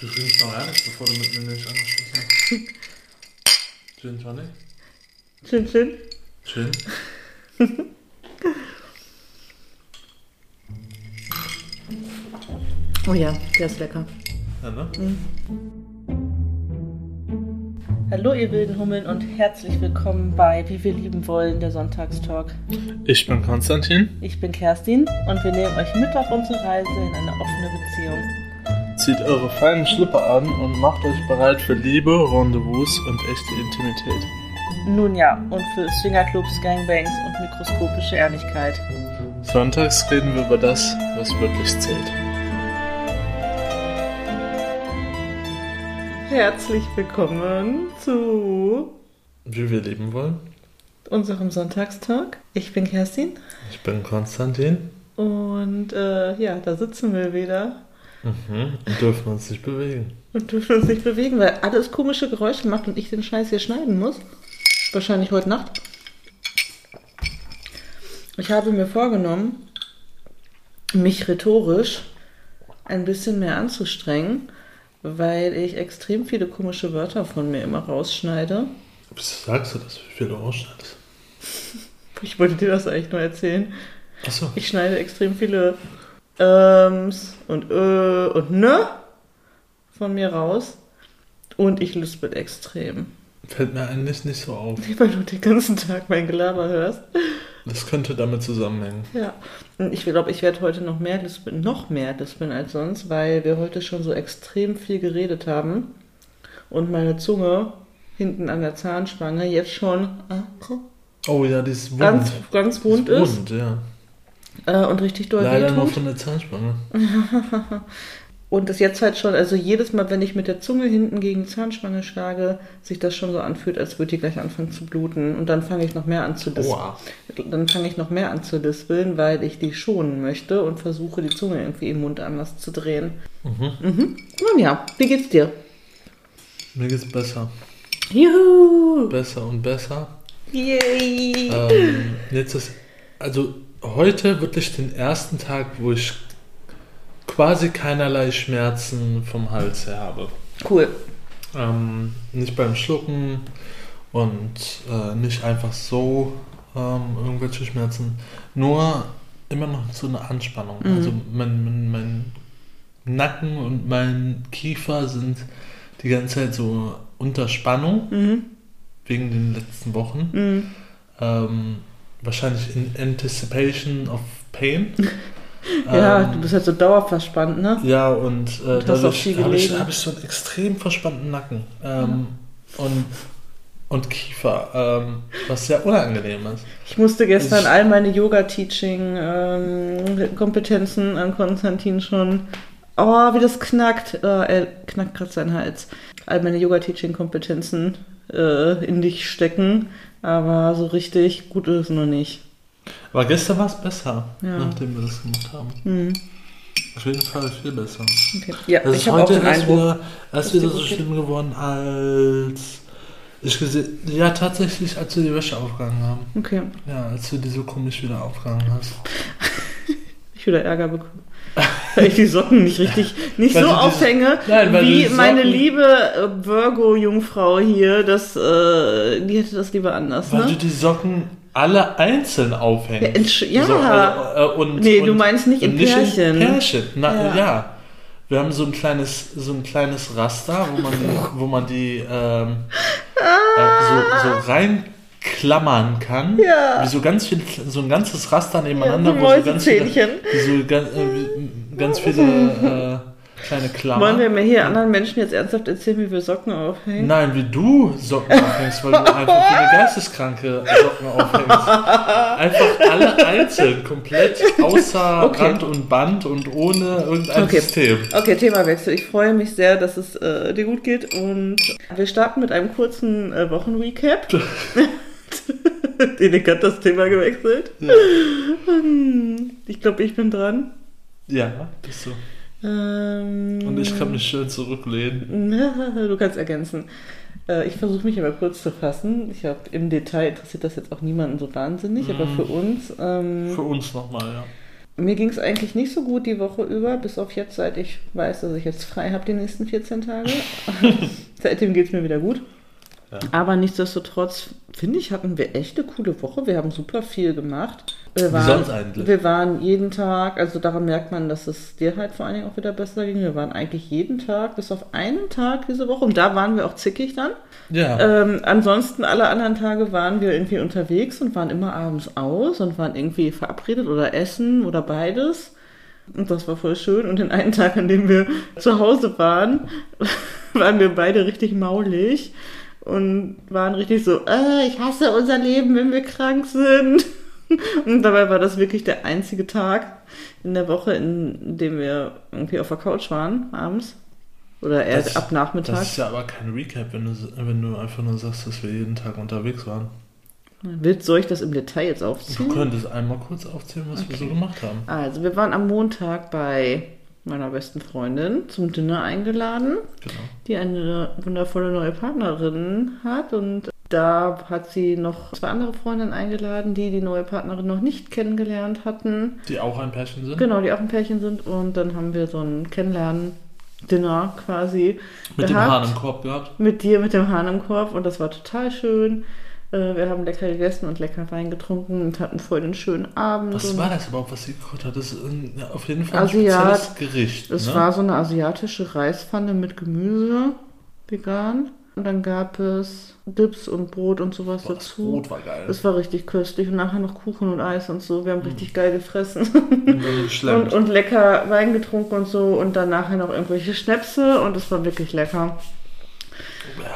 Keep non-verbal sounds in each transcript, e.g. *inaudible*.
Du trinkst noch ehrlich, bevor du mit mir nicht angeschlossen hast. Gin Tonic? Schön, schön. Gin? Oh ja, der ist lecker. Ja, ne? Hallo ihr wilden Hummeln und herzlich willkommen bei Wie wir lieben wollen, der Sonntagstalk. Ich bin Konstantin. Ich bin Kerstin und wir nehmen euch mit auf unsere Reise in eine offene Beziehung. Zieht eure feinen Schlipper an und macht euch bereit für Liebe, Rendezvous und echte Intimität. Nun ja, und für Swingerclubs, Gangbangs und mikroskopische Ehrlichkeit. Sonntags reden wir über das, was wirklich zählt. Herzlich willkommen zu Wie wir leben wollen. unserem Sonntagstalk. Ich bin Kerstin Ich bin Konstantin. und äh, ja, da sitzen wir wieder Mhm. Und dürfen uns nicht bewegen. und dürfen uns nicht bewegen, weil alles komische Geräusche macht und ich den Scheiß hier schneiden muss. Wahrscheinlich heute Nacht. Ich habe mir vorgenommen, mich rhetorisch ein bisschen mehr anzustrengen, weil ich extrem viele komische Wörter von mir immer rausschneide. Wieso sagst du das? Wie viel du ausschneidest? *laughs* Ich wollte dir das eigentlich nur erzählen. Achso. Ich schneide extrem viele Ähms und Ö und Ne von mir raus. Und ich lispel extrem. Fällt mir eigentlich nicht so auf. *laughs* Weil du den ganzen Tag mein Gelaber hörst. Das könnte damit zusammenhängen. Ja. Und ich glaube, ich werde heute noch mehr lispeln, noch mehr lispeln als sonst, weil wir heute schon so extrem viel geredet haben. Und meine Zunge hinten an der Zahnspange jetzt schon äh, Oh ja, die ist wund. ganz, ganz wund ist. Wund, ja. Äh, und richtig doll Leider wehtut. von der Zahnspange. *laughs* Und das jetzt halt schon, also jedes Mal, wenn ich mit der Zunge hinten gegen die Zahnspange schlage, sich das schon so anfühlt, als würde die gleich anfangen zu bluten. Und dann fange ich noch mehr an zu lispeln. Dann fange ich noch mehr an zu lispeln, weil ich die schonen möchte und versuche, die Zunge irgendwie im Mund anders zu drehen. Mhm. Mhm. Nun ja, wie geht's dir? Mir geht's besser. Juhu! Besser und besser. Yay! Ähm, jetzt ist, also heute wirklich den ersten Tag, wo ich quasi keinerlei Schmerzen vom Hals her habe. Cool. Ähm, nicht beim Schlucken und äh, nicht einfach so ähm, irgendwelche Schmerzen. Nur immer noch so eine Anspannung. Mhm. Also mein, mein, mein Nacken und mein Kiefer sind die ganze Zeit so unter Spannung Mhm. wegen den letzten Wochen. Mhm. Ähm, wahrscheinlich in Anticipation of Pain. *laughs* Ja, Ähm, du bist halt so dauerverspannt, ne? ja, und, äh, Und dadurch habe ich, hab ich so einen extrem verspannten Nacken. Ähm, und, und Kiefer, ähm, was sehr unangenehm ist. Ich musste gestern Ich- all meine Yoga-Teaching-Kompetenzen an Konstantin schon. Oh, wie das knackt. Äh, er knackt gerade seinen Hals. All meine Yoga-Teaching-Kompetenzen äh, in dich stecken. Aber so richtig gut ist es noch nicht. Aber gestern war es besser, Ja. nachdem wir das gemacht haben. Hm. Auf jeden Fall viel besser. Okay. Ja, Das ich ist habe auch heute den erst Eindruck. wieder, erst wieder so geht. schlimm geworden, als ich gesehen, ja tatsächlich, als wir die Wäsche aufgehangen haben. Okay, Ja, als du die so komisch wieder aufgehangen hast. *laughs* ich wieder Ärger bekommen. Weil ich die Socken nicht richtig, nicht Weil so aufhänge, Nein, wie meine liebe äh, Virgo-Jungfrau hier. Das, äh, die hätte das lieber anders, Weil ne? du die Socken alle einzeln aufhängst. Ja, ja. So, also, äh, und, Nee, und, du meinst nicht in Pärchen. Pärchen. Na, Ja. ja. Wir haben so ein kleines, so ein kleines Raster, wo man die, wo man die ähm, äh, so, so reinklammern kann. Ja. Wie so ganz viel, so ein ganzes Raster Ja, nebeneinander, wie wo so ganz viele, so ganz, *laughs* viele äh, kleine Klammern. Wollen wir mir hier anderen Menschen jetzt ernsthaft erzählen, wie wir Socken aufhängen? Nein, wie du Socken aufhängst, weil du einfach wie eine *laughs* Geisteskranke Socken aufhängst. Einfach alle einzeln, komplett außer *laughs* Okay. Rand und Band und ohne irgendein Okay. System. Okay, Themawechsel. Ich freue mich sehr, dass es äh, dir gut geht und wir starten mit einem kurzen äh, Wochenrecap. Hat das Thema gewechselt. Ja, Hm, Ich glaube, ich bin dran. Ja bist du. Ähm, Und ich kann mich schön zurücklehnen. *laughs* Du kannst ergänzen. Äh, Ich versuche mich aber kurz zu fassen. Ich habe im Detail interessiert das jetzt auch niemanden so wahnsinnig, aber Mhm. für uns. Ähm, Für uns nochmal, ja. Mir ging es eigentlich nicht so gut die Woche über, bis auf jetzt, seit ich weiß, dass ich jetzt frei habe die nächsten 14 Tage. *laughs* *laughs* Seitdem geht es mir wieder gut. Ja. Aber nichtsdestotrotz, finde ich, hatten wir echt eine coole Woche. Wir haben super viel gemacht. Wir Wie waren, sonst eigentlich? Wir waren jeden Tag, also daran merkt man, dass es dir halt vor allen Dingen auch wieder besser ging. Wir waren eigentlich jeden Tag, bis auf einen Tag diese Woche. Und da waren wir auch zickig dann. Ja. Ähm, ansonsten alle anderen Tage waren wir irgendwie unterwegs und waren immer abends aus und waren irgendwie verabredet oder essen oder beides. Und das war voll schön. Und den einen Tag, an dem wir zu Hause waren, *laughs* waren wir beide richtig maulig und waren richtig so, äh, ich hasse unser Leben, wenn wir krank sind. *laughs* Und dabei war das wirklich der einzige Tag in der Woche, in dem wir irgendwie auf der Couch waren, abends. Oder Das- ab Nachmittag. Das ist ja aber kein Recap, wenn du, wenn du einfach nur sagst, dass wir jeden Tag unterwegs waren. Willst, soll ich das im Detail jetzt Du aufziehen? könntest einmal kurz aufzählen, was wir so gemacht haben. Also, wir waren am Montag bei meiner besten Freundin zum Dinner eingeladen, Genau. die eine wundervolle neue Partnerin hat. Und da hat sie noch zwei andere Freundinnen eingeladen, die die neue Partnerin noch nicht kennengelernt hatten. Die auch ein Pärchen sind. Genau, die auch ein Pärchen sind. Und dann haben wir so ein Kennenlernen-Dinner quasi Mit dem gehabt. Hahn im Korb gehabt. mit dir mit dem Hahn im Korb und das war total schön. Äh, Wir haben lecker gegessen und lecker Wein getrunken und hatten voll einen schönen Abend. Was war das überhaupt, was sie gekocht hat? Das ist auf jeden Fall ein Asiat. spezielles Gericht. Es ne? war so eine asiatische Reispfanne mit Gemüse, vegan. Und dann gab es Dips und Brot und sowas Boah, das dazu. Brot war geil. Das war richtig köstlich und nachher noch Kuchen und Eis und so. Wir haben richtig geil gefressen Und dann und, und lecker Wein getrunken und so und dann nachher noch irgendwelche Schnäpse und es war wirklich lecker.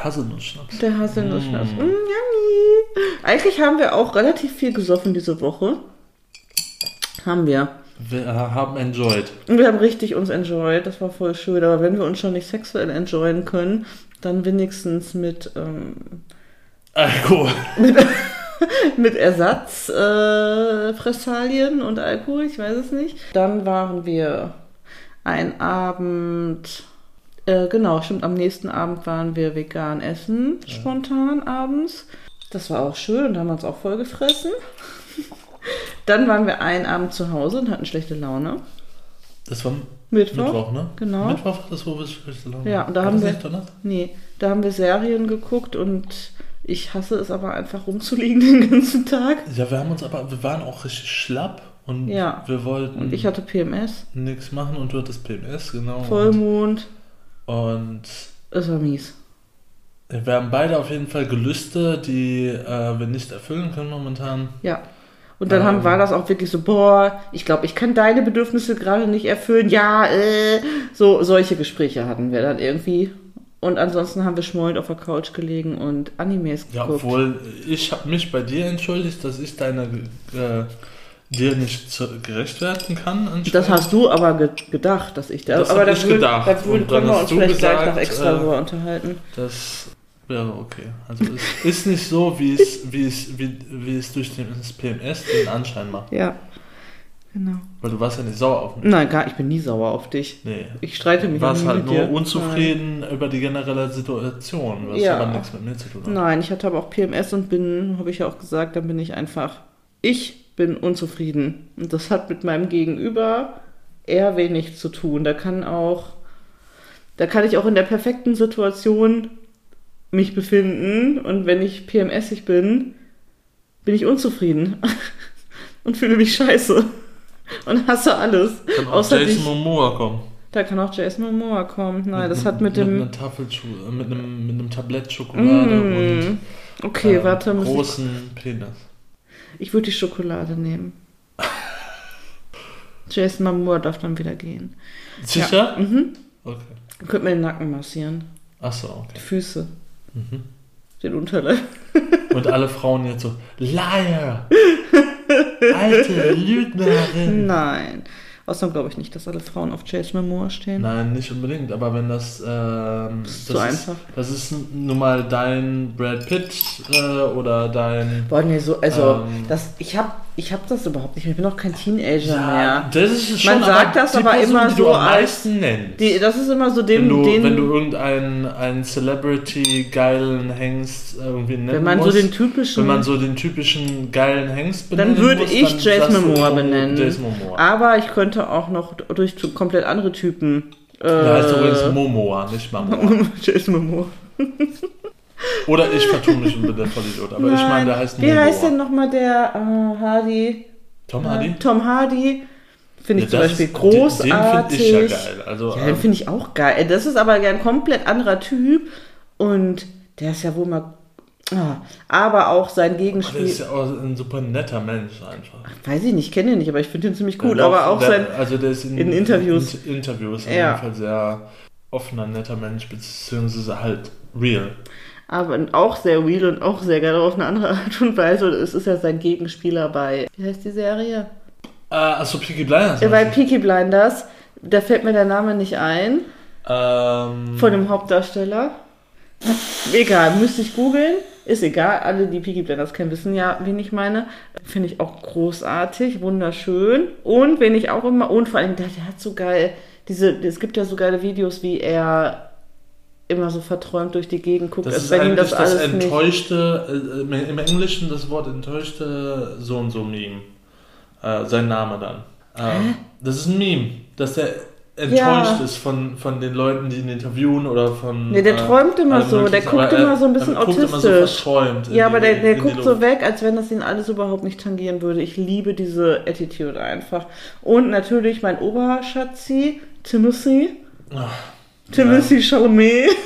Haselnussschnaps. Der Haselnussschnaps. Mm. Mm, yummy. Eigentlich haben wir auch relativ viel gesoffen diese Woche. Haben wir. Wir haben enjoyed. Wir haben richtig uns enjoyed. Das war voll schön. Aber wenn wir uns schon nicht sexuell enjoyen können, dann wenigstens mit, ähm, Alkohol. mit *laughs* Ersatzfressalien äh, und Alkohol. Ich weiß es nicht. Dann waren wir ein Abend. Äh, genau, stimmt. Am nächsten Abend waren wir vegan essen, spontan abends. Das war auch schön und da haben wir uns auch voll gefressen. *laughs* Dann waren wir einen Abend zu Hause und hatten schlechte Laune. Das war Mittwoch. Mittwoch, ne? Genau. Mittwoch war das, wo wir Laune Ja, und da War haben wir- nicht? Nee, da haben wir Serien geguckt und ich hasse es aber einfach rumzuliegen *laughs* den ganzen Tag. Ja, wir haben uns aber, wir waren auch richtig schlapp und Ja. wir wollten Und ich hatte PMS, nichts machen und du hattest PMS, genau. Vollmond, Und es war mies. wir haben beide auf jeden Fall Gelüste, die äh, wir nicht erfüllen können momentan. Ja. Und dann Ähm. haben, war das auch wirklich so, boah, ich glaube, ich kann deine Bedürfnisse gerade nicht erfüllen. Ja, äh. So, solche Gespräche hatten wir dann irgendwie. Und ansonsten haben wir schmollend auf der Couch gelegen und Animes Ja, geguckt. obwohl ich habe mich bei dir entschuldigt, dass ich deine äh, dir nicht zu, gerecht werden kann. das hast du aber ge gedacht, dass ich da. Das aber hab da ich würden- gedacht. Da würden, dann können wir uns vielleicht gleich gesagt, noch extra äh, drüber unterhalten. Das wäre okay. Also es ist nicht so, wie es, wie es, wie, wie es durch das PMS den Anschein macht. Ja, genau. Weil du warst ja nicht sauer auf mich. Nein, gar, ich bin nie sauer auf dich. Nee. Ich streite mich Du warst halt mit nur dir. unzufrieden über die generelle Situation, was Ja. aber nichts mit mir zu tun hat. Nein, ich hatte aber auch PMS und bin, habe ich ja auch gesagt, dann bin ich einfach, ich bin unzufrieden. Und das hat mit meinem Gegenüber eher wenig zu tun. Da kann auch, da kann ich auch in der perfekten Situation mich befinden und wenn ich PMSig bin, bin ich unzufrieden *laughs* und fühle mich scheiße und hasse alles. Kann auch Außer Jason. Momoa kommen. Da kann auch Jason Momoa kommen. Nein, das einem- hat mit dem. Mit, Tafel, Schu- äh, mit, einem, mit einem Tablett Schokolade und Mm, okay, ähm, warte, muss ich großen Penis. Ich würde die Schokolade nehmen. *laughs* Jason Momoa darf dann wieder gehen. Sicher? Mhm. Okay. Dann könnte man den Nacken massieren. Achso, Die okay. Füße. Mhm. Den Unterleib. *laughs* Und alle Frauen jetzt so, Liar! Alte Lügnerin! Nein. Außerdem glaube ich nicht, dass alle Frauen auf Jason Momoa stehen. Nein, nicht unbedingt, aber wenn das. Ähm, Das ist das zu einfach. Das ist nun mal dein Brad Pitt äh, oder dein. Boah, nee, so, also, Ähm. das, ich habe ich habe das überhaupt nicht mehr. Ich bin auch kein Teenager mehr. das ist schon Man sagt das die aber Person, immer die du so am als- meisten nennst. Die, das ist immer so wenn dem, du, den, wenn du irgendeinen einen Celebrity geilen Hengst irgendwie nennen wenn man musst, so den typischen, wenn man so den typischen geilen Hengst benennen dann würde muss, ich Jace du Momoa benennen. Jace Momoa. Aber ich könnte auch noch durch komplett andere Typen. Äh, Der heißt übrigens Momoa, nicht Momoa. *laughs* Jason Momoa. Oder ich vertue mich und bin der Vollidiot. Aber ich meine, der heißt Wie Momoa. heißt denn nochmal der äh, Hardy? Tom Hardy? Tom Hardy. Finde ich Ja, zum Beispiel ist- den- großartig. Den finde ich ja geil. Also, Ja, den ähm, finde ich auch geil. Das ist aber ein komplett anderer Typ und der ist ja wohl mal. Ah, aber auch sein der Gegenspiel. ist ja auch ein super netter Mensch einfach. Weiß ich nicht, kenne ihn nicht, aber ich finde ihn ziemlich cool. Der aber auch der, sein. Also der ist in, in Interviews. In, Interviews auf Ja. jeden Fall sehr offener, netter Mensch, beziehungsweise halt real. Aber auch sehr real und auch sehr geil auf eine andere Art und Weise. Und es ist ja sein Gegenspieler bei. Wie heißt die Serie? Äh, achso, Peaky Blinders. Ja, bei? Peaky Blinders. Da fällt mir der Name nicht ein. ähm, Von dem Hauptdarsteller. Egal, müsste ich googeln. Ist egal, alle, die Peaky Blinders kennen, wissen ja, wen ich meine. Finde ich auch großartig, wunderschön. Und wen ich auch immer, und vor allem, der, der hat so geil, diese, es gibt ja so geile Videos, wie er immer so verträumt durch die Gegend guckt, das als wenn ihm das das, alles nicht... enttäuschte, äh, im Englischen das Wort enttäuschte so und so Meme. Äh, sein Name dann. Ähm, das ist ein Meme, dass der enttäuscht Ja. ist von, von den Leuten, die ihn interviewen oder von. Nee, der äh, träumt immer so, der guckt er- immer so ein bisschen er guckt immer so autistisch. verträumt. in Ja, aber die- der, der guckt so weg, als wenn das ihn alles überhaupt nicht tangieren würde. Ich liebe diese Attitude einfach. Und natürlich mein Oberschatzi, Timothy. Ach, Timothy Chalamet. *laughs*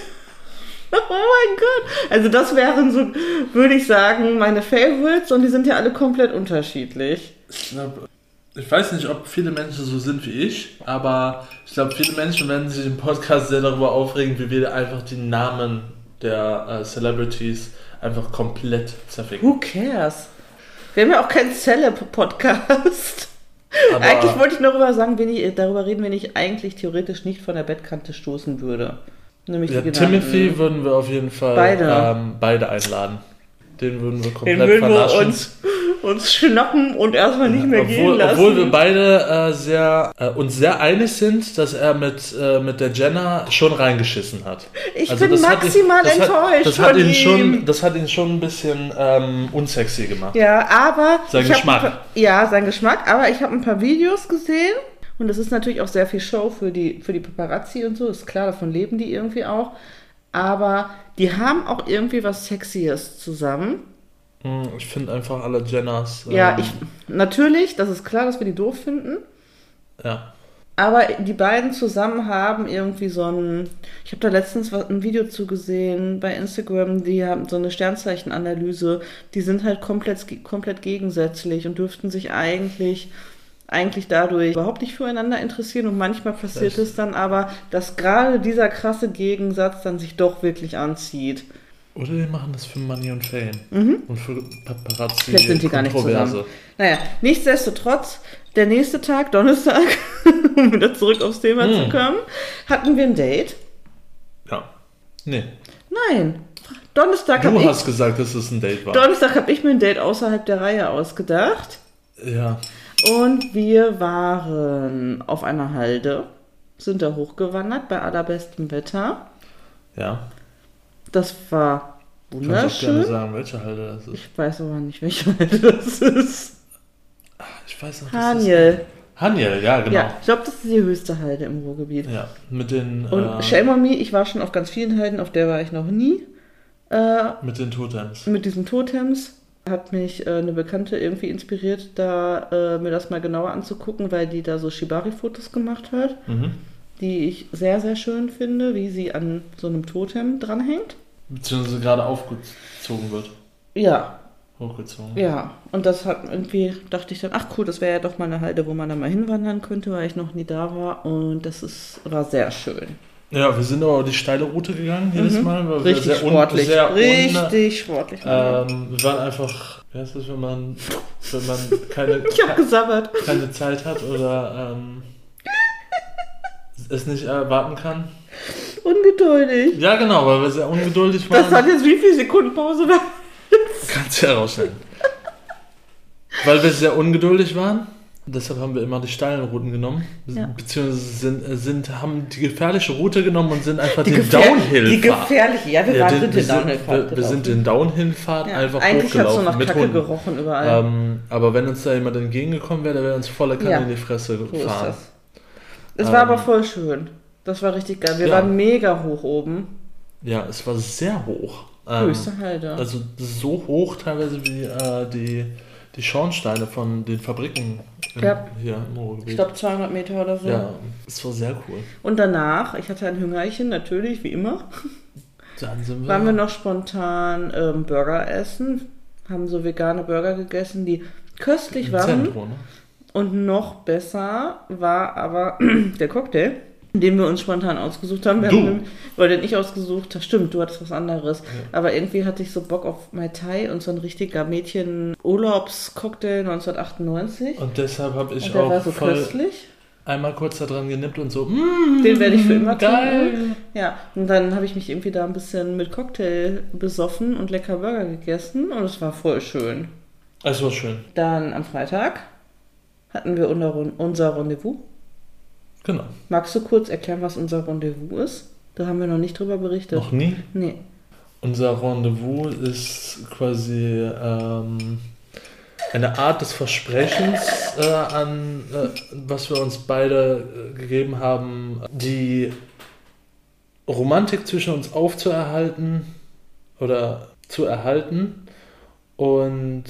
Oh mein Gott. Also das wären so, würde ich sagen, meine Favorites und die sind ja alle komplett unterschiedlich. Ich glaube, ich weiß nicht, ob viele Menschen so sind wie ich, aber ich glaube, viele Menschen werden sich im Podcast sehr darüber aufregen, wie wir einfach die Namen der äh, Celebrities einfach komplett zerficken. Who cares? Wir haben ja auch keinen Celeb-Podcast. Aber Eigentlich wollte ich darüber sagen, wen ich, darüber reden, wenn ich eigentlich theoretisch nicht von der Bettkante stoßen würde. Nämlich ja. Timothy würden wir auf jeden Fall Beide. Ähm, beide einladen. Den würden wir Den komplett würden wir uns, uns schnappen und erstmal nicht mehr gehen obwohl, lassen. obwohl wir beide äh, sehr, äh, uns sehr einig sind, dass er mit, äh, mit der Jenna schon reingeschissen hat. ich Also bin hat ihn- maximal das hat, enttäuscht das hat ihn ihm. schon, Das hat ihn schon ein bisschen ähm, unsexy gemacht. Ja, aber. Sein Geschmack. Paar, ja, sein Geschmack. Aber ich habe ein paar Videos gesehen. Und das ist natürlich auch sehr viel Show für die, für die Paparazzi und so. Ist klar, davon leben die irgendwie auch. Aber die haben auch irgendwie was Sexyes zusammen. Hm, Ich finde einfach alle Jennas. ähm, Ja, ich. Natürlich, das ist klar, dass wir die doof finden. Ja. Aber die beiden zusammen haben irgendwie so ein. Ich habe da letztens was- ein Video zugesehen bei Instagram, die haben so eine Sternzeichenanalyse. Die sind halt komplett, komplett gegensätzlich und dürften sich eigentlich, eigentlich dadurch überhaupt nicht füreinander interessieren. Und manchmal passiert Echt? es dann aber, dass gerade dieser krasse Gegensatz dann sich doch wirklich anzieht. Oder die machen das für Money und Fame. Und für Paparazzi. Vielleicht sind die gar nicht zusammen. Naja, nichtsdestotrotz, der nächste Tag, Donnerstag, *laughs* um wieder zurück aufs Thema Hm. zu kommen, hatten wir ein Date. Ja. Nee. Nein. Donnerstag habe Du ich, hast gesagt, dass es ein Date war. Donnerstag hab ich mir ein Date außerhalb der Reihe ausgedacht. ja. Und wir waren auf einer Halde, sind da hochgewandert bei allerbestem Wetter. Ja. Das war Du kannst auch gerne wunderschön. sagen, welche Halde das ist. Ich weiß aber nicht, welche Halde das ist. Ich weiß noch, Haniel. Haniel, ja, genau. Ja, ich glaube, das ist die höchste Halde im Ruhrgebiet. Ja, mit den, Und äh, shame on me, ich war schon auf ganz vielen Halden, auf der war ich noch nie. Äh, mit den Totems. mit diesen Totems hat mich äh, eine Bekannte irgendwie inspiriert, da äh, mir das mal genauer anzugucken, weil die da so Shibari-Fotos gemacht hat, Mhm. Die ich sehr, sehr schön finde, wie sie an so einem Totem dranhängt. Beziehungsweise gerade aufgezogen wird. Ja, Hochgezogen. ja. Und das hat irgendwie, dachte ich dann, ach cool, das wäre ja doch mal eine Halde, wo man dann mal hinwandern könnte, weil ich noch nie da war. Und das ist, war sehr schön. Ja, wir sind aber die steile Route gegangen jedes Mhm. Mal. Weil wir Richtig sehr un- sportlich. sehr Richtig sportlich. Ähm, wir waren einfach, wie heißt das, wenn man, wenn man *laughs* keine, keine Zeit hat oder ähm, es nicht erwarten kann. Ungeduldig. Ja, genau, weil wir sehr ungeduldig Das waren. hat jetzt wie viel Sekunden Pause? *laughs* Kannst du ja rausschneiden. weil wir sehr ungeduldig waren. Deshalb haben wir immer die steilen Routen genommen. Ja. Beziehungsweise sind, sind, haben die gefährliche Route genommen und sind einfach Die, den Downhill die gefährliche, ja, wir Ja, waren den- den sind, Downhill-Fahrt wir, wir sind den Downhill-Fahrt ja. einfach Eigentlich hat es so hochgelaufen nach Kacke Hunden. gerochen überall. Ähm, aber wenn uns da jemand entgegengekommen wäre, der wäre uns voller Kanne in die Fresse so gefahren. Es war Ähm, aber voll schön. Das war richtig geil. Wir ja. waren mega hoch oben. Ja, es war sehr hoch. Ähm, Höchste Halde. also so hoch teilweise wie äh, die, die Schornsteine von den Fabriken in, Ja. hier im Ruhrgebiet. ich glaube 200 Meter oder so. ja, es war sehr cool. Und danach, ich hatte ein Hüngerchen, natürlich, wie immer, Dann sind wir, waren wir noch spontan ähm, Burger essen. Haben so vegane Burger gegessen, die köstlich waren. Zentrum. Ne? Und noch besser war aber *clears throat* der Cocktail, den wir uns spontan ausgesucht haben. Wir Du. haben den, weil den ich ausgesucht habe. Stimmt, du hattest was anderes. Aber irgendwie hatte ich so Bock auf Mai Tai und so ein richtiger Mädchen-Urlaubscocktail 1998. Und deshalb habe ich und der auch war so voll köstlich. einmal kurz daran genippt und so, mm, Den werde ich für immer geil. trinken. Ja, und dann habe ich mich irgendwie da ein bisschen mit Cocktail besoffen und lecker Burger gegessen und es war voll schön. Es war schön. Dann am Freitag hatten wir unser Rendezvous. Genau. Magst du kurz erklären, was unser Rendezvous ist? Da haben wir noch nicht drüber berichtet. Noch nie. Nee. Unser Rendezvous ist quasi ähm, eine Art des Versprechens äh, an, äh, was wir uns beide äh, gegeben haben, die Romantik zwischen uns aufzuerhalten oder zu erhalten und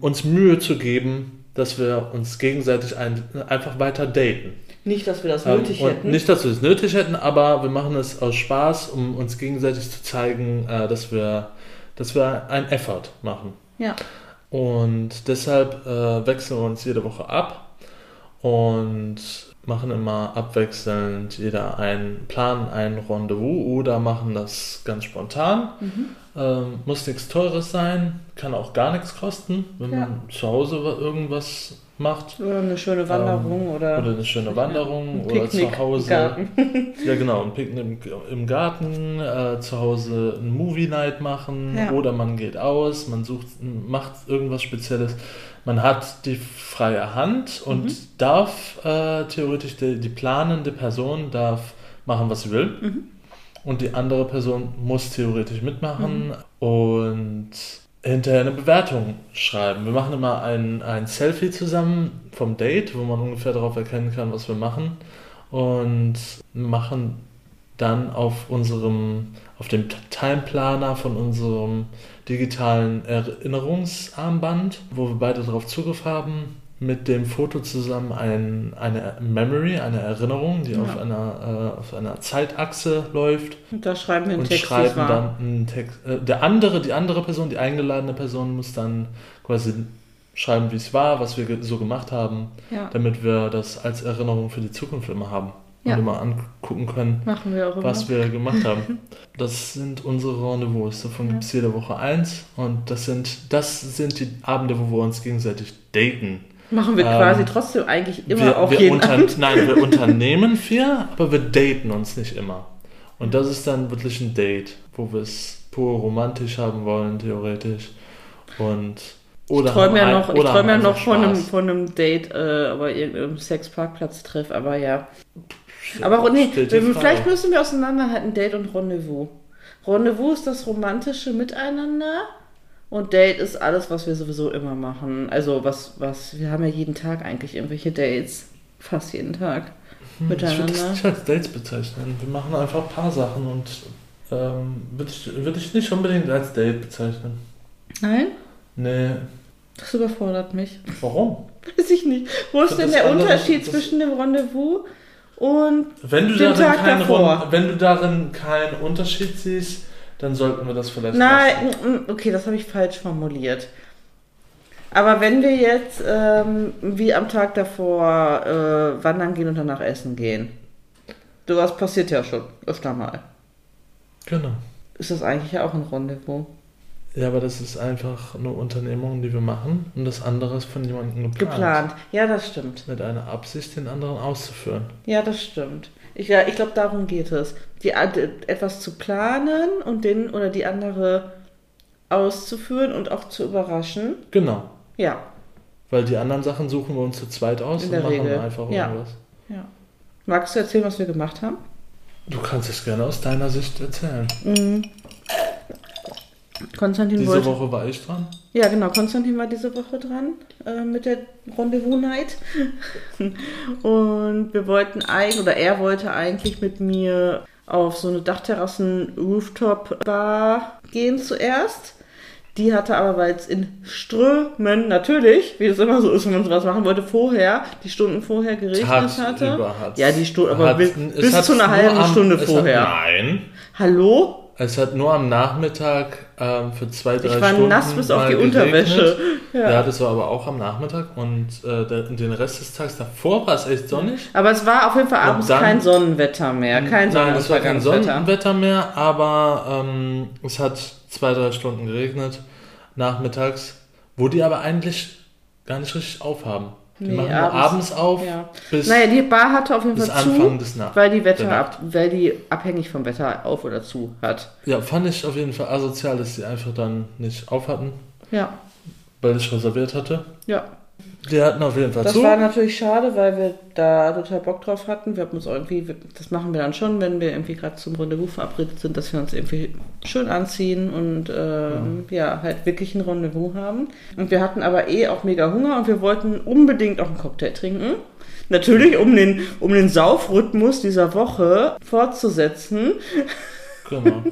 uns Mühe zu geben, dass wir uns gegenseitig ein, einfach weiter daten. Nicht, dass wir das Ähm, nötig hätten. Nicht, dass wir es nötig hätten, aber wir machen es aus Spaß, um uns gegenseitig zu zeigen, äh, dass, wir, dass wir einen Effort machen. ja. Und deshalb äh, wechseln wir uns jede Woche ab und machen immer abwechselnd jeder einen Plan, ein Rendezvous oder machen das ganz spontan. Mhm. Ähm, muss nichts Teures sein, kann auch gar nichts kosten, wenn Ja. man zu Hause wa- irgendwas macht. Oder eine schöne Wanderung oder, Ähm, Oder eine schöne Wanderung ein oder zu Hause. *laughs* Ja, genau, ein Picknick im, im Garten, äh, zu Hause ein Movie Night machen Ja. oder man geht aus, man sucht, macht irgendwas Spezielles. Man hat die freie Hand und Mhm. darf äh, theoretisch, die, die planende Person darf machen, was sie will. Mhm. Und die andere Person muss theoretisch mitmachen und hinterher eine Bewertung schreiben. Wir machen immer ein, ein Selfie zusammen vom Date, wo man ungefähr darauf erkennen kann, was wir machen. Und machen dann auf unserem, auf dem Timeplaner von unserem digitalen Erinnerungsarmband, wo wir beide darauf Zugriff haben, mit dem Foto zusammen ein, eine Memory, eine Erinnerung, die Ja. auf, einer, äh, auf einer Zeitachse läuft Und da schreiben wir einen und Text, schreiben dann einen Text. Äh, der andere, die andere Person, die eingeladene Person muss dann quasi schreiben, wie es war, was wir ge- so gemacht haben, Ja, damit wir das als Erinnerung für die Zukunft immer haben Ja. und immer angucken können, wir was wir gemacht haben. *laughs* Das sind unsere Rendezvous. Davon Ja. gibt es jede Woche eins und das sind, das sind die Abende, wo wir uns gegenseitig daten. Machen wir Ähm, quasi trotzdem eigentlich immer wir, auch wir jeden unter, Abend. Nein, wir *laughs* unternehmen viel, aber wir daten uns nicht immer. Und das ist dann wirklich ein Date, wo wir es pur romantisch haben wollen, theoretisch. Und oder Ich träume ja noch, ich träume ja noch von einem, von einem Date, äh, aber irgendeinem Sexparkplatz-Treff, aber ja. Aber nee, vielleicht müssen wir auseinanderhalten, Date und Rendezvous. Rendezvous ist das romantische Miteinander und Date ist alles, was wir sowieso immer machen. Also was, was, wir haben ja jeden Tag eigentlich irgendwelche Dates. Fast jeden Tag. Hm, Ich würde miteinander. das nicht als Dates bezeichnen. Wir machen einfach ein paar Sachen und ähm, würde ich, würd ich nicht unbedingt als Date bezeichnen. Nein? Nee, Das überfordert mich. warum? Weiß ich nicht. Wo ist denn der Unterschied zwischen dem Rendezvous und Wenn du, Den darin Tag keinen davor. Rund- wenn du darin keinen Unterschied siehst, dann sollten wir das vielleicht Nein, lassen. okay, das habe ich falsch formuliert. Aber wenn wir jetzt ähm, wie am Tag davor äh, wandern gehen und danach essen gehen, sowas passiert ja schon öfter mal. Genau. Ist das eigentlich ja auch ein Rendezvous? Ja, aber das ist einfach eine Unternehmung, die wir machen und das andere ist von jemandem geplant. Geplant. Ja, das stimmt. Mit einer Absicht, den anderen auszuführen. Ja, das stimmt. Ich, ja, ich glaube, darum geht es. Die, Ad- etwas zu planen und den oder die andere auszuführen und auch zu überraschen. Genau. Ja, Weil die anderen Sachen suchen wir uns zu zweit aus In und machen Regel. einfach Ja. irgendwas. Ja. Magst du erzählen, was wir gemacht haben? Du kannst es gerne aus deiner Sicht erzählen. Mhm. Konstantin Diese wollte. Woche war ich dran. Ja, genau. Konstantin war diese Woche dran äh, mit der Rendezvous Night. *laughs* Und wir wollten eigentlich, oder er wollte eigentlich mit mir auf so eine Dachterrassen-Rooftop-Bar gehen zuerst. Die hatte aber, weil es in Strömen, natürlich, wie es immer so ist, wenn man sowas machen wollte, vorher, die Stunden vorher geregnet hatte. Tagsüber hat's- Ja, die Stunde, aber bis, bis zu einer halben Stunde vorher. Hat, nein. Hallo? Es hat nur am Nachmittag ähm, für zwei, drei Ich war Stunden nass bis auf die geregnet. Unterwäsche. Ja. Ja. das war aber auch am Nachmittag und äh, der, den Rest des Tages davor war es echt sonnig. Aber es war auf jeden Fall abends dann- kein Sonnenwetter mehr. Kein Nein, es war kein. Sonnenwetter mehr, aber ähm, es hat zwei, drei Stunden geregnet nachmittags, wo die aber eigentlich gar nicht richtig aufhaben. Die Nee, machen abends. abends auf Ja. bis, Naja, die Bar hatte auf jeden Fall Anfang zu, des Nachts. weil die Wetter ab, weil die abhängig vom Wetter auf oder zu hat. Ja, fand ich auf jeden Fall asozial, dass die einfach dann nicht auf hatten, Ja, weil ich reserviert hatte. ja. Die hatten auf jeden Fall Das zu. war natürlich schade, weil wir da total Bock drauf hatten. Wir haben uns irgendwie, das machen wir dann schon, wenn wir irgendwie gerade zum Rendezvous verabredet sind, dass wir uns irgendwie schön anziehen und ähm, ja, halt wirklich ein Rendezvous haben. Und wir hatten aber eh auch mega Hunger und wir wollten unbedingt auch einen Cocktail trinken. Natürlich, um den, um den Saufrhythmus dieser Woche fortzusetzen. Genau.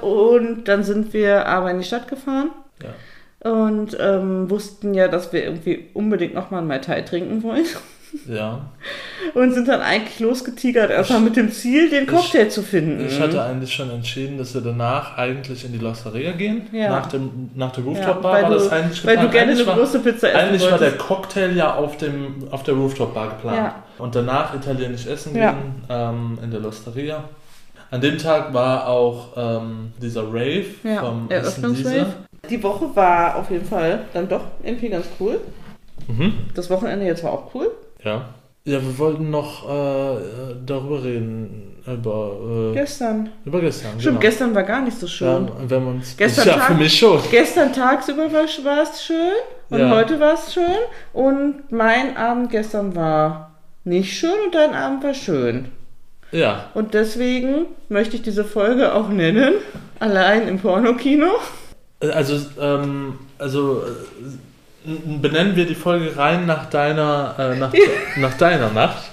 *laughs* Und dann sind wir aber in die Stadt gefahren Ja. Und ähm, wussten ja, dass wir irgendwie unbedingt nochmal einen Mai Tai trinken wollen. ja. *laughs* Und sind dann eigentlich losgetigert, erstmal mit dem Ziel, den Cocktail zu finden. Ich hatte eigentlich schon entschieden, dass wir danach eigentlich in die Losteria gehen. Ja. Nach, dem, nach der ja, Rooftop-Bar weil war du, das eigentlich weil du geplant. gerne eigentlich eine große Pizza essen Eigentlich war der wolltest. Cocktail ja auf, dem, auf der Rooftop-Bar geplant. Ja. Und danach italienisch essen Ja. gehen ähm, in der Losteria. An dem Tag war auch ähm, dieser Rave Ja, vom Eröffnungsrave. Die Woche war auf jeden Fall dann doch irgendwie ganz cool. Mhm. Das Wochenende jetzt war auch cool. Ja. Ja, wir wollten noch äh, darüber reden. Über, äh, Gestern. über gestern. Stimmt, genau. gestern war gar nicht so schön. Ja, wenn man uns, Gestern ja, Tag- für mich schon. Gestern tagsüber war war es schön und Ja. heute war es schön. Und mein Abend gestern war nicht schön und dein Abend war schön. Ja, Und deswegen möchte ich diese Folge auch nennen. Allein im Pornokino. Also, ähm, also äh, benennen wir die Folge rein nach deiner, äh, nach, nach deiner Nacht.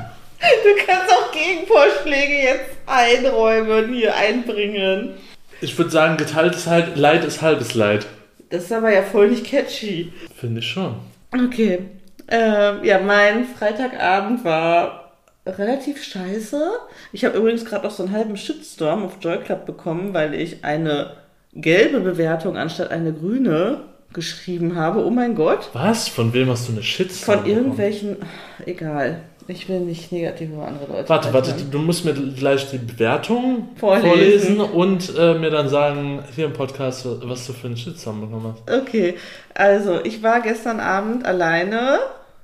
Du kannst auch Gegenvorschläge jetzt einräumen, hier einbringen. Ich würde sagen, geteiltes halt, Leid ist halbes Leid. Das ist aber ja voll nicht catchy. Finde ich schon. Okay. Ähm, ja, mein Freitagabend war relativ scheiße. Ich habe übrigens gerade noch so einen halben Shitstorm auf Joy Club bekommen, weil ich eine gelbe Bewertung anstatt eine grüne geschrieben habe. Oh mein Gott. Was? Von wem hast du eine Shitstorm Von irgendwelchen. Egal. Ich will nicht negativ über andere Leute. Warte, warte, lästern. du musst mir gleich die Bewertung Vorlesen. vorlesen, und äh, mir dann sagen, hier im Podcast, was du für einen Shitstorm bekommen hast. Okay, also ich war gestern Abend alleine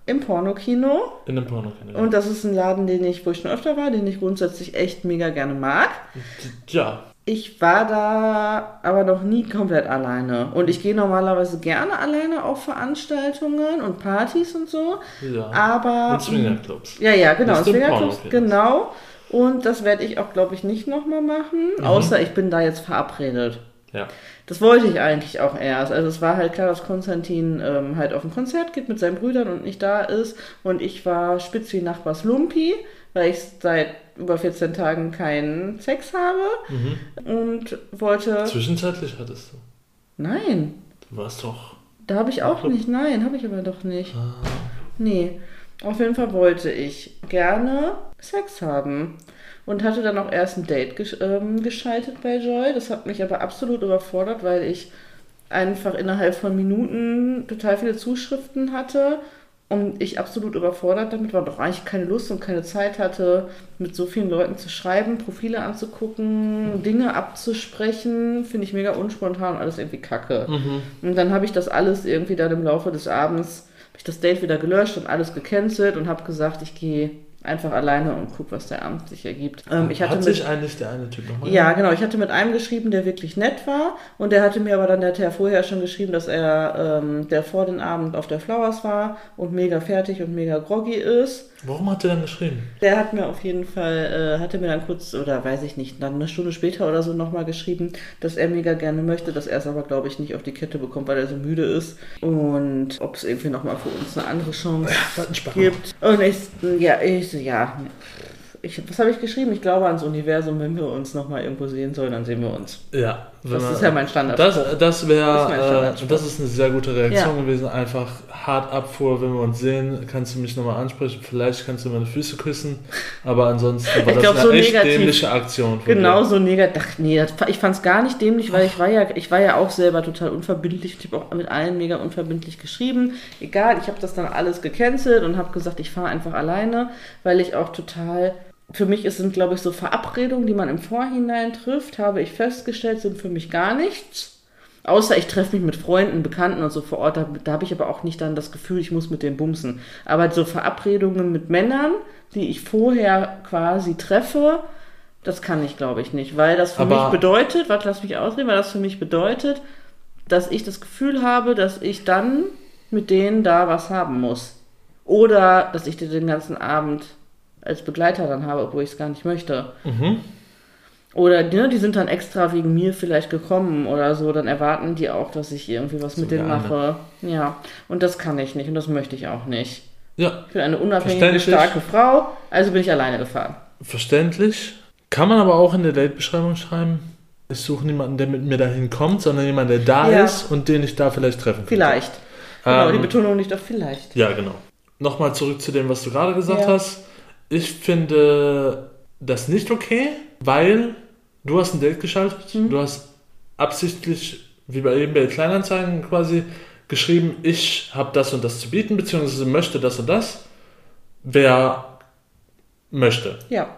im Pornokino In dem Pornokanal. und das ist ein Laden, den ich, wo ich schon öfter war, den ich grundsätzlich echt mega gerne mag. Ja, Ich war da aber noch nie komplett alleine und ich gehe normalerweise gerne alleine auf Veranstaltungen und Partys und so, ja. aber Und Swingerclubs. ja, ja, genau, im Swingerclubs, genau. Und das werde ich auch, glaube ich, nicht nochmal machen, Mhm. außer ich bin da jetzt verabredet. Ja. Das wollte ich eigentlich auch erst. Also es war halt klar, dass Konstantin ähm, halt auf ein Konzert geht mit seinen Brüdern und nicht da ist. Und ich war spitz wie Nachbars Lumpi, weil ich seit über 14 Tagen keinen Sex habe. Mhm. Und wollte... Zwischenzeitlich hattest du. Nein, Du warst doch. da habe ich auch nicht. Nein, habe ich aber doch nicht. Ah. Nee, auf jeden Fall wollte ich gerne Sex haben. Und hatte dann auch erst ein Date gesch ähm, geschaltet bei Joy. Das hat mich aber absolut überfordert, weil ich einfach innerhalb von Minuten total viele Zuschriften hatte und ich absolut überfordert damit war, doch eigentlich keine Lust und keine Zeit hatte, mit so vielen Leuten zu schreiben, Profile anzugucken, Dinge abzusprechen. Finde ich mega unspontan und alles irgendwie kacke. Mhm. Und dann habe ich das alles irgendwie dann im Laufe des Abends, habe ich das Date wieder gelöscht und alles gecancelt und habe gesagt, ich gehe einfach alleine und gucke, was der Abend sich ergibt. Ähm, ich hatte Hat mit, sich eigentlich der eine Typ nochmal ja, genau. Ich hatte mit einem geschrieben, der wirklich nett war. Und der hatte mir aber dann, der hatte ja vorher schon geschrieben, dass er, ähm, der vor den Abend auf der Flowers war und mega fertig und mega groggy ist. Warum hat er dann geschrieben? Der hat mir auf jeden Fall, äh, hatte mir dann kurz, oder weiß ich nicht, dann eine Stunde später oder so nochmal geschrieben, dass er mega gerne möchte, dass er es aber, glaube ich, nicht auf die Kette bekommt, weil er so müde ist. Und ob es irgendwie nochmal für uns eine andere Chance gibt. Und ich, ja, ich so, ja. Ich, was habe ich geschrieben? Ich glaube ans Universum, wenn wir uns nochmal irgendwo sehen sollen, dann sehen wir uns. Ja, Das man- ist ja mein Standard. Das, das Das wäre, äh, Standardspruch. das ist eine sehr gute Reaktion Ja. gewesen. Einfach hart Abfuhr, wenn wir uns sehen, kannst du mich nochmal ansprechen. Vielleicht kannst du meine Füße küssen. Aber ansonsten war Ich das glaub, eine so echt negativ. dämliche Aktion. Genau dir. so negativ. Ach nee, das, ich fand es gar nicht dämlich, weil ich war ja, ich war ja auch selber total unverbindlich. Ich habe auch mit allen mega unverbindlich geschrieben. Egal, ich habe das dann alles gecancelt und habe gesagt, ich fahre einfach alleine, weil ich auch total. Für mich es sind, glaube ich, so Verabredungen, die man im Vorhinein trifft, habe ich festgestellt, sind für mich gar nichts. Außer ich treffe mich mit Freunden, Bekannten und so vor Ort. Da, da habe ich aber auch nicht dann das Gefühl, ich muss mit denen bumsen. Aber so Verabredungen mit Männern, die ich vorher quasi treffe, das kann ich, glaube ich, nicht. Weil das für Aber- mich bedeutet, warte, lass mich ausreden, weil das für mich bedeutet, dass ich das Gefühl habe, dass ich dann mit denen da was haben muss. Oder dass ich die den ganzen Abend als Begleiter dann habe, obwohl ich es gar nicht möchte. Mhm. Oder ne, die sind dann extra wegen mir vielleicht gekommen oder so, dann erwarten die auch, dass ich irgendwie was So mit denen mache. Ja, und das kann ich nicht und das möchte ich auch nicht. Ja, Ich bin eine unabhängige, starke Frau, also bin ich alleine gefahren. verständlich. Kann man aber auch in der Date-Beschreibung schreiben. Ich suche niemanden, der mit mir dahin kommt, sondern jemanden, der da Ja. ist und den ich da vielleicht treffen könnte. Vielleicht. Genau, Ähm, die Betonung liegt auf vielleicht. Ja, genau. Nochmal zurück zu dem, was du gerade gesagt Ja. hast. Ich finde das nicht okay, weil du hast ein Date geschaltet, Mhm. du hast absichtlich, wie bei eBay Kleinanzeigen quasi, geschrieben, ich habe das und das zu bieten, beziehungsweise möchte das und das. Wer möchte. Ja.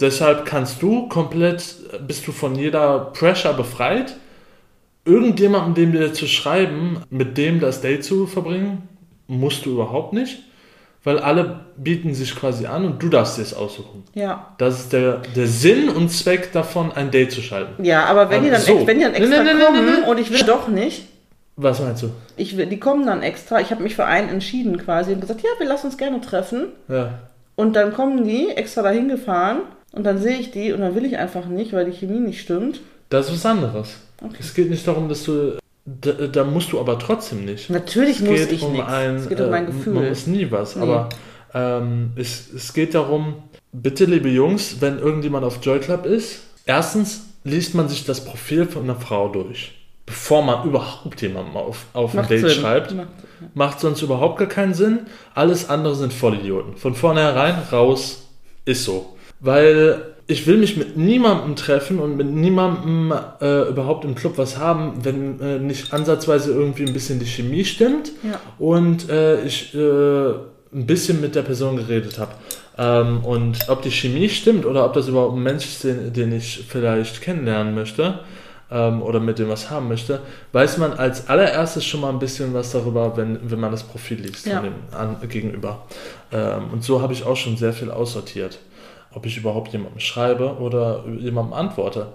Deshalb kannst du komplett, bist du von jeder Pressure befreit, irgendjemandem, dem dir zu schreiben, mit dem das Date zu verbringen, musst du überhaupt nicht, weil alle bieten sich quasi an und du darfst dir es aussuchen. Ja. Das ist der, der Sinn und Zweck davon, ein Date zu schalten. Ja, aber wenn die dann, So. ex- wenn die dann extra nein, nein, kommen nein. und ich will doch nicht, Was meinst du? ich will, die kommen dann extra, ich habe mich für einen entschieden quasi und gesagt, ja, wir lassen uns gerne treffen. Ja. Und dann kommen die extra dahin gefahren und dann sehe ich die und dann will ich einfach nicht, weil die Chemie nicht stimmt. Das ist was anderes. Okay. Es geht nicht darum, dass du. Da, da musst du aber trotzdem nicht. Natürlich Es muss ich um nichts. ein, Es geht um mein äh, Gefühl. Man muss nie was, Nee. aber ähm, es, es geht darum, bitte liebe Jungs, wenn irgendjemand auf Joy Club ist, erstens liest man sich das Profil von einer Frau durch, bevor man überhaupt jemandem auf, auf ein Date Sinn. schreibt. Macht- Macht sonst überhaupt gar keinen Sinn. Alles andere sind Vollidioten. Von vornherein raus ist so. Weil ich will mich mit niemandem treffen und mit niemandem äh, überhaupt im Club was haben, wenn äh, nicht ansatzweise irgendwie ein bisschen die Chemie stimmt Ja. und äh, ich äh, ein bisschen mit der Person geredet habe. Ähm, und ob die Chemie stimmt oder ob das überhaupt ein Mensch ist, den, den ich vielleicht kennenlernen möchte ähm, oder mit dem was haben möchte, weiß man als allererstes schon mal ein bisschen was darüber, wenn, wenn man das Profil liest Ja. von dem an, Gegenüber. Ähm, und so habe ich auch schon sehr viel aussortiert, ob ich überhaupt jemandem schreibe oder jemandem antworte.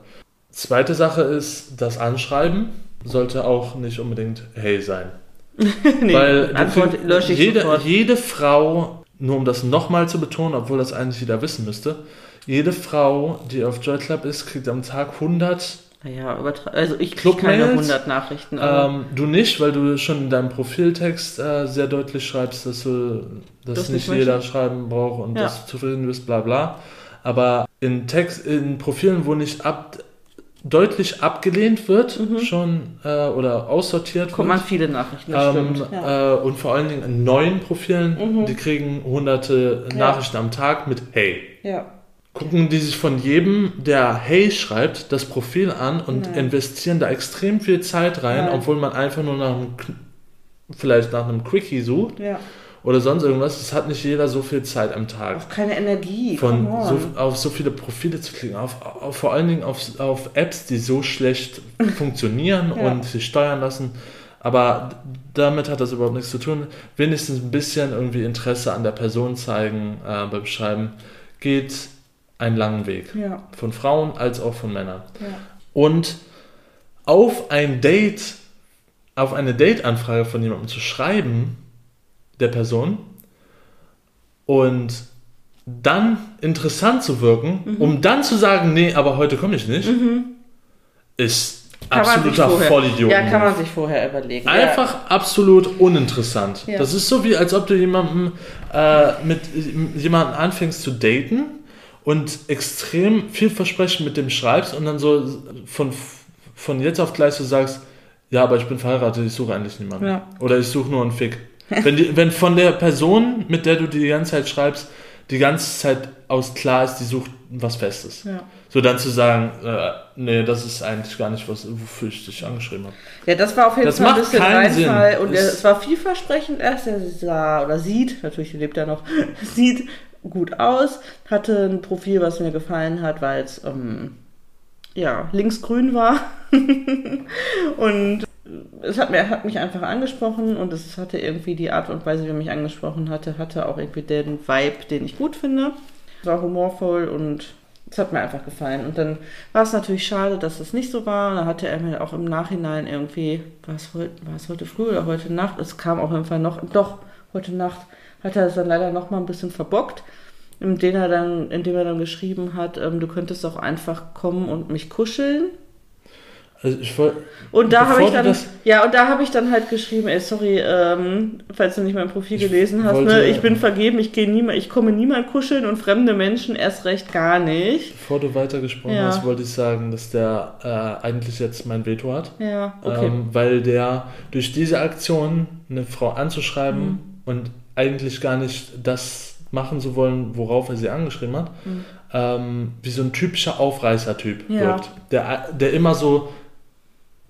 Zweite Sache ist, das Anschreiben sollte auch nicht unbedingt hey sein. *laughs* nee, Weil Antwort lösche ich jede, sofort. jede Frau, nur um das nochmal zu betonen, obwohl das eigentlich jeder wissen müsste, jede Frau, die auf Joy Club ist, kriegt am Tag 100. Naja, also ich kriege keine 100 Nachrichten. Ähm, du nicht, weil du schon in deinem Profiltext äh, sehr deutlich schreibst, dass du dass Das nicht jeder möchte. schreiben braucht und Ja. dass du zufrieden bist, bla bla. Aber in Text, in Profilen, wo nicht ab, deutlich abgelehnt wird, schon äh, oder aussortiert kommt wird, man viele Nachrichten, das ähm, stimmt. Ja. äh, und vor allen Dingen in neuen Profilen, Mhm. die kriegen hunderte Ja. Nachrichten am Tag mit Hey. ja. Gucken die sich von jedem, der Hey schreibt, das Profil an und Nein. investieren da extrem viel Zeit rein, Nein. obwohl man einfach nur nach einem, vielleicht nach einem Quickie sucht ja. oder sonst irgendwas. Es hat nicht jeder so viel Zeit am Tag. Auch keine Energie. Von so, auf so viele Profile zu klicken, auf, auf, vor allen Dingen auf, auf Apps, die so schlecht *laughs* funktionieren Ja. und sich steuern lassen. Aber damit hat das überhaupt nichts zu tun. Wenigstens ein bisschen irgendwie Interesse an der Person zeigen äh, beim Schreiben geht einen langen Weg. Ja. Von Frauen als auch von Männern. Ja. Und auf ein Date, auf eine Date-Anfrage von jemandem zu schreiben, der Person, und dann interessant zu wirken, Mhm. um dann zu sagen, nee, aber heute komme ich nicht, ist Kann man sich absoluter Vollidiot. Ja, kann man sich vorher überlegen. Einfach absolut uninteressant. Ja. Das ist so wie, als ob du jemanden äh, mit jemanden anfängst zu daten und extrem viel Versprechen mit dem schreibst und dann so von, von jetzt auf gleich so sagst, ja, aber ich bin verheiratet, ich suche eigentlich niemanden. Ja. Oder ich suche nur einen Fick. *laughs* wenn, die, wenn von der Person, mit der du die ganze Zeit schreibst, die ganze Zeit aus klar ist, die sucht was Festes. Ja. So dann zu sagen, äh, nee, das ist eigentlich gar nicht was, wofür ich dich angeschrieben habe. Ja, das war auf jeden Das Fall ein bisschen Sinn. Und es war vielversprechend erst. Er sah oder sieht, natürlich lebt er noch, *laughs* sieht gut aus, hatte ein Profil, was mir gefallen hat, weil es ähm, ja, linksgrün war. *laughs* und es hat, mir, hat mich einfach angesprochen und es hatte irgendwie die Art und Weise, wie er mich angesprochen hatte, hatte auch irgendwie den Vibe, den ich gut finde. Es war humorvoll und es hat mir einfach gefallen. Und dann war es natürlich schade, dass es nicht so war. Da hatte er mir auch im Nachhinein irgendwie, war es heute, war es heute früh oder heute Nacht, es kam auf jeden Fall noch, doch, heute Nacht hat er es dann leider noch mal ein bisschen verbockt, indem er dann, indem er dann geschrieben hat, ähm, du könntest auch einfach kommen und mich kuscheln. Also ich wollte. Und da habe ich dann, ja, und da habe ich dann halt geschrieben, ey, sorry, ähm, falls du nicht mein Profil gelesen hast, wollte- ne, ich bin vergeben, ich gehe niemand, ich komme niemand kuscheln und fremde Menschen erst recht gar nicht. Bevor du weitergesprochen Ja. hast, wollte ich sagen, dass der äh, eigentlich jetzt mein Veto hat. Ja, okay. Ähm, weil der durch diese Aktion eine Frau anzuschreiben Mhm. und eigentlich gar nicht das machen zu wollen, worauf er sie angeschrieben hat, ähm, wie so ein typischer Aufreißer-Typ Mhm. Ja. wirkt. Der, der immer so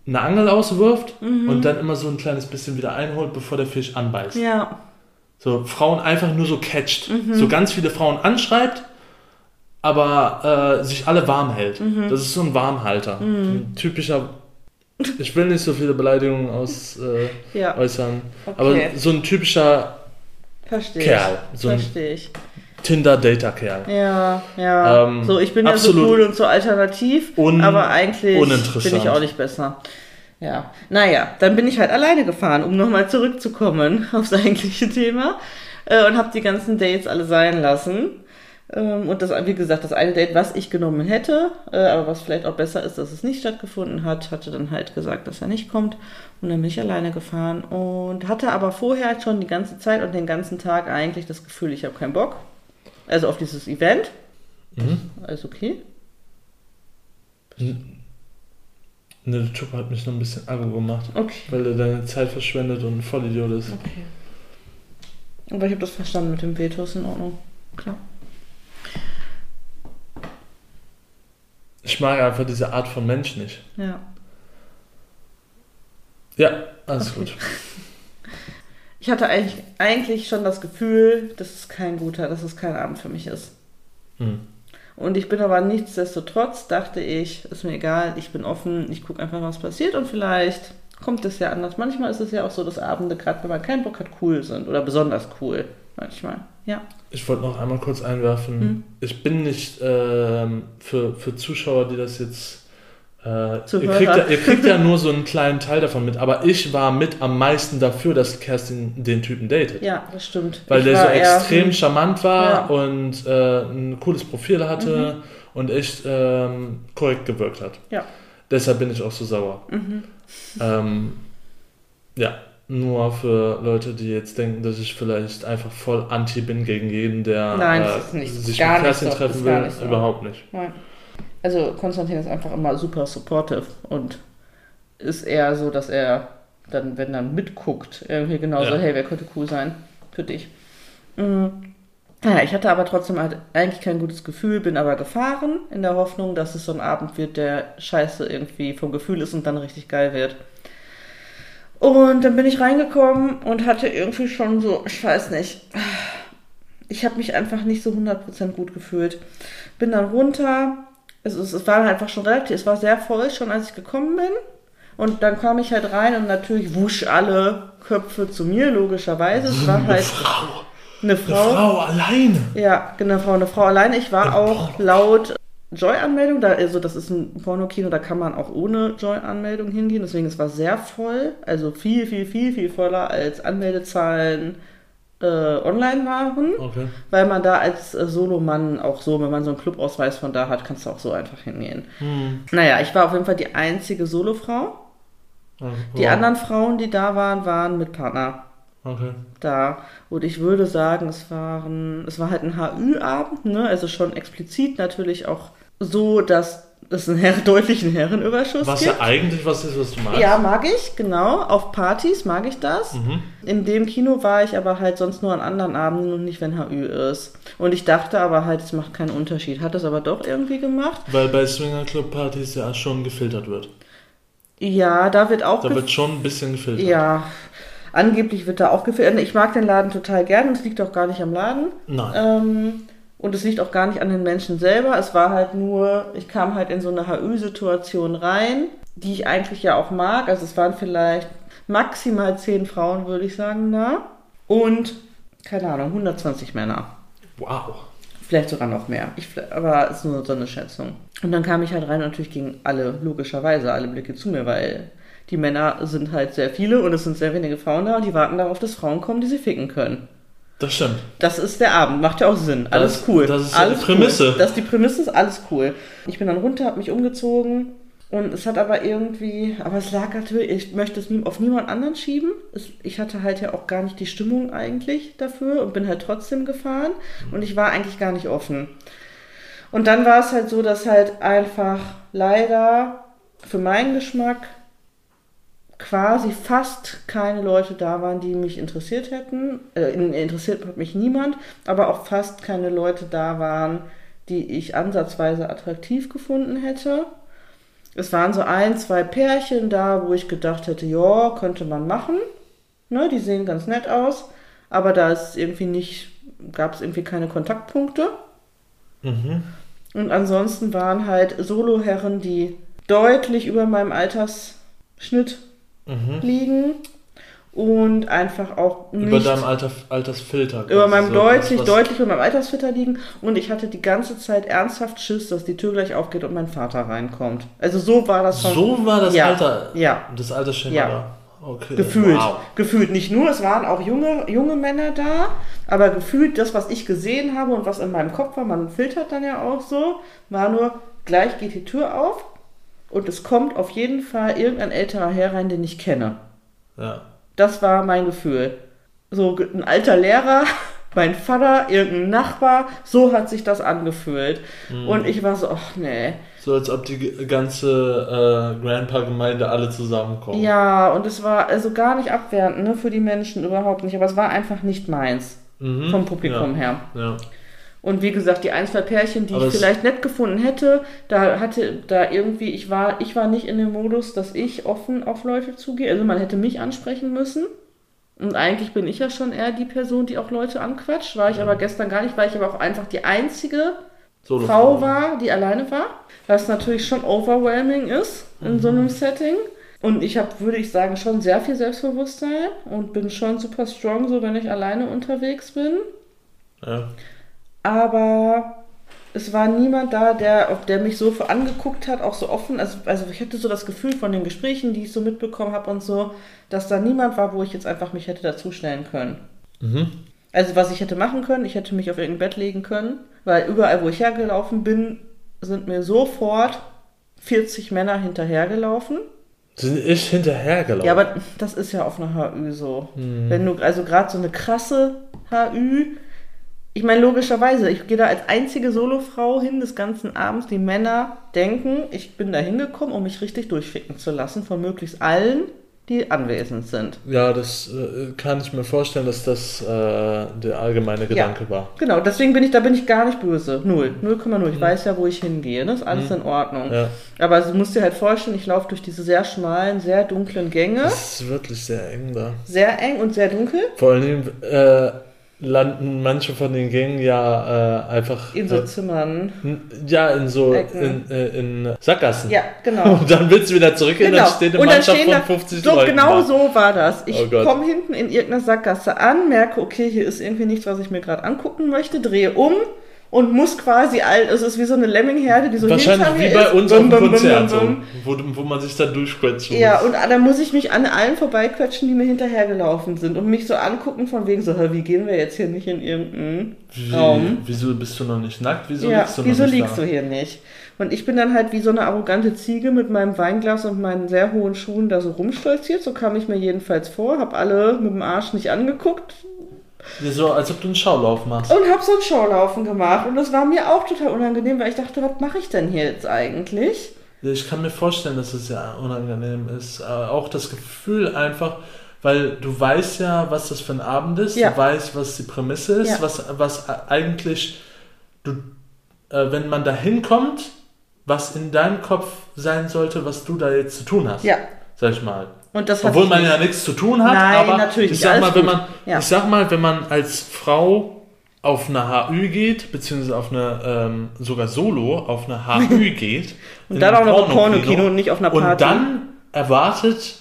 eine Angel auswirft Mhm. und dann immer so ein kleines bisschen wieder einholt, bevor der Fisch anbeißt. ja, So Frauen einfach nur so catcht. Mhm. So ganz viele Frauen anschreibt, aber äh, sich alle warm hält. Mhm. Das ist so ein Warmhalter. Ein typischer. Ich will nicht so viele Beleidigungen aus, äh, ja, äußern, Okay. aber so ein typischer verstehe Kerl. ich. So Verstehe ich. Tinder-Data-Kerl. Ja, ja. Ähm, so, ich bin ja so cool und so alternativ, aber eigentlich bin ich auch nicht besser. Ja, naja, dann bin ich halt alleine gefahren, um nochmal zurückzukommen *laughs* aufs eigentliche Thema äh, und habe die ganzen Dates alle sein lassen. Ähm, und das, wie gesagt, das eine Date, was ich genommen hätte, äh, aber was vielleicht auch besser ist, dass es nicht stattgefunden hat, hatte dann halt gesagt, dass er nicht kommt. Und dann bin ich alleine gefahren und hatte aber vorher schon die ganze Zeit und den ganzen Tag eigentlich das Gefühl, ich habe keinen Bock. Also auf dieses Event. Mhm. Alles okay? Ne, der Typ hat mich noch ein bisschen aggro gemacht, Okay. weil er deine Zeit verschwendet und ein Vollidiot ist. Okay. Aber ich habe das verstanden mit dem Veto, ist in Ordnung. Klar. Ich mag einfach diese Art von Mensch nicht. Ja. Ja, alles Okay. gut. Ich hatte eigentlich, eigentlich schon das Gefühl, dass es kein guter, dass es kein Abend für mich ist. Hm. Und ich bin aber nichtsdestotrotz, dachte ich, ist mir egal, ich bin offen, ich gucke einfach, was passiert und vielleicht kommt es ja anders. Manchmal ist es ja auch so, dass Abende, gerade wenn man keinen Bock hat, cool sind oder besonders cool. Manchmal. Ja. Ich wollte noch einmal kurz einwerfen. Hm. Ich bin nicht ähm, für, für Zuschauer, die das jetzt. Äh, ihr, kriegt ja, ihr kriegt ja *laughs* nur so einen kleinen Teil davon mit, aber ich war mit am meisten dafür, dass Kerstin den Typen datet. Ja, das stimmt. Weil Ich der so extrem charmant war Ja. Mhm. und äh, ein cooles Profil hatte und echt ähm, korrekt gewirkt hat. Ja. Deshalb bin ich auch so sauer. Mhm. Ähm, ja, nur für Leute, die jetzt denken, dass ich vielleicht einfach voll anti bin gegen jeden, der Nein, äh, das ist nicht- sich gar mit nicht Kerstin so, treffen will. nicht so. Überhaupt nicht. Nein. Also Konstantin ist einfach immer super supportive und ist eher so, dass er dann, wenn dann mitguckt, irgendwie genauso, Ja. hey, wer könnte cool sein für dich. Mhm. Ja, ich hatte aber trotzdem halt eigentlich kein gutes Gefühl, bin aber gefahren in der Hoffnung, dass es so ein Abend wird, der scheiße irgendwie vom Gefühl ist und dann richtig geil wird. Und dann bin ich reingekommen und hatte irgendwie schon so, ich weiß nicht, ich habe mich einfach nicht so 100% gut gefühlt. Bin dann runter, es, es, es war einfach schon relativ, es war sehr voll schon, als ich gekommen bin. Und dann kam ich halt rein und natürlich wusch alle Köpfe zu mir, logischerweise. Es war halt Frau. eine Eine Frau. Frau alleine. Ja, genau, Frau, eine Frau alleine. Ich war auch laut Joy-Anmeldung, da, also das ist ein Pornokino, da kann man auch ohne Joy-Anmeldung hingehen, deswegen es war sehr voll, also viel, viel, viel, viel voller als Anmeldezahlen äh, online waren, Okay. weil man da als äh, Solomann auch so, wenn man so einen Clubausweis von da hat, kannst du auch so einfach hingehen. Hm. Naja, ich war auf jeden Fall die einzige Solofrau. Die wow. anderen Frauen, die da waren, waren mit Partner Okay. da. Und ich würde sagen, es waren, es war halt ein HÜ-Abend, ne? Also schon explizit natürlich auch so, dass es einen Herr, *laughs* deutlichen Herrenüberschuss Was gibt. ja eigentlich was ist, was du magst. Ja, mag ich, genau. Auf Partys mag ich das. Mhm. In dem Kino war ich aber halt sonst nur an anderen Abenden und nicht, wenn HÜ ist. Und ich dachte aber halt, es macht keinen Unterschied. Hat es aber doch irgendwie gemacht. Weil bei Swinger Club Partys ja schon gefiltert wird. Ja, da wird auch Da wird schon ein bisschen gefiltert. Ja, angeblich wird da auch gefilmt. Ich mag den Laden total gern und es liegt auch gar nicht am Laden. Nein. Ähm, und es liegt auch gar nicht an den Menschen selber. Es war halt nur, ich kam halt in so eine HÜ-Situation rein, die ich eigentlich ja auch mag. Also es waren vielleicht maximal zehn Frauen, würde ich sagen, da. Und, keine Ahnung, 120 Männer. Wow. Vielleicht sogar noch mehr. Ich, aber es ist nur so eine Schätzung. Und dann kam ich halt rein und natürlich gingen alle, logischerweise, alle Blicke zu mir, weil die Männer sind halt sehr viele und es sind sehr wenige Frauen da und die warten darauf, dass Frauen kommen, die sie ficken können. Das stimmt. Das ist der Abend, macht ja auch Sinn. Alles Das- cool. das ist ja die alles Prämisse. Cool. Das ist die Prämisse, ist alles cool. Ich bin dann runter, habe mich umgezogen und es hat aber irgendwie, aber es lag natürlich, ich möchte es auf niemand anderen schieben. Ich hatte halt ja auch gar nicht die Stimmung eigentlich dafür und bin halt trotzdem gefahren und ich war eigentlich gar nicht offen. Und dann war es halt so, dass halt einfach leider für meinen Geschmack quasi fast keine Leute da waren, die mich interessiert hätten. Äh, interessiert hat mich niemand, aber auch fast keine Leute da waren, die ich ansatzweise attraktiv gefunden hätte. Es waren so ein, zwei Pärchen da, wo ich gedacht hätte, ja, könnte man machen. Ne, die sehen ganz nett aus, aber da ist irgendwie nicht, gab es irgendwie keine Kontaktpunkte. Mhm. Und ansonsten waren halt Soloherren, die deutlich über meinem Altersschnitt Mhm. liegen und einfach auch nicht Über deinem Alter, Altersfilter. über meinem So deutlich, was- deutlich über meinem Altersfitter liegen und ich hatte die ganze Zeit ernsthaft Schiss, dass die Tür gleich aufgeht und mein Vater reinkommt. Also so war das schon. So war das Ja. Alter. Ja. Das Altersschema Ja. da. Okay. Gefühlt. Wow. Gefühlt. Nicht nur, es waren auch junge, junge Männer da, aber gefühlt das, was ich gesehen habe und was in meinem Kopf war, man filtert dann ja auch so, war nur, gleich geht die Tür auf und es kommt auf jeden Fall irgendein älterer Herr rein, den ich kenne. Ja. Das war mein Gefühl. So ein alter Lehrer, *laughs* mein Vater, irgendein Nachbar, so hat sich das angefühlt. Mhm. Und ich war so, ach nee. So als ob die ganze äh, Grandpa-Gemeinde alle zusammenkommen. Ja, und es war also gar nicht abwertend, ne, für die Menschen überhaupt nicht, aber es war einfach nicht meins. Mhm. Vom Publikum ja. her. Ja. Und wie gesagt, die ein, zwei Pärchen, die Aber ich vielleicht nett gefunden hätte, da hatte da irgendwie, ich war, ich war nicht in dem Modus, dass ich offen auf Leute zugehe. Also man hätte mich ansprechen müssen. Und eigentlich bin ich ja schon eher die Person, die auch Leute anquatscht. War ich aber gestern gar nicht, weil ich aber auch einfach die einzige Solo Frau war, die alleine war. Was natürlich schon overwhelming ist in so einem Setting. Und ich habe, würde ich sagen, schon sehr viel Selbstbewusstsein und bin schon super strong, so wenn ich alleine unterwegs bin Ja. Aber es war niemand da, der, der mich so angeguckt hat, auch so offen. Also, also ich hatte so das Gefühl von den Gesprächen, die ich so mitbekommen habe und so, dass da niemand war, wo ich jetzt einfach mich hätte dazustellen können. Mhm. Also was ich hätte machen können, ich hätte mich auf irgendein Bett legen können, weil überall, wo ich hergelaufen bin, sind mir sofort 40 Männer hinterhergelaufen. Sind ich hinterhergelaufen? Ja, aber das ist ja auf einer HÜ so. Hm. Wenn du, also gerade so eine krasse HÜ, ich meine, logischerweise, ich gehe da als einzige Solofrau hin des ganzen Abends. Die Männer denken, ich bin da hingekommen, um mich richtig durchficken zu lassen von möglichst allen, die anwesend sind. Ja, das äh, kann ich mir vorstellen, dass das äh, der allgemeine Gedanke war. Genau, deswegen bin ich, da bin ich gar nicht böse. Null. 0,0. Ich weiß ja, wo ich hingehe. Das ist alles in Ordnung. Ja. Aber du musst dir halt vorstellen, ich laufe durch diese sehr schmalen, sehr dunklen Gänge. Das ist wirklich sehr eng da. Sehr eng und sehr dunkel. Vor allem, äh, landen manche von den Gängen ja äh, einfach. In so äh, Zimmern. Ja, in so in, äh, in Sackgassen. Ja, genau. *laughs* Und dann willst du wieder zurückgehen, Genau. dann steht eine Und dann Mannschaft stehen von da- 50 So, Leuten. genau da. so war das. Ich Oh komme hinten in irgendeiner Sackgasse an, merke, okay, hier ist irgendwie nichts, was ich mir gerade angucken möchte, drehe um und muss quasi all, es ist wie so eine Lemmingherde, die so Wahrscheinlich hinter mir wie bei ist. uns Bum, auf dem Konzert, so, wo, wo man sich da durchquetschen Ja, muss. und dann muss ich mich an allen vorbeiquetschen, die mir hinterhergelaufen sind und mich so angucken von wegen so, "Hä, wie gehen wir jetzt hier nicht in irgendeinen Wie, Raum? Wieso bist du noch nicht nackt? Wieso ja, liegst du noch wieso nicht liegst da? du hier nicht? Und ich bin dann halt wie so eine arrogante Ziege mit meinem Weinglas und meinen sehr hohen Schuhen da so rumstolziert. So kam ich mir jedenfalls vor, hab alle mit dem Arsch nicht angeguckt Ja, so, als ob du einen Schaulauf machst. und hab so ein Showlaufen gemacht. Und das war mir auch total unangenehm, weil ich dachte, was mache ich denn hier jetzt eigentlich? Ich kann mir vorstellen, dass es ja unangenehm ist. Aber auch das Gefühl einfach, weil du weißt ja, was das für ein Abend ist, Ja. du weißt, was die Prämisse ist, Ja. was, was eigentlich du, äh, wenn man da hinkommt, was in deinem Kopf sein sollte, was du da jetzt zu tun hast. Ja, Sag ich mal. Und Obwohl man nicht. ja nichts zu tun hat, Nein, aber natürlich ich sag mal, wenn man, Ja. ich sag mal, wenn man als Frau auf eine HÜ geht, beziehungsweise auf eine, ähm, sogar solo auf eine HÜ *laughs* geht. Und dann auch noch im Pornokino und nicht auf einer Und Party. dann erwartet,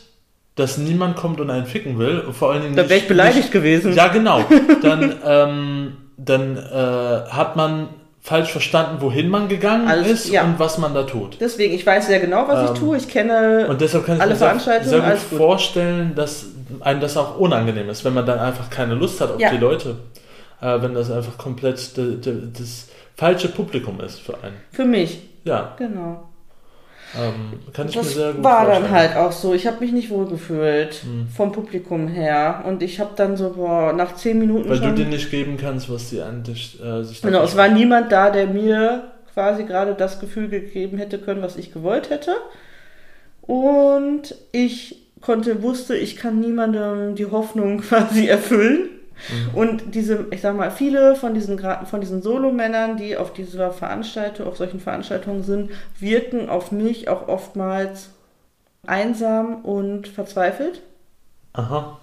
dass niemand kommt und einen ficken will. Und vor allen Dingen Da wäre ich beleidigt nicht, gewesen. Ja, genau. *laughs* Dann, ähm, dann äh, hat man falsch verstanden, wohin man gegangen Alles- ist ja. und was man da tut. Deswegen, ich weiß sehr genau, was Ähm, ich tue. Ich kenne Und deshalb kann ich alle mir sehr, Veranstaltungen, sehr gut alles gut. vorstellen, dass einem das auch unangenehm ist, wenn man dann einfach keine Lust hat auf Ja. die Leute. Äh, wenn das einfach komplett de, das falsche Publikum ist für einen. für mich. Ja, Genau. Ähm, kann ich Das mir sehr gut war vorstellen. dann halt auch so. Ich habe mich nicht wohl gefühlt Hm. vom Publikum her. Und ich habe dann so, boah, nach zehn Minuten Weil du dir nicht geben kannst, was die eigentlich äh, sich Genau, es war niemand da, der mir quasi gerade das Gefühl gegeben hätte können, was ich gewollt hätte. Und ich konnte, wusste, ich kann niemandem die Hoffnung *laughs* quasi erfüllen. Und diese, ich sag mal, viele von diesen, von diesen Solomännern, die auf dieser Veranstaltung, auf solchen Veranstaltungen sind, wirken auf mich auch oftmals einsam und verzweifelt. Aha.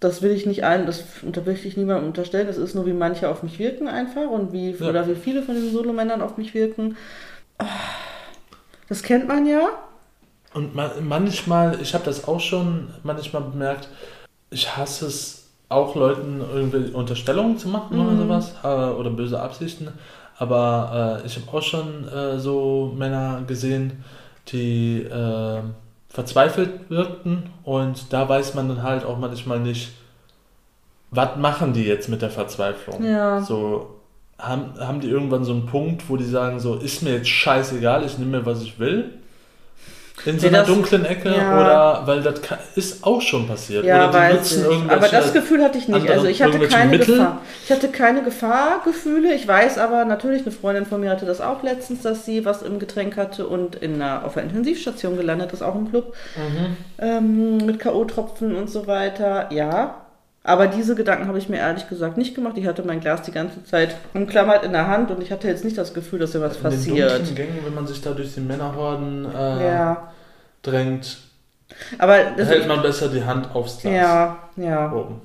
Das will ich nicht ein, das unter- will ich niemandem unterstellen. Das ist nur, wie manche auf mich wirken einfach und wie, Ja. oder wie viele von diesen Solomännern auf mich wirken. Das kennt man ja. Und ma manchmal, ich habe das auch schon manchmal bemerkt, ich hasse es auch Leuten irgendwie Unterstellungen zu machen oder Mhm. sowas äh, oder böse Absichten. Aber äh, ich habe auch schon äh, so Männer gesehen, die äh, verzweifelt wirkten und da weiß man dann halt auch manchmal nicht, was machen die jetzt mit der Verzweiflung? Ja. So haben, haben die irgendwann so einen Punkt, wo die sagen so, ist mir jetzt scheißegal, ich nehme mir, was ich will? In so Nee, einer dunklen Ecke ja. oder weil das ka- ist auch schon passiert. Ja, oder die nutzen irgendwelche Aber das Gefühl hatte ich nicht. Also ich hatte keine Mittel? Gefahr. Ich hatte keine Gefahrgefühle. Ich weiß aber natürlich, eine Freundin von mir hatte das auch letztens, dass sie was im Getränk hatte und in einer, auf einer Intensivstation gelandet ist, auch im Club, Mhm. ähm, mit K.O.-Tropfen und so weiter. Ja. Aber diese Gedanken habe ich mir ehrlich gesagt nicht gemacht. Ich hatte mein Glas die ganze Zeit umklammert in der Hand und ich hatte jetzt nicht das Gefühl, dass hier was In den passiert. dunklen Gängen, wenn man sich da durch die Männerhorden äh, Ja. drängt, Aber hält man besser die Hand aufs Glas. ja, ja. Oben.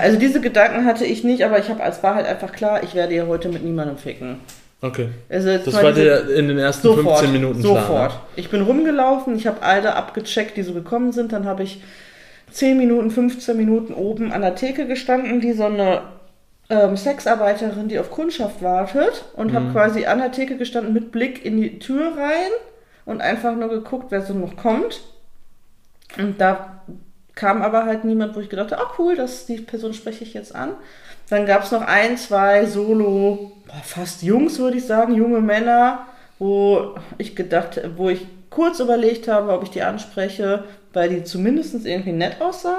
Also diese Gedanken hatte ich nicht, aber ich habe als war halt einfach klar, ich werde ja heute mit niemandem ficken. Okay. Also Das war dir in den ersten sofort, 15 Minuten sofort. klar. ne? Ich bin rumgelaufen, ich habe alle abgecheckt, die so gekommen sind. Dann habe ich 10 Minuten, 15 Minuten oben an der Theke gestanden, die so eine ähm, Sexarbeiterin, die auf Kundschaft wartet und habe Mhm. quasi an der Theke gestanden mit Blick in die Tür rein und einfach nur geguckt, wer so noch kommt. Und da kam aber halt niemand, wo ich gedacht habe, ah cool, das, die Person spreche ich jetzt an. Dann gab es noch ein, zwei Solo, fast Jungs, würde ich sagen, junge Männer, wo ich gedacht, wo ich kurz überlegt habe, ob ich die anspreche, weil die zumindest irgendwie nett aussahen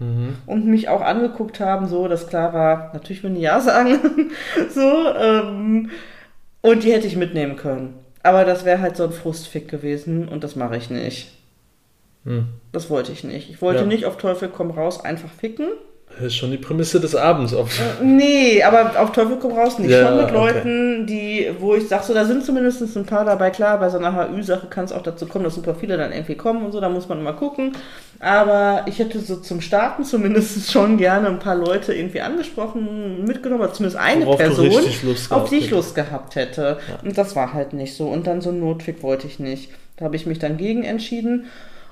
Mhm. und mich auch angeguckt haben, so, dass klar war, natürlich würden die ja sagen, *laughs* so, ähm, und die hätte ich mitnehmen können. Aber das wäre halt so ein Frustfick gewesen und das mache ich nicht. Hm. Das wollte ich nicht. Ich wollte Ja. nicht auf Teufel komm raus einfach ficken. Das ist schon die Prämisse des Abends. Auf Äh, Nee, aber auf Teufel komm raus nicht. Ja, Schon mit okay. Leuten, die, wo ich sag so, da sind zumindest ein paar dabei. Klar, bei so einer HÜ-Sache kann es auch dazu kommen, dass super viele dann irgendwie kommen und so, da muss man mal gucken. Aber ich hätte so zum Starten zumindest *laughs* schon gerne ein paar Leute irgendwie angesprochen, mitgenommen, oder zumindest eine Worauf Person, auf die ich. Lust gehabt hätte. Und das war halt nicht so. Und dann so ein Notfick wollte ich nicht. Da habe ich mich dann gegen entschieden.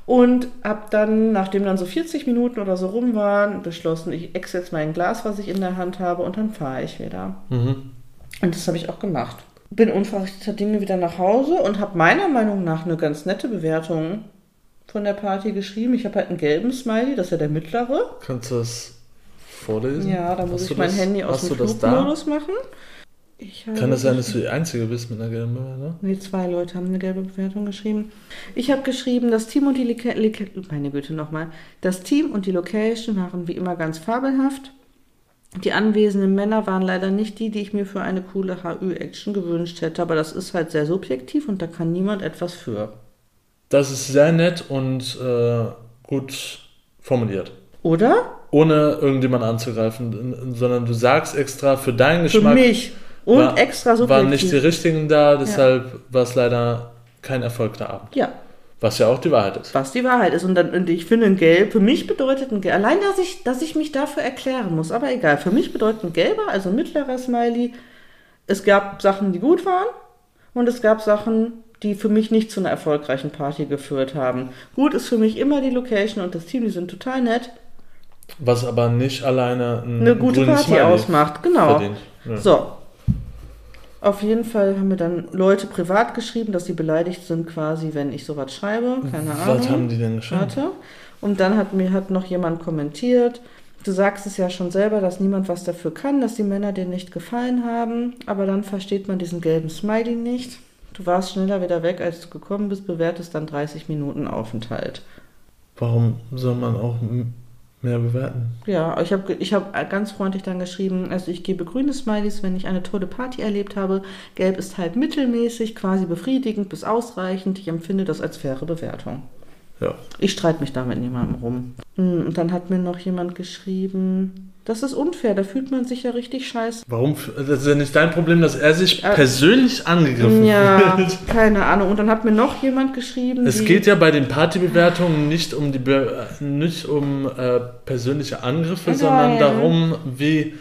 Und habe dann, nachdem dann so 40 Minuten oder so rum waren, beschlossen, ich ex jetzt mein Glas, was ich in der Hand habe, und dann fahre ich wieder. Mhm. Und das habe ich auch gemacht. Bin unverrichteter Dinge wieder nach Hause und habe meiner Meinung nach eine ganz nette Bewertung von der Party geschrieben. Ich habe halt einen gelben Smiley, das ist ja der mittlere. Kannst du das vorlesen? Ja, da muss Hast ich mein das- Handy aus dem? Flugmodus machen. Kann das sein, dass du die Einzige bist mit einer gelben Bewertung? Nee, zwei Leute haben eine gelbe Bewertung geschrieben. Ich habe geschrieben, das Team und die Loca Loca meine Güte nochmal. Das Team und die Location waren wie immer ganz fabelhaft. Die anwesenden Männer waren leider nicht die, die ich mir für eine coole HÜ-Action gewünscht hätte, aber das ist halt sehr subjektiv und da kann niemand etwas für. Das ist sehr nett und äh, gut formuliert. Oder? Ohne irgendjemand anzugreifen, sondern du sagst extra für deinen Für Geschmack mich. Und war- extra subjektiv. waren nicht die richtigen da, deshalb war es leider kein Erfolg der Abend. ja, Was ja auch die Wahrheit ist. was die Wahrheit ist. Und, dann, und ich finde ein Gelb, für mich bedeutet ein Gelb, allein dass ich, dass ich mich dafür erklären muss, aber egal, für mich bedeutet ein Gelber, also ein mittlerer Smiley, es gab Sachen, die gut waren und es gab Sachen, die für mich nicht zu einer erfolgreichen Party geführt haben. Gut ist für mich immer die Location und das Team, die sind total nett. Was aber nicht alleine ein Eine gute Party Smiley ausmacht, genau. Ja. So. Auf jeden Fall haben mir dann Leute privat geschrieben, dass sie beleidigt sind quasi, wenn ich sowas schreibe. Keine Ahnung. Was haben die denn geschrieben? Warte. Und dann hat mir hat noch jemand kommentiert. Du sagst es ja schon selber, dass niemand was dafür kann, dass die Männer dir nicht gefallen haben. Aber dann versteht man diesen gelben Smiley nicht. Du warst schneller wieder weg, als du gekommen bist, bewertest dann 30 Minuten Aufenthalt. Warum soll man auch mehr bewerten? Ja, ich habe ich hab ganz freundlich dann geschrieben, also ich gebe grüne Smileys, wenn ich eine tolle Party erlebt habe. Gelb ist halt mittelmäßig, quasi befriedigend bis ausreichend. Ich empfinde das als faire Bewertung. Ja. Ich streite mich da mit niemandem rum. Hm, Und dann hat mir noch jemand geschrieben, das ist unfair, da fühlt man sich ja richtig scheiße. Warum? Das ist ja nicht dein Problem, dass er sich Äh, persönlich angegriffen Ja, fühlt. keine Ahnung. Und dann hat mir noch jemand geschrieben, Es geht ja bei den Partybewertungen nicht um die Be nicht um äh, persönliche Angriffe, Nein. sondern darum, wie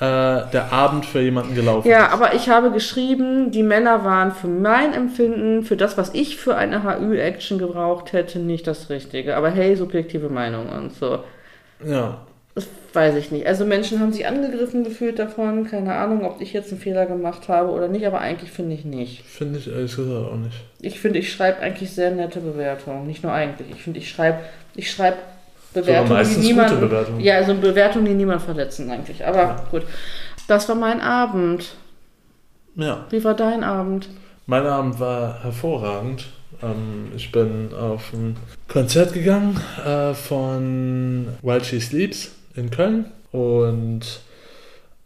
äh, der Abend für jemanden gelaufen Ja, ist. aber ich habe geschrieben, die Männer waren für mein Empfinden, für das, was ich für eine HÜ-Action gebraucht hätte, nicht das Richtige. Aber hey, subjektive Meinung und so. Ja. Weiß ich nicht. Also Menschen haben sich angegriffen gefühlt davon. Keine Ahnung, ob ich jetzt einen Fehler gemacht habe oder nicht, aber eigentlich finde ich nicht. Finde ich ehrlich gesagt auch nicht. Ich finde, ich schreibe eigentlich sehr nette Bewertungen. Nicht nur eigentlich. Ich finde, ich schreibe ich schreib Bewertungen, die meistens niemand. gute Bewertungen. Ja, also Bewertungen, die niemand verletzen eigentlich. Aber Ja. gut. Das war mein Abend. Ja. Wie war dein Abend? Mein Abend war hervorragend. Ähm, ich bin auf ein Konzert gegangen äh, von While She Sleeps in Köln und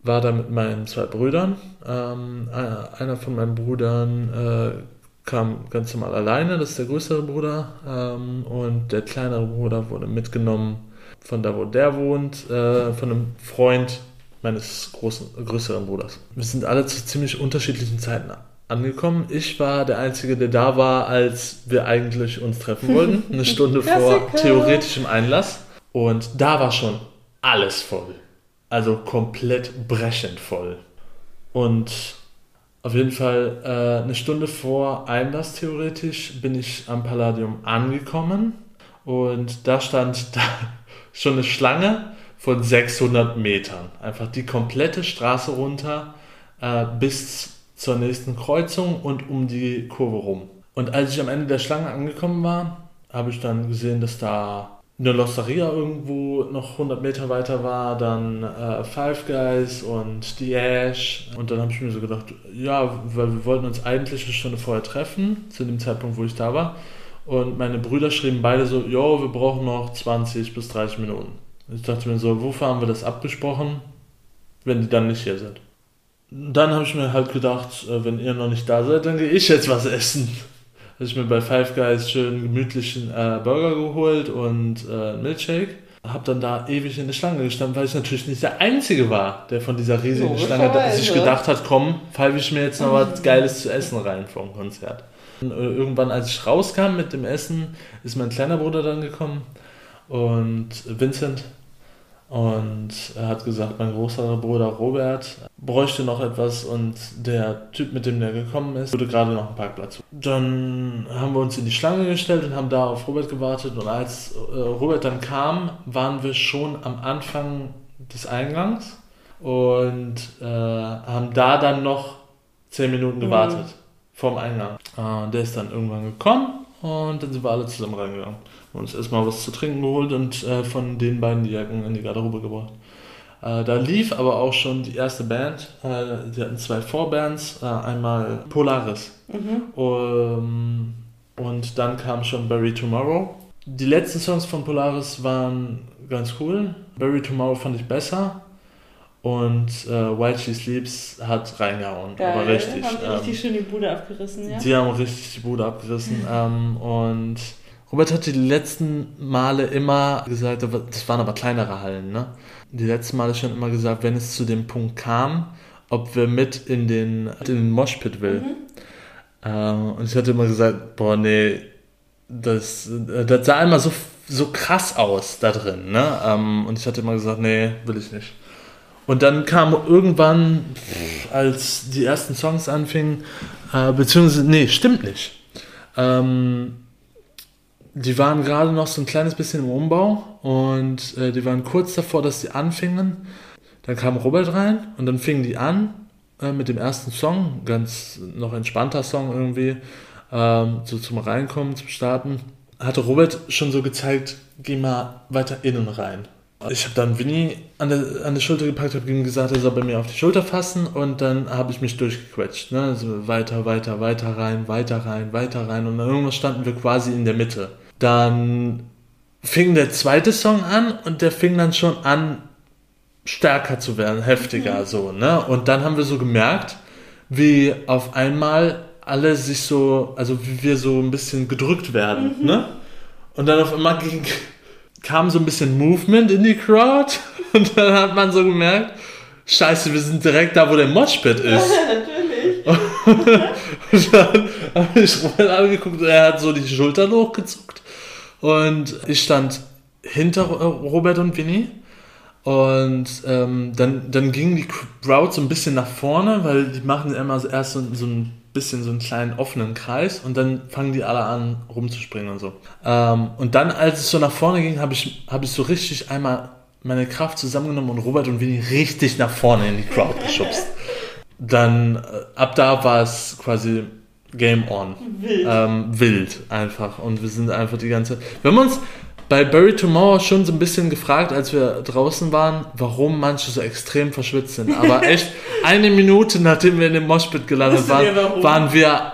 war da mit meinen zwei Brüdern. Ähm, einer einer von meinen Brüdern äh, kam ganz normal alleine, das ist der größere Bruder. Ähm, und der kleinere Bruder wurde mitgenommen von da, wo der wohnt, äh, von einem Freund meines großen, größeren Bruders. Wir sind alle zu ziemlich unterschiedlichen Zeiten angekommen. Ich war der Einzige, der da war, als wir eigentlich uns treffen wollten. *laughs* Eine Stunde vor theoretischem Einlass. Und da war schon alles voll. Also komplett brechend voll. Und auf jeden Fall äh, eine Stunde vor Einlass theoretisch bin ich am Palladium angekommen. Und da stand *laughs* da schon eine Schlange von 600 Metern. Einfach die komplette Straße runter äh, bis zur nächsten Kreuzung und um die Kurve rum. Und als ich am Ende der Schlange angekommen war, habe ich dann gesehen, dass da eine Losteria irgendwo noch 100 Meter weiter war, dann äh, Five Guys und die Ash. Und dann habe ich mir so gedacht, ja, weil wir wollten uns eigentlich eine Stunde vorher treffen, zu dem Zeitpunkt, wo ich da war. Und meine Brüder schrieben beide so, jo, wir brauchen noch 20 bis 30 Minuten. Ich dachte mir so, wofür haben wir das abgesprochen, wenn die dann nicht hier sind? Dann habe ich mir halt gedacht, äh, wenn ihr noch nicht da seid, dann gehe ich jetzt was essen. Habe ich mir bei Five Guys schön gemütlichen äh, Burger geholt und äh, Milkshake. Hab dann da ewig in der Schlange gestanden, weil ich natürlich nicht der Einzige war, der von dieser riesigen Schlange Logischerweise. sich gedacht hat, komm, pfeife ich mir jetzt noch was Geiles zu essen rein vom Konzert. Und, äh, irgendwann, als ich rauskam mit dem Essen, ist mein kleiner Bruder dann gekommen und Vincent und er hat gesagt, mein großer Bruder Robert bräuchte noch etwas und der Typ, mit dem der gekommen ist, würde gerade noch einen Parkplatz. Dann haben wir uns in die Schlange gestellt und haben da auf Robert gewartet und als äh, Robert dann kam, waren wir schon am Anfang des Eingangs und äh, haben da dann noch zehn Minuten gewartet vorm Eingang. Äh, der ist dann irgendwann gekommen und dann sind wir alle zusammen reingegangen. Haben uns erstmal was zu trinken geholt und äh, von den beiden die Jacken in die Garderobe gebracht. Äh, da lief aber auch schon die erste Band. Äh, die hatten zwei Vorbands. Äh, einmal Polaris. Um, und dann kam schon Bury Tomorrow. Die letzten Songs von Polaris waren ganz cool. Bury Tomorrow fand ich besser. Und äh, While She Sleeps hat reingehauen. aber richtig. Haben die ähm, richtig schön die Bude abgerissen, ja? die haben richtig die Bude abgerissen. ähm, und Robert hat die letzten Male immer gesagt, das waren aber kleinere Hallen, ne? Die letzten Male schon immer gesagt, wenn es zu dem Punkt kam, ob wir mit in den, in den Moshpit will. Ähm, und ich hatte immer gesagt, boah, nee, das, das sah immer so, so krass aus da drin, ne? Ähm, und ich hatte immer gesagt, nee, will ich nicht. Und dann kam irgendwann, als die ersten Songs anfingen, äh, beziehungsweise, nee, stimmt nicht. Ähm, die waren gerade noch so ein kleines bisschen im Umbau und äh, die waren kurz davor, dass sie anfingen. Dann kam Robert rein und dann fingen die an äh, mit dem ersten Song, ganz noch entspannter Song irgendwie, ähm, so zum Reinkommen, zum Starten. Hatte Robert schon so gezeigt, geh mal weiter innen rein. Ich habe dann Winnie an der, an der Schulter gepackt, habe ihm gesagt, er soll bei mir auf die Schulter fassen und dann habe ich mich durchgequetscht. Ne? Also weiter, weiter, weiter rein, weiter rein, weiter rein und dann irgendwann standen wir quasi in der Mitte. Dann fing der zweite Song an und der fing dann schon an, stärker zu werden, heftiger so. Ne? Und dann haben wir so gemerkt, wie auf einmal alle sich so, also wie wir so ein bisschen gedrückt werden. Ne? Und dann auf einmal ging, kam so ein bisschen Movement in die Crowd *laughs* und dann hat man so gemerkt, scheiße, wir sind direkt da, wo der Moshpit *laughs* ist. Natürlich. *laughs* Und dann habe ich Robert angeguckt und er hat so die Schultern hochgezuckt. Und ich stand hinter Robert und Winnie. Und ähm, dann, dann ging die Crowd so ein bisschen nach vorne, weil die machen immer erst so, so ein bisschen so einen kleinen offenen Kreis und dann fangen die alle an rumzuspringen und so. Ähm, und dann, als es so nach vorne ging, habe ich, hab ich so richtig einmal meine Kraft zusammengenommen und Robert und Winnie richtig nach vorne in die Crowd geschubst. Dann, äh, ab da war es quasi Game on. Wild. Ähm, wild einfach. Und wir sind einfach die ganze Wir haben uns bei Bury Tomorrow schon so ein bisschen gefragt, als wir draußen waren, warum manche so extrem verschwitzt sind. Aber *laughs* echt, eine Minute nachdem wir in dem Moshpit gelandet waren, waren wir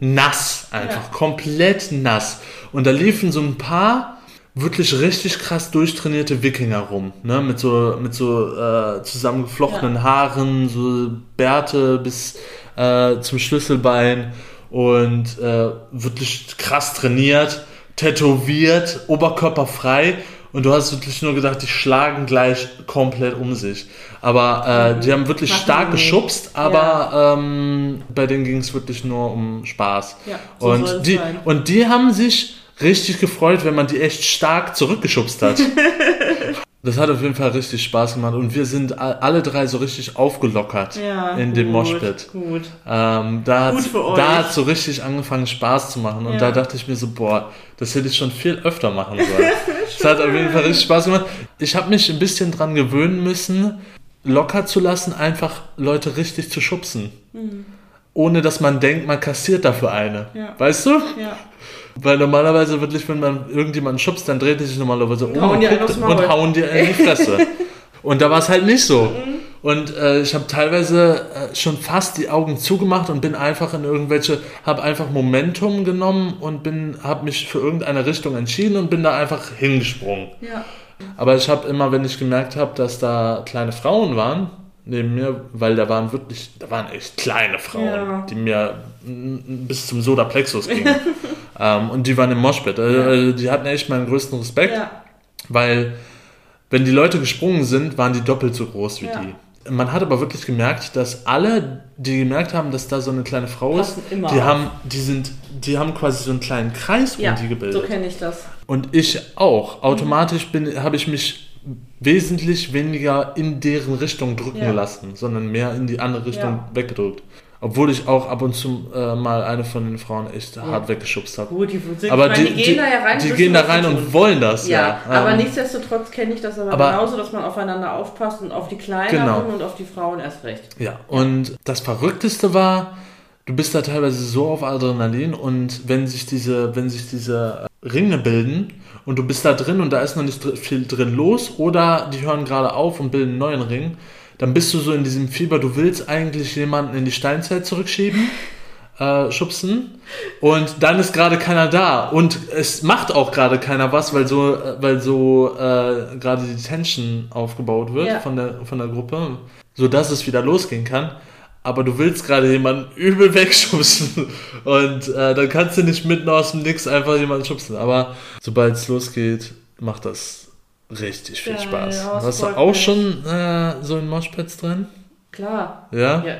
nass. Einfach Ja. komplett nass. Und da liefen so ein paar wirklich richtig krass durchtrainierte Wikinger rum, ne? Mit so, mit so äh, zusammengeflochtenen Ja. Haaren, so Bärte bis äh, zum Schlüsselbein und äh, wirklich krass trainiert, tätowiert, oberkörperfrei. Und du hast wirklich nur gedacht, die schlagen gleich komplett um sich. Aber äh, die haben wirklich Machen stark geschubst, aber ähm, bei denen ging es wirklich nur um Spaß. Ja, so und, die, sein. und die haben sich richtig gefreut, wenn man die echt stark zurückgeschubst hat. *laughs* das hat auf jeden Fall richtig Spaß gemacht und wir sind alle drei so richtig aufgelockert Ja, in dem gut, Moshpit. Gut. Ähm, da Gut hat für euch. da hat's so richtig angefangen Spaß zu machen und Ja. da dachte ich mir so, boah, das hätte ich schon viel öfter machen sollen. *laughs* Es hat auf jeden Fall richtig Spaß gemacht. Ich habe mich ein bisschen dran gewöhnen müssen, locker zu lassen, einfach Leute richtig zu schubsen. Ohne dass man denkt, man kassiert dafür eine. Mhm. Ja. Weißt du? Ja. Weil normalerweise wirklich, wenn man irgendjemanden schubst, dann dreht er sich normalerweise um Hauen und, die einen guckt und hauen dir in die Fresse. *laughs* und da war es halt nicht so. Mhm. Und äh, ich habe teilweise äh, schon fast die Augen zugemacht und bin einfach in irgendwelche, habe einfach Momentum genommen und bin, habe mich für irgendeine Richtung entschieden und bin da einfach hingesprungen. Ja. Aber ich habe immer, wenn ich gemerkt habe, dass da kleine Frauen waren neben mir, weil da waren wirklich, da waren echt kleine Frauen, Ja. die mir bis zum Sodaplexus gingen. *laughs* ähm, und die waren im Moshpit. Also, also die hatten echt meinen größten Respekt, weil wenn die Leute gesprungen sind, waren die doppelt so groß wie die. Man hat aber wirklich gemerkt, dass alle, die gemerkt haben, dass da so eine kleine Frau ist, Passen immer die auf. haben, die sind, die haben quasi so einen kleinen Kreis um die so gebildet. kenne ich das. Und ich auch. Automatisch bin, habe ich mich wesentlich weniger in deren Richtung drücken Ja. lassen, sondern mehr in die andere Richtung Ja. weggedrückt. Obwohl ich auch ab und zu äh, mal eine von den Frauen echt hart weggeschubst habe. Gut, die sind, Aber meine, die, die, gehen da ja rein. die gehen da rein und wollen das. Ja, Ja, aber Ähm, nichtsdestotrotz kenne ich das aber, aber- genauso, dass man aufeinander aufpasst und auf die Kleineren Genau. und auf die Frauen erst recht. Ja, und das Verrückteste war, du bist da teilweise so auf Adrenalin und wenn sich diese, wenn sich diese äh, Ringe bilden und du bist da drin und da ist noch nicht viel drin los oder die hören gerade auf und bilden einen neuen Ring, dann bist du so in diesem Fieber, du willst eigentlich jemanden in die Steinzeit zurückschieben. *laughs* Äh, schubsen und dann ist gerade keiner da und es macht auch gerade keiner was, weil so, äh, weil so äh, gerade die Tension aufgebaut wird Ja. von der von der Gruppe, so dass es wieder losgehen kann. Aber du willst gerade jemanden *laughs* übel wegschubsen und äh, dann kannst du nicht mitten aus dem Nix einfach jemanden schubsen. Aber sobald es losgeht, macht das richtig viel Spaß. ja, Warst du auch schon äh, so in Moshpads drin? Klar. Ja? Ja.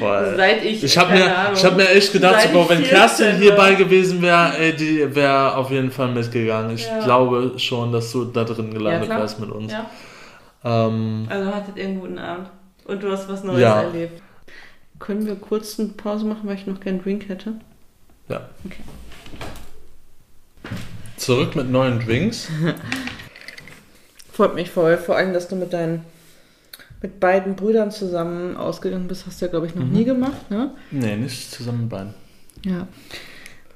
Boah, Seit ich. ich habe mir, Ahnung, ich hab mir echt gedacht, seit so, boah, ich wenn 14 Kerstin hierbei gewesen wäre, die wäre auf jeden Fall mitgegangen. Ich Ja. glaube schon, dass du da drin Ja, gelandet klar. wärst mit uns. Ja, Ähm, also hattet ihr einen guten Abend. Und du hast was Neues Ja. erlebt. Können wir kurz eine Pause machen, weil ich noch keinen Drink hätte? ja. Okay. Zurück mit neuen Drinks. *laughs* Freut mich voll. Vor allem, dass du mit deinen mit beiden Brüdern zusammen ausgegangen bist, hast du ja, glaube ich, noch Mhm. nie gemacht, ne? Nee, nicht zusammen mit beiden. Ja.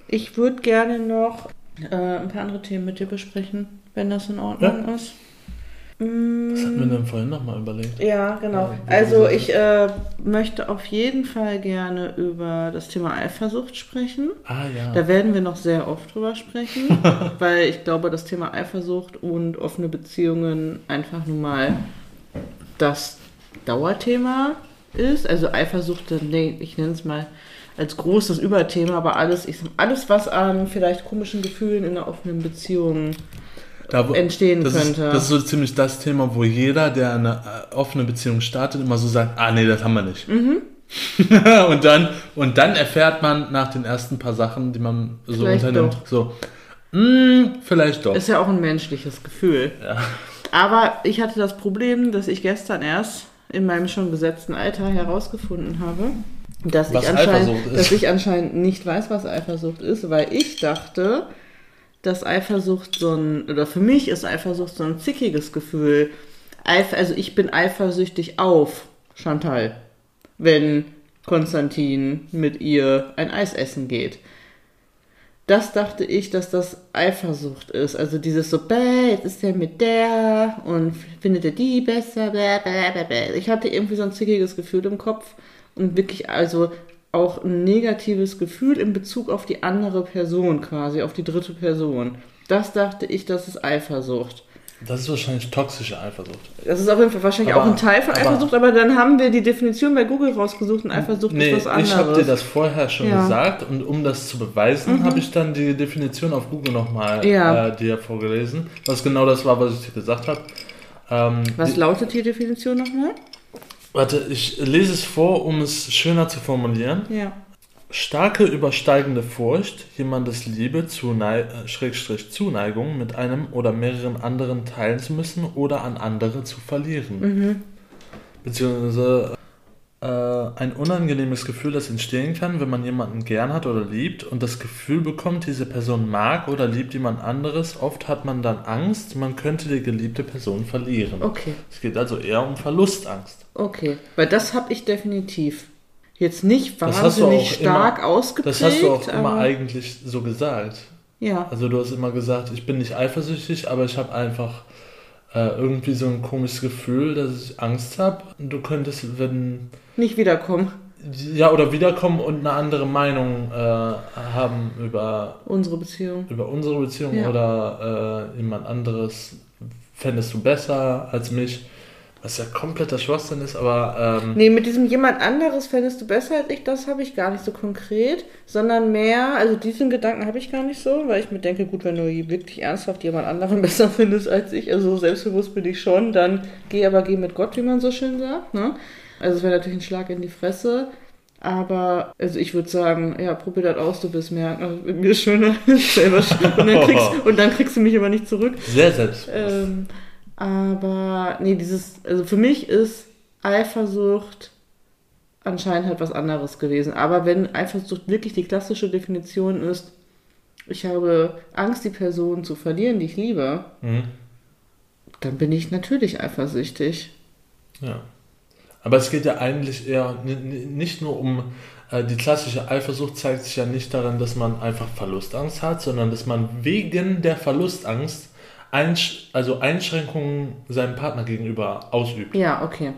Ich würde gerne noch äh, ein paar andere Themen mit dir besprechen, wenn das in Ordnung ist. Mm, Was hatten wir denn vorhin nochmal überlegt? Ja, genau. Ja, also ich äh, möchte auf jeden Fall gerne über das Thema Eifersucht sprechen. Ah ja. Da werden wir noch sehr oft drüber sprechen, *laughs* weil ich glaube, das Thema Eifersucht und offene Beziehungen einfach nun mal das Dauerthema ist. Also Eifersucht, dann ich nenne es mal als großes Überthema, aber alles, ich sag, alles, was an vielleicht komischen Gefühlen in einer offenen Beziehung Da, entstehen das ist, könnte. das ist so ziemlich das Thema, wo jeder, der eine äh, offene Beziehung startet, immer so sagt, ah nee, das haben wir nicht. Mhm. *laughs* und, dann, und dann erfährt man nach den ersten paar Sachen, die man so Vielleicht unternimmt, doch. so, mm, vielleicht doch. Ist ja auch ein menschliches Gefühl. Ja. Aber ich hatte das Problem, dass ich gestern erst in meinem schon gesetzten Alter herausgefunden habe, dass, Was ich anscheinend, ist. dass ich anscheinend nicht weiß, was Eifersucht ist, weil ich dachte, dass Eifersucht so ein, oder für mich ist Eifersucht so ein zickiges Gefühl. Eif also ich bin eifersüchtig auf Chantal, wenn Konstantin mit ihr ein Eis essen geht. Das dachte ich, dass das Eifersucht ist. Also dieses so, bäh, jetzt ist er mit der und findet er die besser, bäh, bäh, bäh, bäh. Ich hatte irgendwie so ein zickiges Gefühl im Kopf und wirklich also auch ein negatives Gefühl in Bezug auf die andere Person quasi, auf die dritte Person. Das dachte ich, das ist Eifersucht. Das ist wahrscheinlich toxische Eifersucht. Das ist auf jeden Fall wahrscheinlich Aber- auch ein Teil von aber- Eifersucht, aber, dann haben wir die Definition bei Google rausgesucht und Eifersucht Nee, ist was anderes. ich habe dir das vorher schon Ja. Mhm. gesagt und um das zu beweisen, habe ich dann die Definition auf Google nochmal Ja. äh, dir vorgelesen, was genau das war, was ich dir gesagt habe. Ähm, was die, lautet die Definition nochmal? Warte, ich lese es vor, um es schöner zu formulieren. Ja. Starke übersteigende Furcht, jemandes Liebe, Zunei äh, Schrägstrich Zuneigung mit einem oder mehreren anderen teilen zu müssen oder an andere zu verlieren. Mhm. Beziehungsweise ein unangenehmes Gefühl, das entstehen kann, wenn man jemanden gern hat oder liebt und das Gefühl bekommt, diese Person mag oder liebt jemand anderes. Oft hat man dann Angst, man könnte die geliebte Person verlieren. Okay. Es geht also eher um Verlustangst. Okay, weil das habe ich definitiv. Jetzt nicht Das hast du wahnsinnig stark immer- ausgeprägt. Das hast du auch immer eigentlich so gesagt. Ja, Also du hast immer gesagt, ich bin nicht eifersüchtig, aber ich habe einfach äh, irgendwie so ein komisches Gefühl, dass ich Angst habe. Du könntest, wenn nicht wiederkommen. ja oder wiederkommen und eine andere Meinung äh, haben über Unsere Beziehung. über unsere Beziehung Ja. oder äh, jemand anderes fändest du besser als mich. Was ja kompletter Schwachsinn ist, aber. Ähm, Nee, mit diesem jemand anderes fändest du besser als ich, das habe ich gar nicht so konkret, sondern mehr, also diesen Gedanken habe ich gar nicht so, weil ich mir denke, gut, wenn du wirklich ernsthaft jemand anderen *laughs* besser findest als ich, also selbstbewusst bin ich schon, dann geh aber geh mit Gott, wie man so schön sagt, ne? Also es wäre natürlich ein Schlag in die Fresse, aber also ich würde sagen, ja, probier das aus, du wirst merken, also mit mir ist schöner *laughs* selber schön. und, dann kriegst, *laughs* und dann kriegst du mich aber nicht zurück. sehr selbstbewusst. Ähm, aber nee, dieses, also für mich ist Eifersucht anscheinend halt was anderes gewesen. Aber wenn Eifersucht wirklich die klassische Definition ist, ich habe Angst, die Person zu verlieren, die ich liebe, Mhm. dann bin ich natürlich eifersüchtig. Ja. Aber es geht ja eigentlich eher nicht nur um äh, die klassische Eifersucht, zeigt sich ja nicht darin, dass man einfach Verlustangst hat, sondern dass man wegen der Verlustangst Einsch also Einschränkungen seinem Partner gegenüber ausübt Ja, okay.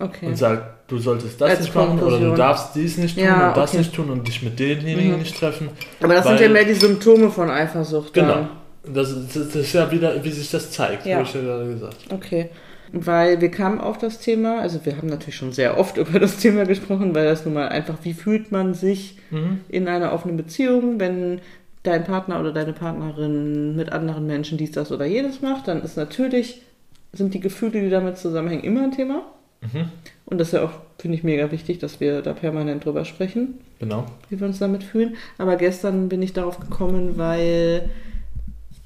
Okay. und sagt, du solltest das Als nicht machen oder du Konklusion. darfst dies nicht tun Ja, und das okay. nicht tun und dich mit denjenigen Mhm. nicht treffen. aber das weil- sind ja mehr die Symptome von Eifersucht. Genau. Das, das, das ist ja wieder, wie sich das zeigt, Ja. habe ich ja gerade gesagt. Okay. Weil wir kamen auf das Thema, also wir haben natürlich schon sehr oft *laughs* über das Thema gesprochen, weil das nun mal einfach, wie fühlt man sich Mhm. in einer offenen Beziehung, wenn dein Partner oder deine Partnerin mit anderen Menschen dies, das oder jenes macht, dann ist natürlich, sind die Gefühle, die damit zusammenhängen, immer ein Thema. Mhm. Und das ist ja auch, finde ich, mega wichtig, dass wir da permanent drüber sprechen, Genau. wie wir uns damit fühlen. Aber gestern bin ich darauf gekommen, weil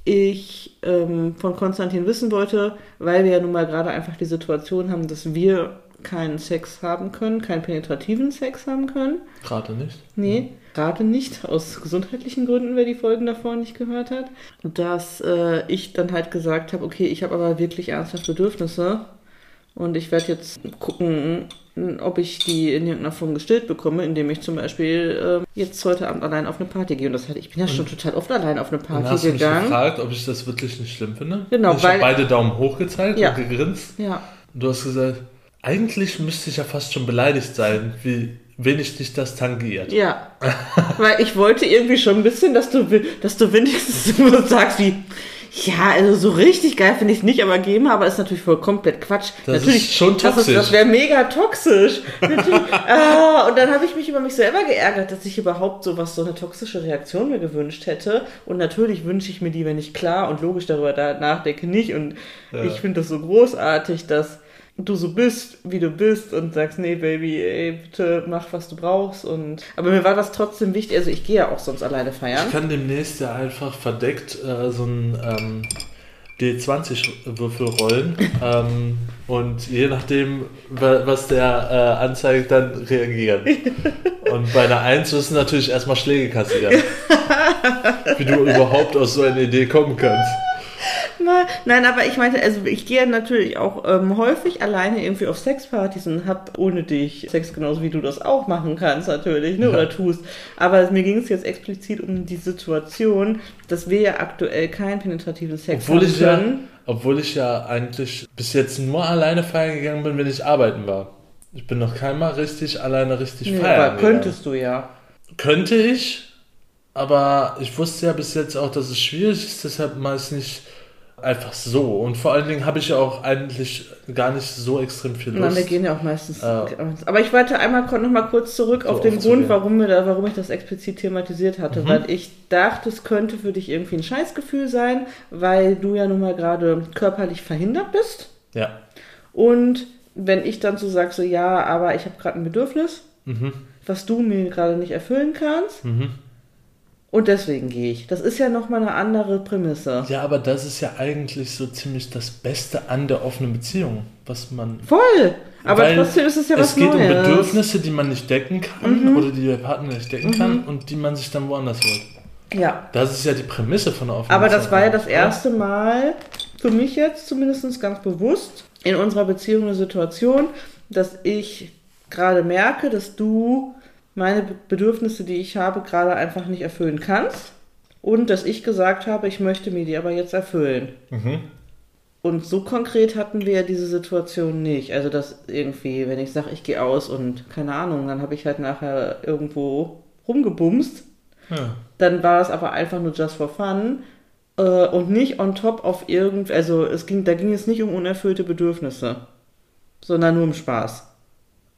ich ähm, von Konstantin wissen wollte, weil wir ja nun mal gerade einfach die Situation haben, dass wir keinen Sex haben können, keinen penetrativen Sex haben können. Gerade nicht. Nee, gerade nicht, aus gesundheitlichen Gründen, wer die Folgen davor nicht gehört hat. Dass äh, ich dann halt gesagt habe, okay, ich habe aber wirklich ernsthaft Bedürfnisse und ich werde jetzt gucken, ob ich die in irgendeiner Form gestillt bekomme, indem ich zum Beispiel äh, jetzt heute Abend allein auf eine Party gehe. Und das hatte ich bin ja schon total oft allein auf eine Und Party hast du mich gegangen. gefragt, ob ich das wirklich nicht schlimm finde? Genau, ich habe beide Daumen hoch gezeigt Ja. und gegrinst. Ja, Und du hast gesagt, eigentlich müsste ich ja fast schon beleidigt sein, wie wenig dich das tangiert. ja. *laughs* Weil ich wollte irgendwie schon ein bisschen, dass du, dass du wenigstens *laughs* so sagst wie, ja, also so richtig geil finde ich es nicht, aber aber ist natürlich voll komplett Quatsch. Das natürlich, ist schon Das, toxisch. das wäre mega toxisch. *laughs* Ah, und dann habe ich mich über mich selber geärgert, dass ich überhaupt so was, so eine toxische Reaktion mir gewünscht hätte. Und natürlich wünsche ich mir die, wenn ich klar und logisch darüber da nachdenke, nicht. Und Ja. ich finde das so großartig, dass du so bist, wie du bist und sagst, nee, Baby, ey, bitte mach, was du brauchst. Und aber mir war das trotzdem wichtig. Also ich gehe ja auch sonst alleine feiern. Ich kann demnächst ja einfach verdeckt äh, so ein ähm, D20-Würfel rollen *laughs* ähm, und je nachdem, wa- was der äh, anzeigt, dann reagieren. *laughs* Und bei einer 1 wirst du natürlich erstmal Schläge kassieren. *laughs* Wie du überhaupt aus so einer Idee kommen kannst. Nein, aber ich meinte, also ich gehe natürlich auch ähm, häufig alleine irgendwie auf Sexpartys und hab ohne dich Sex genauso wie du das auch machen kannst natürlich, ne, Ja. oder tust. Aber mir ging es jetzt explizit um die Situation, dass wir ja aktuell keinen penetrativen Sex Obwohl haben ich, ja, obwohl ich ja eigentlich bis jetzt nur alleine feiern gegangen bin, wenn ich arbeiten war. Ich bin noch keinmal richtig alleine richtig Nee, feiern aber gegangen. könntest du ja. Könnte ich, aber ich wusste ja bis jetzt auch, dass es schwierig ist, deshalb meist nicht einfach so. Und vor allen Dingen habe ich ja auch eigentlich gar nicht so extrem viel Nein, wir Lust. gehen ja auch meistens. Ja. Aber ich wollte einmal noch mal kurz zurück So auf den. Grund, warum, wir da, warum ich das explizit thematisiert hatte. Mhm. Weil ich dachte, es könnte für dich irgendwie ein Scheißgefühl sein, weil du ja nun mal gerade körperlich verhindert bist. Ja. Und wenn ich dann so sage, so ja, aber ich habe gerade ein Bedürfnis, Mhm. was du mir gerade nicht erfüllen kannst. Mhm. Und deswegen gehe ich. Das ist ja nochmal eine andere Prämisse. Ja, aber das ist ja eigentlich so ziemlich das Beste an der offenen Beziehung, was man. Voll! Aber Weil trotzdem ist es ja was es geht Neues. um Bedürfnisse, die man nicht decken kann Mhm. oder die der Partner nicht decken kann und die man sich dann woanders holt. Ja. Das ist ja die Prämisse von der offenen Aber das war ja das erste Mal, für mich jetzt zumindest ganz bewusst, in unserer Beziehung eine Situation, dass ich gerade merke, dass du meine Be- Bedürfnisse, die ich habe, gerade einfach nicht erfüllen kannst. Und dass ich gesagt habe, ich möchte mir die aber jetzt erfüllen. Mhm. Und so konkret hatten wir diese Situation nicht. Also, dass irgendwie, wenn ich sage, ich gehe aus und keine Ahnung, dann habe ich halt nachher irgendwo rumgebumst. Ja. Dann war es aber einfach nur just for fun äh, und nicht on top auf irgend, also es ging, da ging es nicht um unerfüllte Bedürfnisse. sondern nur im Spaß.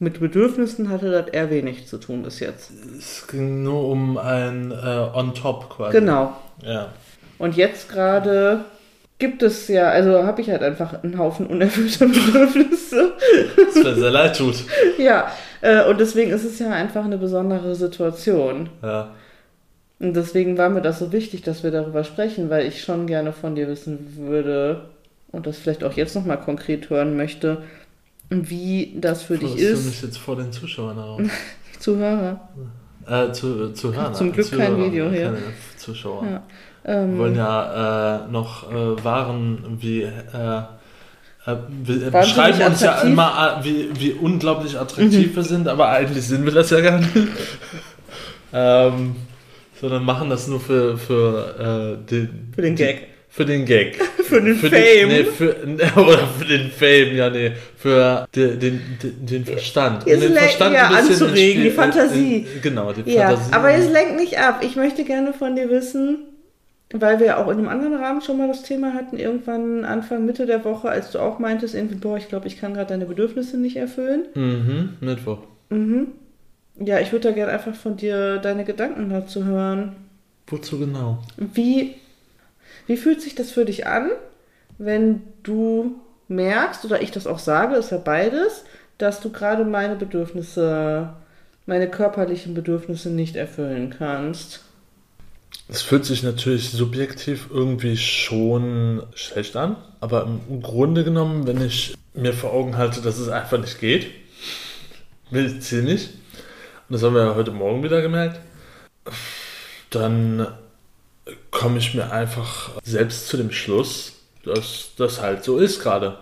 Mit Bedürfnissen hatte das eher wenig zu tun bis jetzt. Es ging nur um ein äh, On-Top quasi. Genau. Ja. Und jetzt gerade gibt es ja, also habe ich halt einfach einen Haufen unerfüllter *laughs* Bedürfnisse. Das mir sehr leid tut. ja, äh, und deswegen ist es ja einfach eine besondere Situation. Ja. Und deswegen war mir das so wichtig, dass wir darüber sprechen, weil ich schon gerne von dir wissen würde und das vielleicht auch jetzt nochmal konkret hören möchte, wie das für dich Forderst du ist. mich jetzt vor den Zuschauern auf? *laughs* Zuhörer. äh, zu, zu hören. Zum Glück kein Zuhörer, Video hier. Zuschauer. Ja. Wir Ähm, wollen ja äh, noch äh, Waren wie. Äh, äh, wir beschreiben uns ja immer, äh, wie, wie unglaublich attraktiv wir sind, aber eigentlich sind wir das ja gar nicht. *laughs* ähm, sondern machen das nur für, für, äh, den, Für den Gag. Für den Gag. *laughs* Für den für Fame. Den, nee, für, *laughs* oder für den Fame, ja, nee. Für den, den, den, Verstand. Ihr Um den Verstand ja ein bisschen anzuregen, die Spiel- Fantasie. In, in, genau, die Ja, Fantasie. aber es lenkt nicht ab. Ich möchte gerne von dir wissen, weil wir auch in einem anderen Rahmen schon mal das Thema hatten, irgendwann Anfang, Mitte der Woche, als du auch meintest, irgendwie, boah, ich glaube, ich kann gerade deine Bedürfnisse nicht erfüllen. Mhm, Mittwoch. Mhm. Ja, ich würde da gerne einfach von dir deine Gedanken dazu hören. Wozu genau? Wie, wie fühlt sich das für dich an, wenn du merkst, oder ich das auch sage, ist ja beides, dass du gerade meine Bedürfnisse, meine körperlichen Bedürfnisse nicht erfüllen kannst? Es fühlt sich natürlich subjektiv irgendwie schon schlecht an, aber im Grunde genommen, wenn ich mir vor Augen halte, dass es einfach nicht geht, will ich nicht, und das haben wir ja heute Morgen wieder gemerkt, dann komme ich mir einfach selbst zu dem Schluss, dass das halt so ist gerade.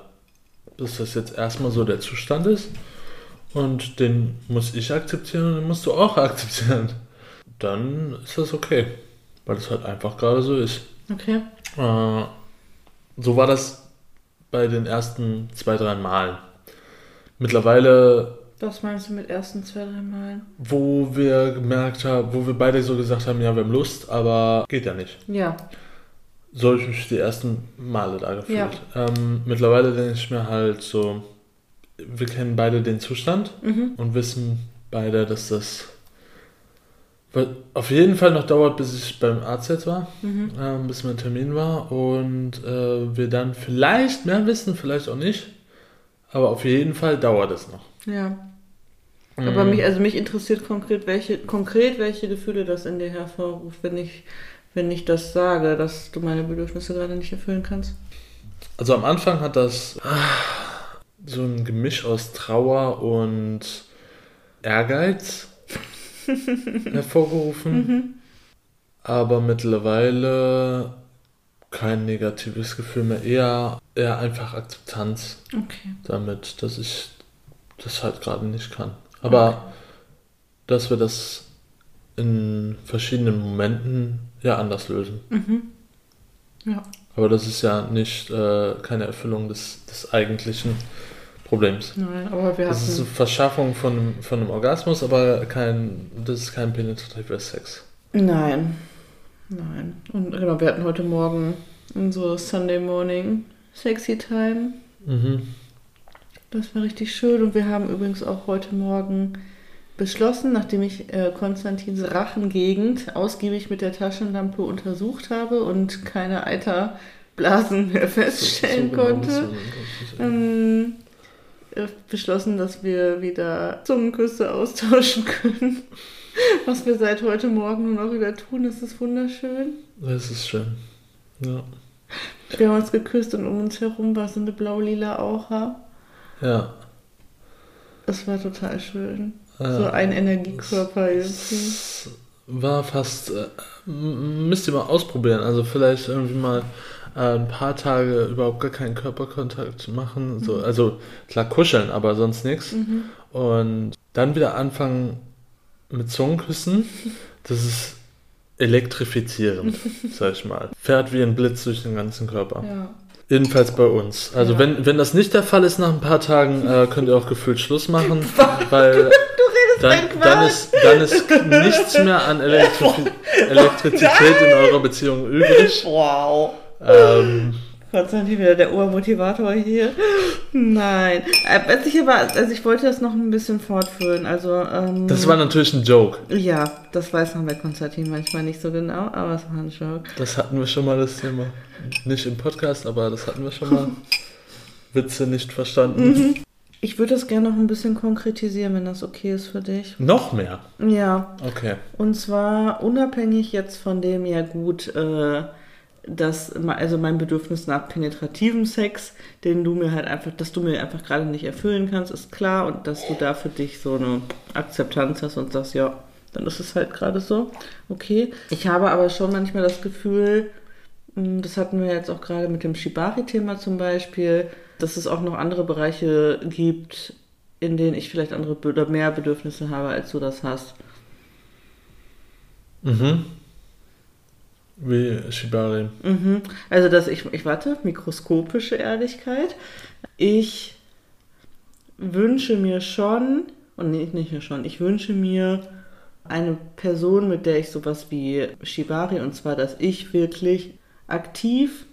Dass das jetzt erstmal so der Zustand ist und den muss ich akzeptieren und den musst du auch *laughs* akzeptieren. Dann ist das okay. Weil es halt einfach gerade so ist. Okay. Äh, so war das bei den ersten zwei, drei Malen. Mittlerweile, Was meinst du mit ersten zwei, drei Malen? wo wir gemerkt haben, wo wir beide so gesagt haben, ja, wir haben Lust, aber geht ja nicht. Ja. So habe ich mich die ersten Male da gefühlt. Ja. Ähm, mittlerweile denke ich mir halt so, wir kennen beide den Zustand Mhm. und wissen beide, dass das auf jeden Fall noch dauert, bis ich beim Arzt jetzt war. Mhm. ähm, bis mein Termin war und äh, wir dann vielleicht mehr wissen, vielleicht auch nicht. Aber auf jeden Fall dauert es noch. Ja. Aber mich, also mich interessiert konkret, welche, konkret, welche Gefühle das in dir hervorruft, wenn ich, wenn ich das sage, dass du meine Bedürfnisse gerade nicht erfüllen kannst. Also am Anfang hat das ah, so ein Gemisch aus Trauer und Ehrgeiz *laughs* hervorgerufen. Aber mittlerweile kein negatives Gefühl mehr, eher, eher einfach Akzeptanz Okay. damit, dass ich das halt gerade nicht kann. Aber dass wir das in verschiedenen Momenten ja anders lösen. Mhm. Ja. Aber das ist ja nicht äh, keine Erfüllung des, des eigentlichen Problems. Nein, aber wir Das ist eine. Verschaffung von, einem- von einem Orgasmus, aber kein, das ist kein penetrativer Sex. Nein. Nein. Und genau, wir hatten heute Morgen unsere Sunday Morning Sexy Time. Mhm. Das war richtig schön und wir haben übrigens auch heute Morgen beschlossen, nachdem ich äh, Konstantins Rachengegend ausgiebig mit der Taschenlampe untersucht habe und keine Eiterblasen mehr feststellen So- so genau konnte, sagen. ähm, äh, beschlossen, dass wir wieder Zungenküsse austauschen können. *laughs* Was wir seit heute Morgen nur noch wieder tun, das ist wunderschön. Das ist schön. Ja. Wir haben uns geküsst und um uns herum war so eine blau-lila Aura. Ja. Das war total schön. ja. So ein Energiekörper irgendwie. Es war fast, äh, müsst ihr mal ausprobieren. Also vielleicht irgendwie mal äh, ein paar Tage überhaupt gar keinen Körperkontakt machen. So, also klar kuscheln, aber sonst nichts. Mhm. Und dann wieder anfangen mit Zungenküssen. Das ist elektrifizierend, *laughs* sag ich mal. Fährt wie ein Blitz durch den ganzen Körper. Ja. Jedenfalls bei uns. Also Ja. wenn, wenn das nicht der Fall ist nach ein paar Tagen, äh, könnt ihr auch gefühlt Schluss machen, *laughs* weil dann, dann, ist, dann ist nichts mehr an Elektri Elektrizität in eurer Beziehung übrig. Wow. Ähm, Konstantin wieder der Obermotivator hier. Nein. Äh, Was ich aber, also ich wollte das noch ein bisschen fortführen. Also, ähm, Das war natürlich ein Joke. ja, das weiß man bei Konstantin manchmal nicht so genau, aber es war ein Joke. Das hatten wir schon mal, das Thema. Nicht im Podcast, aber das hatten wir schon mal. *laughs* Witze nicht verstanden. Ich würde das gerne noch ein bisschen konkretisieren, wenn das okay ist für dich. Noch mehr. Ja, Okay. und zwar unabhängig jetzt von dem, ja gut, äh, dass, also mein Bedürfnis nach penetrativem Sex, den du mir halt einfach, dass du mir einfach gerade nicht erfüllen kannst, ist klar und dass du da für dich so eine Akzeptanz hast und sagst, ja, dann ist es halt gerade so. Okay. Ich habe aber schon manchmal das Gefühl, mh, das hatten wir jetzt auch gerade mit dem Shibari-Thema zum Beispiel, dass es auch noch andere Bereiche gibt, in denen ich vielleicht andere oder mehr Bedürfnisse habe, als du das hast. Mhm. Wie Shibari. Mhm. Also, dass ich, ich warte, mikroskopische Ehrlichkeit. Ich wünsche mir schon, und nee, nicht nur schon, ich wünsche mir eine Person, mit der ich sowas wie Shibari, und zwar, dass ich wirklich aktiv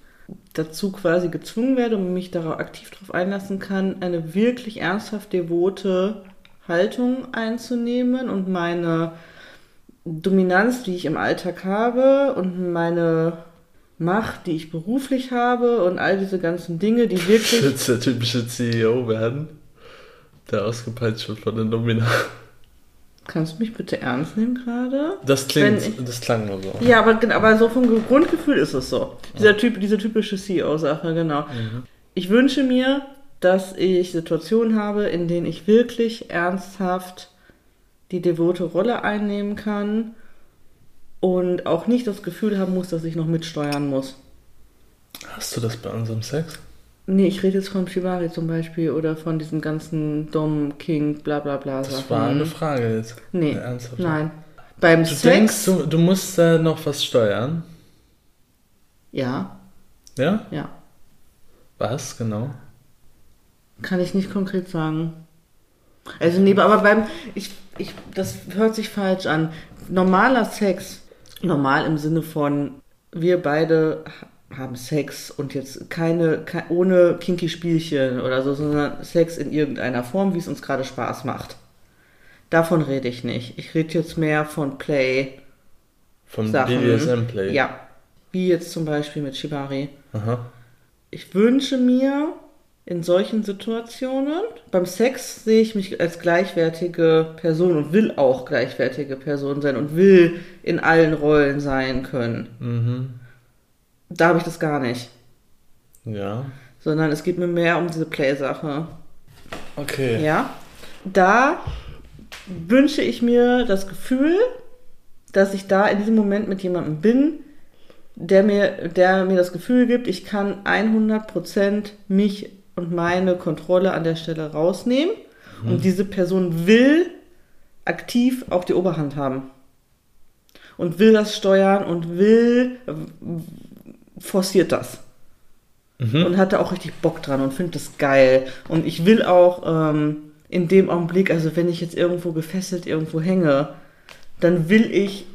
dazu quasi gezwungen werde und mich darauf aktiv darauf einlassen kann, eine wirklich ernsthaft devote Haltung einzunehmen und meine Dominanz, die ich im Alltag habe und meine Macht, die ich beruflich habe und all diese ganzen Dinge, die *laughs* wirklich du der typische CEO werden? Der ausgepeitscht wird von den Dominanten. Kannst du mich bitte ernst nehmen gerade? Das klingt, ich- das klang nur so. Ja, aber, aber so vom Grundgefühl ist es so. Dieser typ, diese typische CEO-Sache, genau. Ich wünsche mir, dass ich Situationen habe, in denen ich wirklich ernsthaft die devote Rolle einnehmen kann und auch nicht das Gefühl haben muss, dass ich noch mitsteuern muss. Hast du das bei unserem Sex? Nee, ich rede jetzt von Shibari zum Beispiel oder von diesen ganzen Dom, King, bla bla bla Das Sachen. war eine Frage jetzt. Nee, Eine nein. Beim Du Sex, denkst, du, du musst da noch was steuern? ja, Ja? ja, Was genau? kann ich nicht konkret sagen. Also nee, aber beim, ich, ich, das hört sich falsch an. Normaler Sex, normal im Sinne von, wir beide ha- haben Sex und jetzt keine, kei- ohne kinky Spielchen oder so, sondern Sex in irgendeiner Form, wie es uns gerade Spaß macht. Davon rede ich nicht. Ich rede jetzt mehr von Play, Sachen. BDSM-Play? Ja. Wie jetzt zum Beispiel mit Shibari. Aha. Ich wünsche mir in solchen Situationen, beim Sex sehe ich mich als gleichwertige Person und will auch gleichwertige Person sein und will in allen Rollen sein können. Mhm. Da habe ich das gar nicht. Ja. Sondern es geht mir mehr um diese Play-Sache. Okay. Ja. Da wünsche ich mir das Gefühl, dass ich da in diesem Moment mit jemandem bin, der mir, der mir das Gefühl gibt, ich kann 100% mich und meine Kontrolle an der Stelle rausnehmen. Und diese Person will aktiv auch die Oberhand haben. Und will das steuern und will, forciert das Mhm. und hatte auch richtig Bock dran und finde das geil. Und ich will auch ähm, in dem Augenblick, also wenn ich jetzt irgendwo gefesselt irgendwo hänge, dann will ich,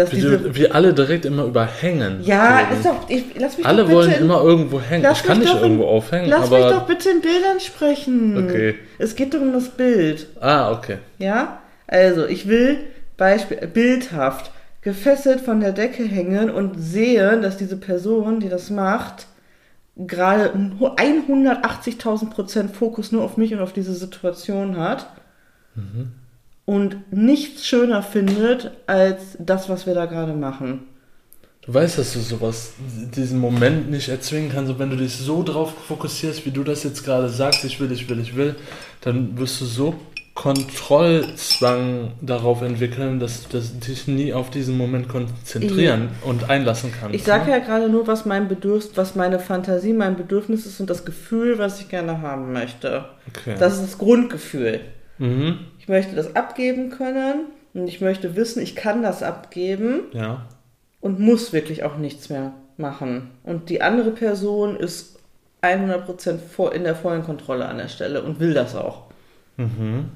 dass Wie, diese. wie alle direkt immer überhängen. ja, reden. ist doch. Ich, lass mich Alle doch bitte wollen in, immer irgendwo hängen. Ich kann mich nicht in- irgendwo aufhängen, Lass mich aber. doch bitte in Bildern sprechen. Okay. Es geht doch um das Bild. Ah, okay. Ja? Also, ich will Beispiel, bildhaft gefesselt von der Decke hängen und sehen, dass diese Person, die das macht, gerade 180.000 Prozent Fokus nur auf mich und auf diese Situation hat und nichts schöner findet als das, was wir da gerade machen. Du weißt, dass du sowas, diesen Moment nicht erzwingen kannst. Und wenn du dich so drauf fokussierst, wie du das jetzt gerade sagst, ich will, ich will, ich will, dann wirst du so Kontrollzwang darauf entwickeln, dass du dich nie auf diesen Moment konzentrieren und einlassen kannst. Ich sage ne? ja gerade nur, was mein Bedürfnis, was meine Fantasie, mein Bedürfnis ist und das Gefühl, was ich gerne haben möchte. Okay. Das ist das Grundgefühl. mhm. Ich möchte das abgeben können und ich möchte wissen, ich kann das abgeben Ja. und muss wirklich auch nichts mehr machen. Und die andere Person ist 100% vor, in der vollen Kontrolle an der Stelle und will das auch. Mhm.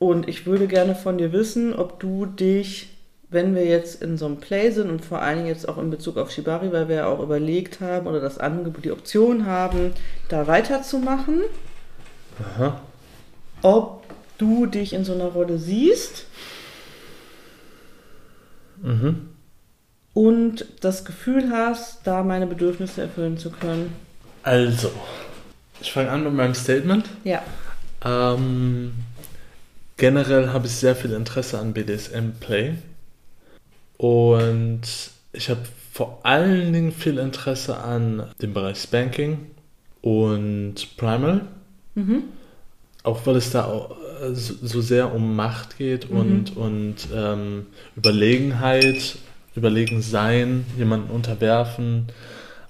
Und ich würde gerne von dir wissen, ob du dich wenn wir jetzt in so einem Play sind und vor allen Dingen jetzt auch in Bezug auf Shibari, weil wir ja auch überlegt haben oder das Angebot, die Option haben, da weiterzumachen, Aha. ob du dich in so einer Rolle siehst Mhm. und das Gefühl hast, da meine Bedürfnisse erfüllen zu können. Also, ich fange an mit meinem Statement. Ja. Ähm, generell habe ich sehr viel Interesse an BDSM-Play. Und ich habe vor allen Dingen viel Interesse an dem Bereich Spanking und Primal. Mhm. Auch weil es da auch äh, so sehr um Macht geht und, und ähm, Überlegenheit, überlegen sein, jemanden unterwerfen.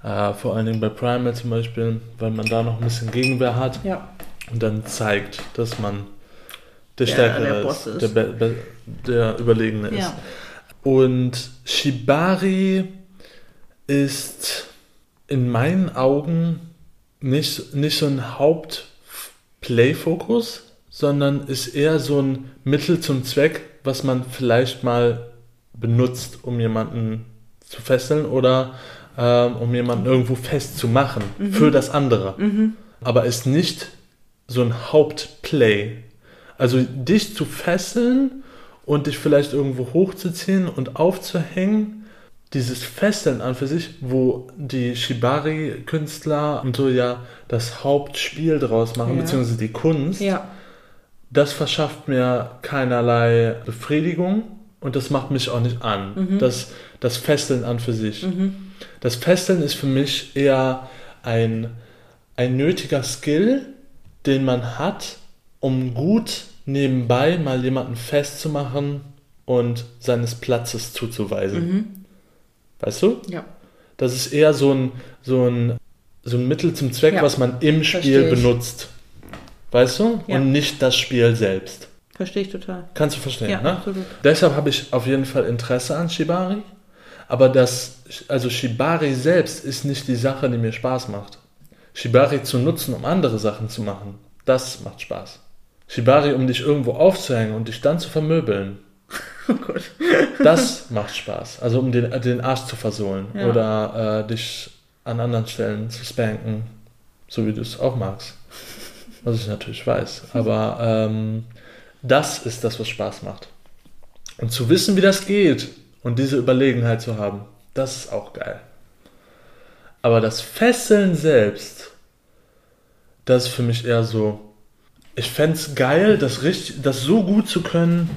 Äh, vor allen Dingen bei Primal zum Beispiel, weil man da noch ein bisschen Gegenwehr hat Ja. und dann zeigt, dass man der Der- Stärkere der ist, ist. Der, Be der Überlegene ist. Ja. Und Shibari ist in meinen Augen nicht, nicht so ein Haupt-Play-Fokus, sondern ist eher so ein Mittel zum Zweck, was man vielleicht mal benutzt, um jemanden zu fesseln oder ähm, um jemanden irgendwo festzumachen für das andere. Aber ist nicht so ein Hauptplay. Also dich zu fesseln und dich vielleicht irgendwo hochzuziehen und aufzuhängen, dieses Fesseln an für sich, wo die Shibari-Künstler und so ja das Hauptspiel draus machen, Ja. beziehungsweise die Kunst, Ja. das verschafft mir keinerlei Befriedigung und das macht mich auch nicht an. Das, das Fesseln an für sich. Das Fesseln ist für mich eher ein, ein nötiger Skill, den man hat, um gut nebenbei mal jemanden festzumachen und seines Platzes zuzuweisen. Weißt du? Ja. Das ist eher so ein, so ein, so ein Mittel zum Zweck, Ja, was man im Spiel benutzt. Weißt du? Ja. Und nicht das Spiel selbst. Verstehe ich total. Kannst du verstehen, Ja, ne? absolut. Deshalb habe ich auf jeden Fall Interesse an Shibari. Aber das, also Shibari selbst ist nicht die Sache, die mir Spaß macht. Shibari zu nutzen, um andere Sachen zu machen, das macht Spaß. Shibari, um dich irgendwo aufzuhängen und dich dann zu vermöbeln, Oh Gott. das macht Spaß. Also um den, den Arsch zu versohlen Ja. oder äh, dich an anderen Stellen zu spanken, so wie du es auch magst. Was ich natürlich weiß. Aber ähm, das ist das, was Spaß macht. Und zu wissen, wie das geht und diese Überlegenheit zu haben, das ist auch geil. Aber das Fesseln selbst, das ist für mich eher so, ich fände es geil, das, richtig, das so gut zu können,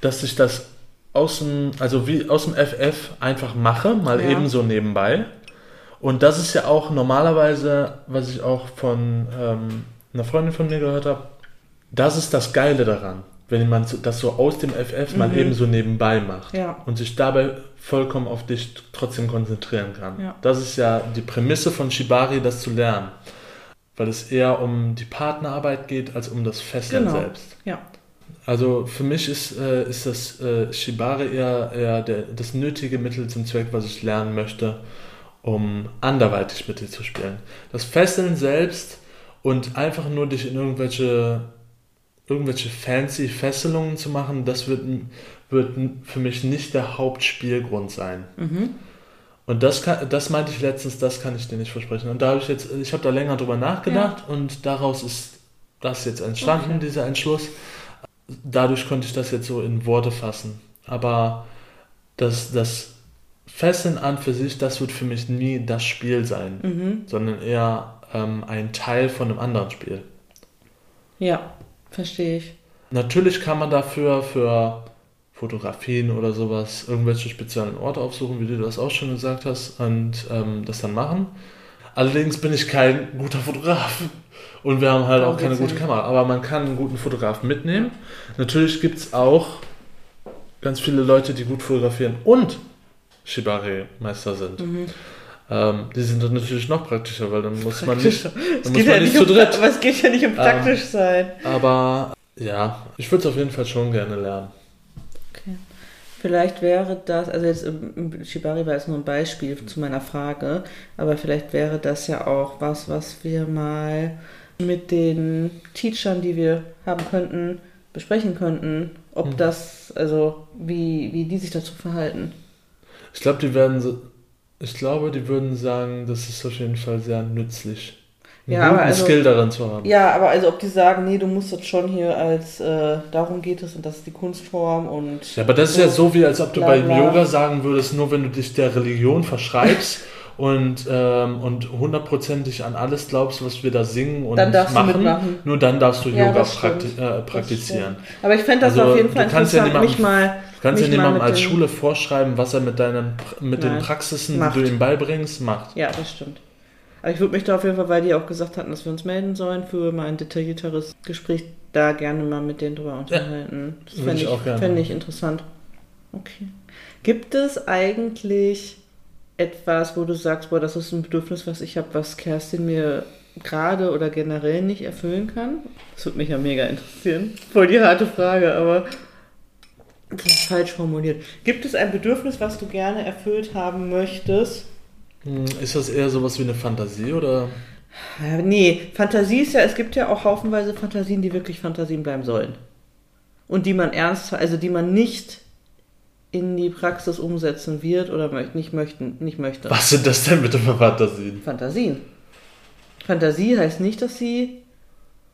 dass ich das aus dem, also wie aus dem FF einfach mache, mal Ja. eben so nebenbei. Und das ist ja auch normalerweise, was ich auch von ähm, einer Freundin von mir gehört habe, das ist das Geile daran, wenn man das so aus dem FF mal eben so nebenbei macht Ja. und sich dabei vollkommen auf dich trotzdem konzentrieren kann. Ja. Das ist ja die Prämisse von Shibari, das zu lernen. Weil es eher um die Partnerarbeit geht, als um das Fesseln Genau. selbst. Ja. Also für mich ist, äh, ist das äh, Shibari eher, eher der, das nötige Mittel zum Zweck, was ich lernen möchte, um anderweitig mit dir zu spielen. Das Fesseln selbst und einfach nur dich in irgendwelche, irgendwelche fancy Fesselungen zu machen, das wird, wird für mich nicht der Hauptspielgrund sein. Mhm. Und das, kann, das meinte ich letztens, das kann ich dir nicht versprechen. Und da habe ich jetzt, ich habe da länger drüber nachgedacht und daraus ist das jetzt entstanden, Okay. dieser Entschluss. Dadurch konnte ich das jetzt so in Worte fassen. Aber das, das Fesseln an für sich, das wird für mich nie das Spiel sein, Mhm. sondern eher ähm, ein Teil von einem anderen Spiel. Ja, verstehe ich. Natürlich kann man dafür für Fotografien oder sowas irgendwelche speziellen Orte aufsuchen, wie du das auch schon gesagt hast, und ähm, das dann machen. Allerdings bin ich kein guter Fotograf und wir haben halt auch keine gute. Kamera. Aber man kann einen guten Fotografen mitnehmen. Natürlich gibt es auch ganz viele Leute, die gut fotografieren und Shibari-Meister sind. Mhm. Ähm, die sind dann natürlich noch praktischer, weil dann muss man nicht, Es dann muss geht, ja man nicht zu um, dritt. aber es geht ja nicht um praktisch sein. Aber ja, ich würde es auf jeden Fall schon gerne lernen. Okay. Vielleicht wäre das, also jetzt Shibari war jetzt nur ein Beispiel zu meiner Frage, aber vielleicht wäre das ja auch was, was wir mal mit den Teachern, die wir haben könnten, besprechen könnten, ob Mhm. das, also wie, wie die sich dazu verhalten. Ich glaube, die werden so, ich glaube, die würden sagen, das ist auf jeden Fall sehr nützlich. Ja, aber guten also- Skill darin zu haben. Ja, aber also ob die sagen, nee, du musst das schon hier als, äh, darum geht es und das ist die Kunstform und... Ja, aber das ist ja so, wie als ob du Bla, beim. Yoga sagen würdest, nur wenn du dich der Religion verschreibst *laughs* und, ähm, und hundertprozentig an alles glaubst, was wir da singen und Dann machen, nur dann darfst du Ja, Yoga prakti äh, praktizieren. Aber ich fände das Also, auf jeden Fall du kannst ja interessant, niemandem- mich mal... Du kannst ja niemandem als Schule vorschreiben, was er mit, deinen, mit den Nein. Praxisen, Macht. die du ihm beibringst, macht. Ja, das stimmt. Aber ich würde mich da auf jeden Fall, weil die auch gesagt hatten, dass wir uns melden sollen für mal ein detaillierteres Gespräch, da gerne mal mit denen drüber unterhalten. das würde fände ich ich, fände ich interessant. Okay. Gibt es eigentlich etwas, wo du sagst, boah, das ist ein Bedürfnis, was ich habe, was Kerstin mir gerade oder generell nicht erfüllen kann? Das würde mich ja mega interessieren. Voll die harte Frage, aber das ist falsch formuliert. Gibt es ein Bedürfnis, was du gerne erfüllt haben möchtest? Hm, Ist das eher sowas wie eine Fantasie oder? Nee, Fantasie ist ja, es gibt ja auch haufenweise Fantasien, die wirklich Fantasien bleiben sollen. Und die man ernst, also die man nicht in die Praxis umsetzen wird oder nicht, möchten, nicht möchte. Was sind das denn bitte für Fantasien? Fantasien. Fantasie heißt nicht, dass sie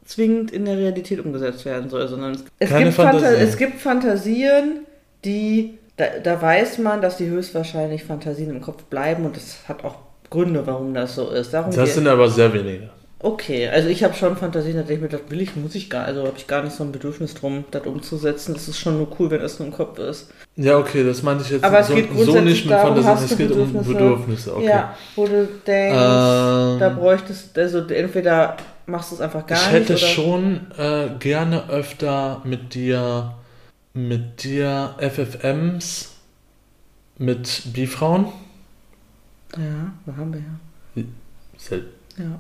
zwingend in der Realität umgesetzt werden soll, sondern es, es, gibt, Fanta Fantasien. es gibt Fantasien, die, da, da weiß man, dass die höchstwahrscheinlich Fantasien im Kopf bleiben und das hat auch Gründe, warum das so ist. Darum Das sind aber sehr wenige. Okay, also ich habe schon Fantasien, da denke ich mir, das will ich, muss ich gar, also habe ich gar nicht so ein Bedürfnis drum, das umzusetzen. Das ist schon nur cool, wenn das nur im Kopf ist. Ja, okay, das meinte ich jetzt Aber es so, geht so nicht mit darum, Fantasien, es geht um Bedürfnisse? Okay. Ja, wo du denkst, Ähm, da bräuchtest, also entweder machst du es einfach gar ich nicht hätte oder schon äh, gerne öfter mit dir mit dir FFMs mit Bifrauen. Ja, wo haben wir ja. Selten, Ja.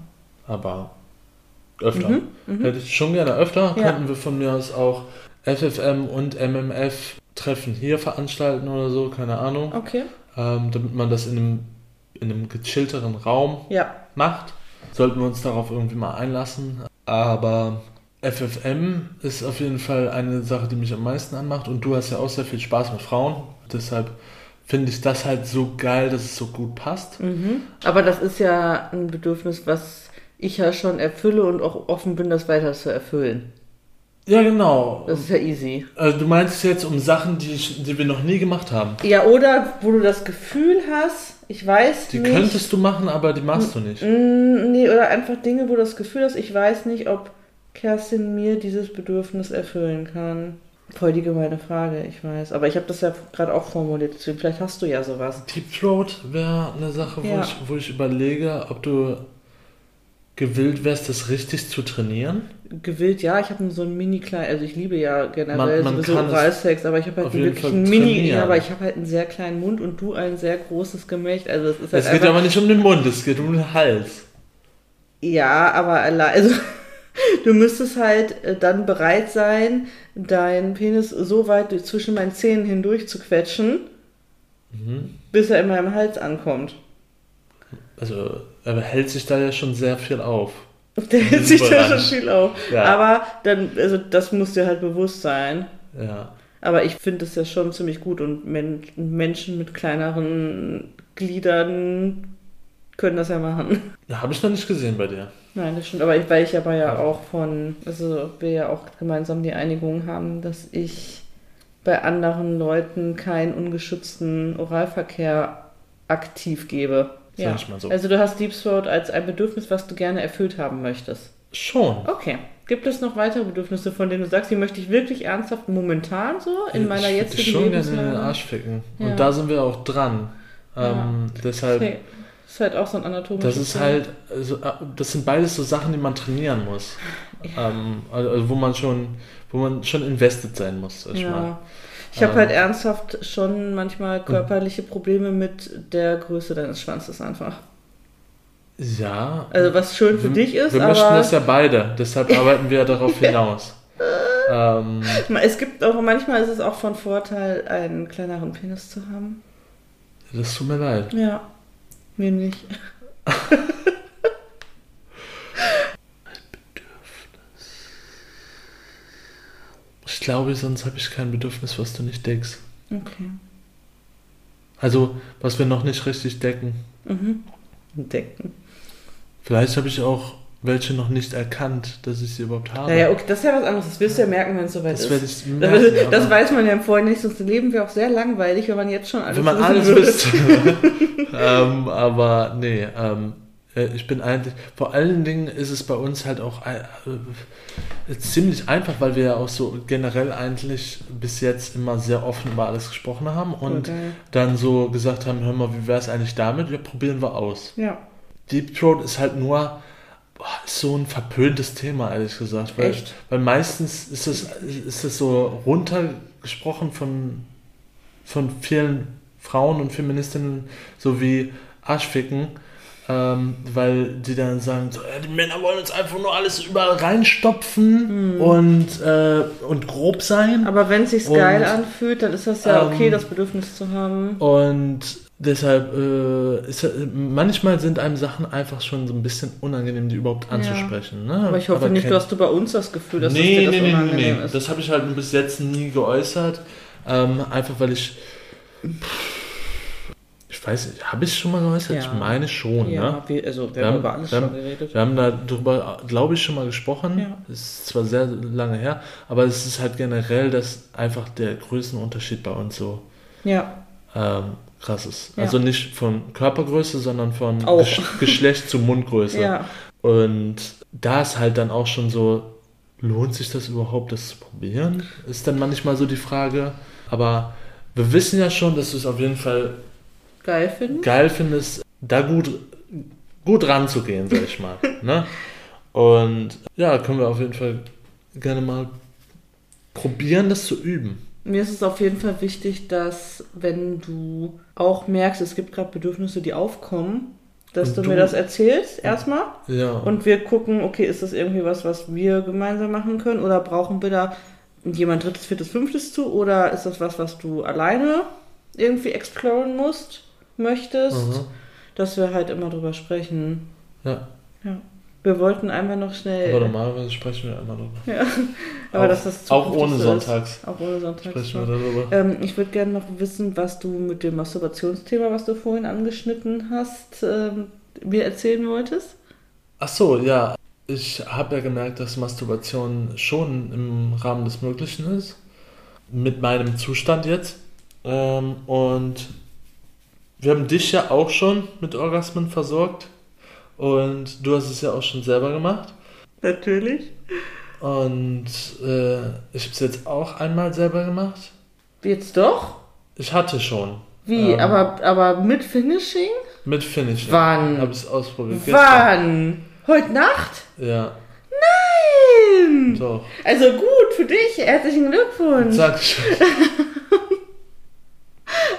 aber öfter. Mhm, mhm. Hätte ich schon gerne öfter. Ja. Könnten wir von mir aus auch FFM und MMF Treffen hier veranstalten oder so, keine Ahnung. Okay. Ähm, damit man das in einem, in einem gechillteren Raum Ja. macht. Sollten wir uns darauf irgendwie mal einlassen. Aber FFM ist auf jeden Fall eine Sache, die mich am meisten anmacht. Und du hast ja auch sehr viel Spaß mit Frauen. Deshalb finde ich das halt so geil, dass es so gut passt. Mhm. Aber das ist ja ein Bedürfnis, was ich ja schon erfülle und auch offen bin, das weiter zu erfüllen. Ja, genau. Das ist ja easy. Also du meinst jetzt um Sachen, die, ich, die wir noch nie gemacht haben. Ja, oder wo du das Gefühl hast, ich weiß Die nicht. könntest du machen, aber die machst du nicht. Mm, Nee, oder einfach Dinge, wo du das Gefühl hast, ich weiß nicht, ob Kerstin mir dieses Bedürfnis erfüllen kann. Voll die gemeine Frage, ich weiß. Aber ich habe das ja gerade auch formuliert, deswegen vielleicht hast du ja sowas. Deep Throat wäre eine Sache, wo, Ja. ich, wo ich überlege, ob du gewillt wärst, das richtig zu trainieren. Gewillt, ja, ich habe so ein mini klein, also ich liebe ja generell Man- man sowieso Oralsex, aber ich habe halt einen wirklich einen mini, trainieren. ja, aber ich habe halt einen sehr kleinen Mund und du ein sehr großes Gemächt, also es ist halt Es geht einfach, aber nicht um den Mund, es geht um den Hals. Ja, aber allein, also du müsstest halt äh, dann bereit sein, deinen Penis so weit zwischen meinen Zähnen hindurch zu quetschen, Mhm. bis er in meinem Hals ankommt. Also, er hält sich da ja schon sehr viel auf. *laughs* Der hält sich da schon viel auf. Ja. Aber dann, also das muss dir halt bewusst sein. Ja. Aber ich finde es ja schon ziemlich gut und Men Menschen mit kleineren Gliedern können das ja machen. ja Habe ich noch nicht gesehen bei dir. Nein, das stimmt. Aber ich, weil ich aber ja Ja. auch von, also wir ja auch gemeinsam die Einigung haben, dass ich bei anderen Leuten keinen ungeschützten Oralverkehr aktiv gebe. Sag Ja. ich mal so. Also du hast Deep Throat als ein Bedürfnis, was du gerne erfüllt haben möchtest. Schon. Okay. Gibt es noch weitere Bedürfnisse, von denen du sagst, die möchte ich wirklich ernsthaft momentan so in meiner ich jetzigen dich schon gerne in den Lebenslage? Arsch ficken. Ja. Und da sind wir auch dran. Ähm, deshalb, Okay. Das ist halt auch so ein anatomisches das ist Ding. halt, also, äh, das sind beides so Sachen, die man trainieren muss. *laughs* Ähm, also wo man schon, wo man schon invested sein muss, sag ich mal. Ja. Ich habe Ähm. halt ernsthaft schon manchmal körperliche Probleme mit der Größe deines Schwanzes einfach. Ja. Also was schön für wir, dich ist, wir aber möchten das ja beide, deshalb *laughs* arbeiten wir ja darauf hinaus. ähm, es gibt auch manchmal ist es auch von Vorteil, einen kleineren Penis zu haben. das tut mir leid. Ja, mir nicht. Ich glaube, sonst habe ich kein Bedürfnis, was du nicht deckst. Okay. Also, was wir noch nicht richtig decken. Mhm. Decken. Vielleicht habe ich auch welche noch nicht erkannt, dass ich sie überhaupt habe. Naja, okay, das ist ja was anderes. Das wirst du ja merken, wenn es soweit das ist. ich Das, merken, das aber weiß man ja im Vorhinein nicht, sonst Leben wäre auch sehr langweilig, wenn man jetzt schon alles Wenn man alles wüsste. *laughs* ähm, aber nee, ähm, äh, ich bin eigentlich, vor allen Dingen ist es bei uns halt auch äh, äh, ziemlich einfach, weil wir ja auch so generell eigentlich bis jetzt immer sehr offen über alles gesprochen haben und Okay. dann so gesagt haben, hör mal, wie wäre es eigentlich damit? Ja, probieren wir aus. Ja. Deep Throat ist halt nur so ein verpöntes Thema, ehrlich gesagt. Weil, Echt? weil meistens ist es, ist es so runtergesprochen von, von vielen Frauen und Feministinnen, so wie Arschficken, ähm, weil die dann sagen, so, die Männer wollen uns einfach nur alles überall reinstopfen und, äh, und grob sein. Aber wenn es sich geil anfühlt, dann ist das ja okay, ähm, das Bedürfnis zu haben. Und deshalb, äh, ist, manchmal sind einem Sachen einfach schon so ein bisschen unangenehm, die überhaupt anzusprechen. Ne? Aber ich hoffe nicht, kenn- du hast du bei uns das Gefühl, dass nee, das dir das nee, nee, nee, nee. ist. Das habe ich halt bis jetzt nie geäußert. Ähm, einfach weil ich. Ich weiß nicht, habe ich es schon mal geäußert? Ja. Ich meine schon, ja, ne? wir, also wir, Wir haben über alles wir schon geredet. Wir haben darüber, glaube ich, schon mal gesprochen. Ja. Es ist zwar sehr lange her, aber es ist halt generell, dass einfach der Größenunterschied bei uns so Ja, ähm, krass ist. Ja. Also nicht von Körpergröße, sondern von Auch. Gesch Geschlecht zu Mundgröße. *laughs* ja. Und da ist halt dann auch schon so, lohnt sich das überhaupt, das zu probieren? Ist dann manchmal so die Frage. Aber wir wissen ja schon, dass du es auf jeden Fall Geil finden. geil findest, da gut, gut ranzugehen, sag ich mal. *laughs* ne? Und ja, können wir auf jeden Fall gerne mal probieren, das zu üben. Mir ist es auf jeden Fall wichtig, dass wenn du auch merkst, es gibt gerade Bedürfnisse, die aufkommen, dass du, du- mir das erzählst erstmal Ja. und wir gucken, okay, ist das irgendwie was, was wir gemeinsam machen können oder brauchen wir da jemand drittes, viertes, fünftes zu oder ist das was, was du alleine irgendwie exploren musst, möchtest, Mhm. dass wir halt immer drüber sprechen. ja. Ja. Wir wollten einmal noch schnell. Aber normalerweise sprechen wir immer darüber. Ja. Aber auch, dass das auch ohne so ist. Sonntags Auch ohne Sonntags. sprechen wir darüber. Ähm, ich würde gerne noch wissen, was du mit dem Masturbationsthema, was du vorhin angeschnitten hast, ähm, mir erzählen wolltest. Ach so, ja. Ich habe ja gemerkt, dass Masturbation schon im Rahmen des Möglichen ist. Mit meinem Zustand jetzt. Ähm, und wir haben dich ja auch schon mit Orgasmen versorgt. Und du hast es ja auch schon selber gemacht. Natürlich. Und äh, ich habe es jetzt auch einmal selber gemacht. Jetzt doch? Ich hatte schon. Wie? Ähm, aber, aber mit Finishing? Mit Finish. Wann? Habe ich es ausprobiert. Gestern. Wann? Heute Nacht? Ja, Nein! doch. Also gut für dich, herzlichen Glückwunsch. Sag schon. *laughs*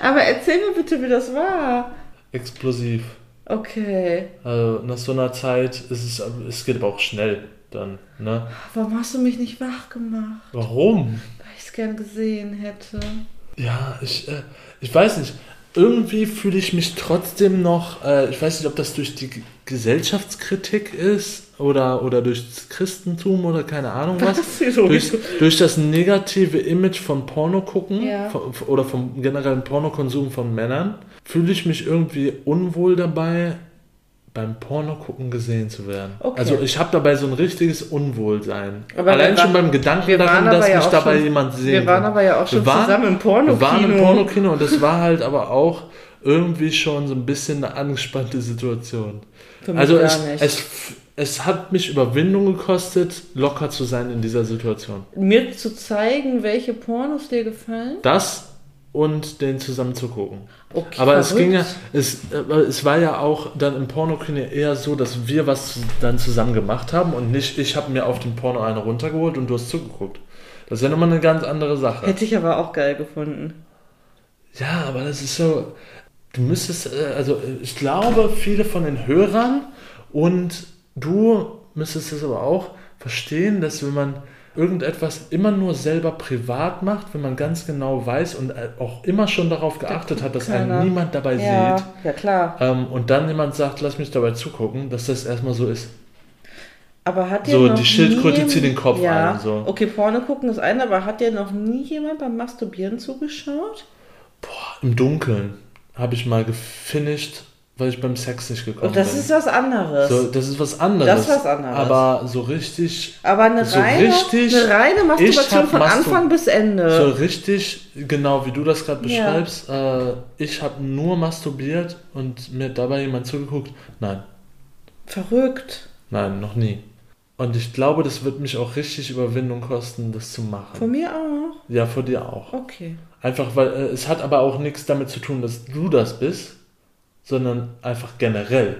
Aber erzähl mir bitte, wie das war. Explosiv. Okay. Also nach so einer Zeit ist es, es geht aber auch schnell dann, ne? Warum hast du mich nicht wach gemacht? Warum? Weil ich es gern gesehen hätte. Ja, ich, äh, ich weiß nicht. Irgendwie fühle ich mich trotzdem noch, äh, ich weiß nicht, ob das durch die Gesellschaftskritik ist oder, oder durch das Christentum oder keine Ahnung was. *laughs* Wieso? durch, durch das negative Image von Porno gucken Ja. von, oder vom generellen Pornokonsum von Männern, fühle ich mich irgendwie unwohl dabei, beim Porno gucken gesehen zu werden. Okay. Also ich habe dabei so ein richtiges Unwohlsein. Aber Allein schon waren- beim Gedanken daran, dass ja mich dabei schon- jemand sehen Wir waren aber ja auch schon waren- zusammen im Pornokino. Wir waren im Pornokino und das war halt aber auch irgendwie schon so ein bisschen eine angespannte Situation. Für mich Also es, es, es hat mich Überwindung gekostet, locker zu sein in dieser Situation. Mir zu zeigen, welche Pornos dir gefallen? Das und den zusammen zu gucken. Okay, Aber es verrückt. ging ja, es, es war ja auch dann im Pornokino eher so, dass wir was dann zusammen gemacht haben und nicht, ich habe mir auf dem Porno eine runtergeholt und du hast zugeguckt. Das ist ja nochmal eine ganz andere Sache. Hätte ich aber auch geil gefunden. Ja, aber das ist so, du müsstest, äh, also ich glaube, viele von den Hörern und du müsstest es aber auch verstehen, dass wenn man irgendetwas immer nur selber privat macht, wenn man ganz genau weiß und äh, auch immer schon darauf geachtet hat, dass keiner. einen niemand dabei Ja, sieht, ja klar. ähm, und dann jemand sagt, lass mich dabei zugucken, dass das erstmal so ist. Aber hat dir So, noch die Schildkröte nie- zieht den Kopf ja. ein, so. Okay, Porno gucken ist ein, aber hat dir noch nie jemand beim Masturbieren zugeschaut? Im Dunkeln habe ich mal gefinisht, weil ich beim Sex nicht gekommen Und das bin. ist was anderes. so, das ist was anderes. Das ist was anderes. Aber so richtig, aber eine so reine, richtig- eine reine Masturbation von Mastur- Anfang bis Ende. so richtig, genau wie du das gerade Ja. beschreibst, äh, ich habe nur masturbiert und mir dabei jemand zugeguckt. Nein, Verrückt. nein, noch nie. Und ich glaube, das wird mich auch richtig Überwindung kosten, das zu machen. Von mir auch. Ja, vor dir auch. Okay. Einfach weil äh, es hat aber auch nichts damit zu tun, dass du das bist, sondern einfach generell.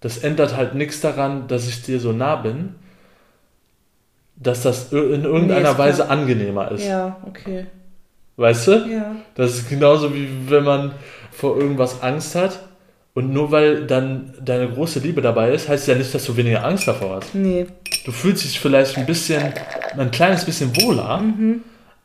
Das ändert halt nichts daran, dass ich dir so nah bin, dass das in irgendeiner klar. Weise angenehmer ist. Ja, okay. Weißt du? Ja. Das ist genauso wie wenn man vor irgendwas Angst hat und nur weil dann deine große Liebe dabei ist, heißt ja nicht, dass du weniger Angst davor hast. Nee. Du fühlst dich vielleicht ein bisschen, ein kleines bisschen wohler,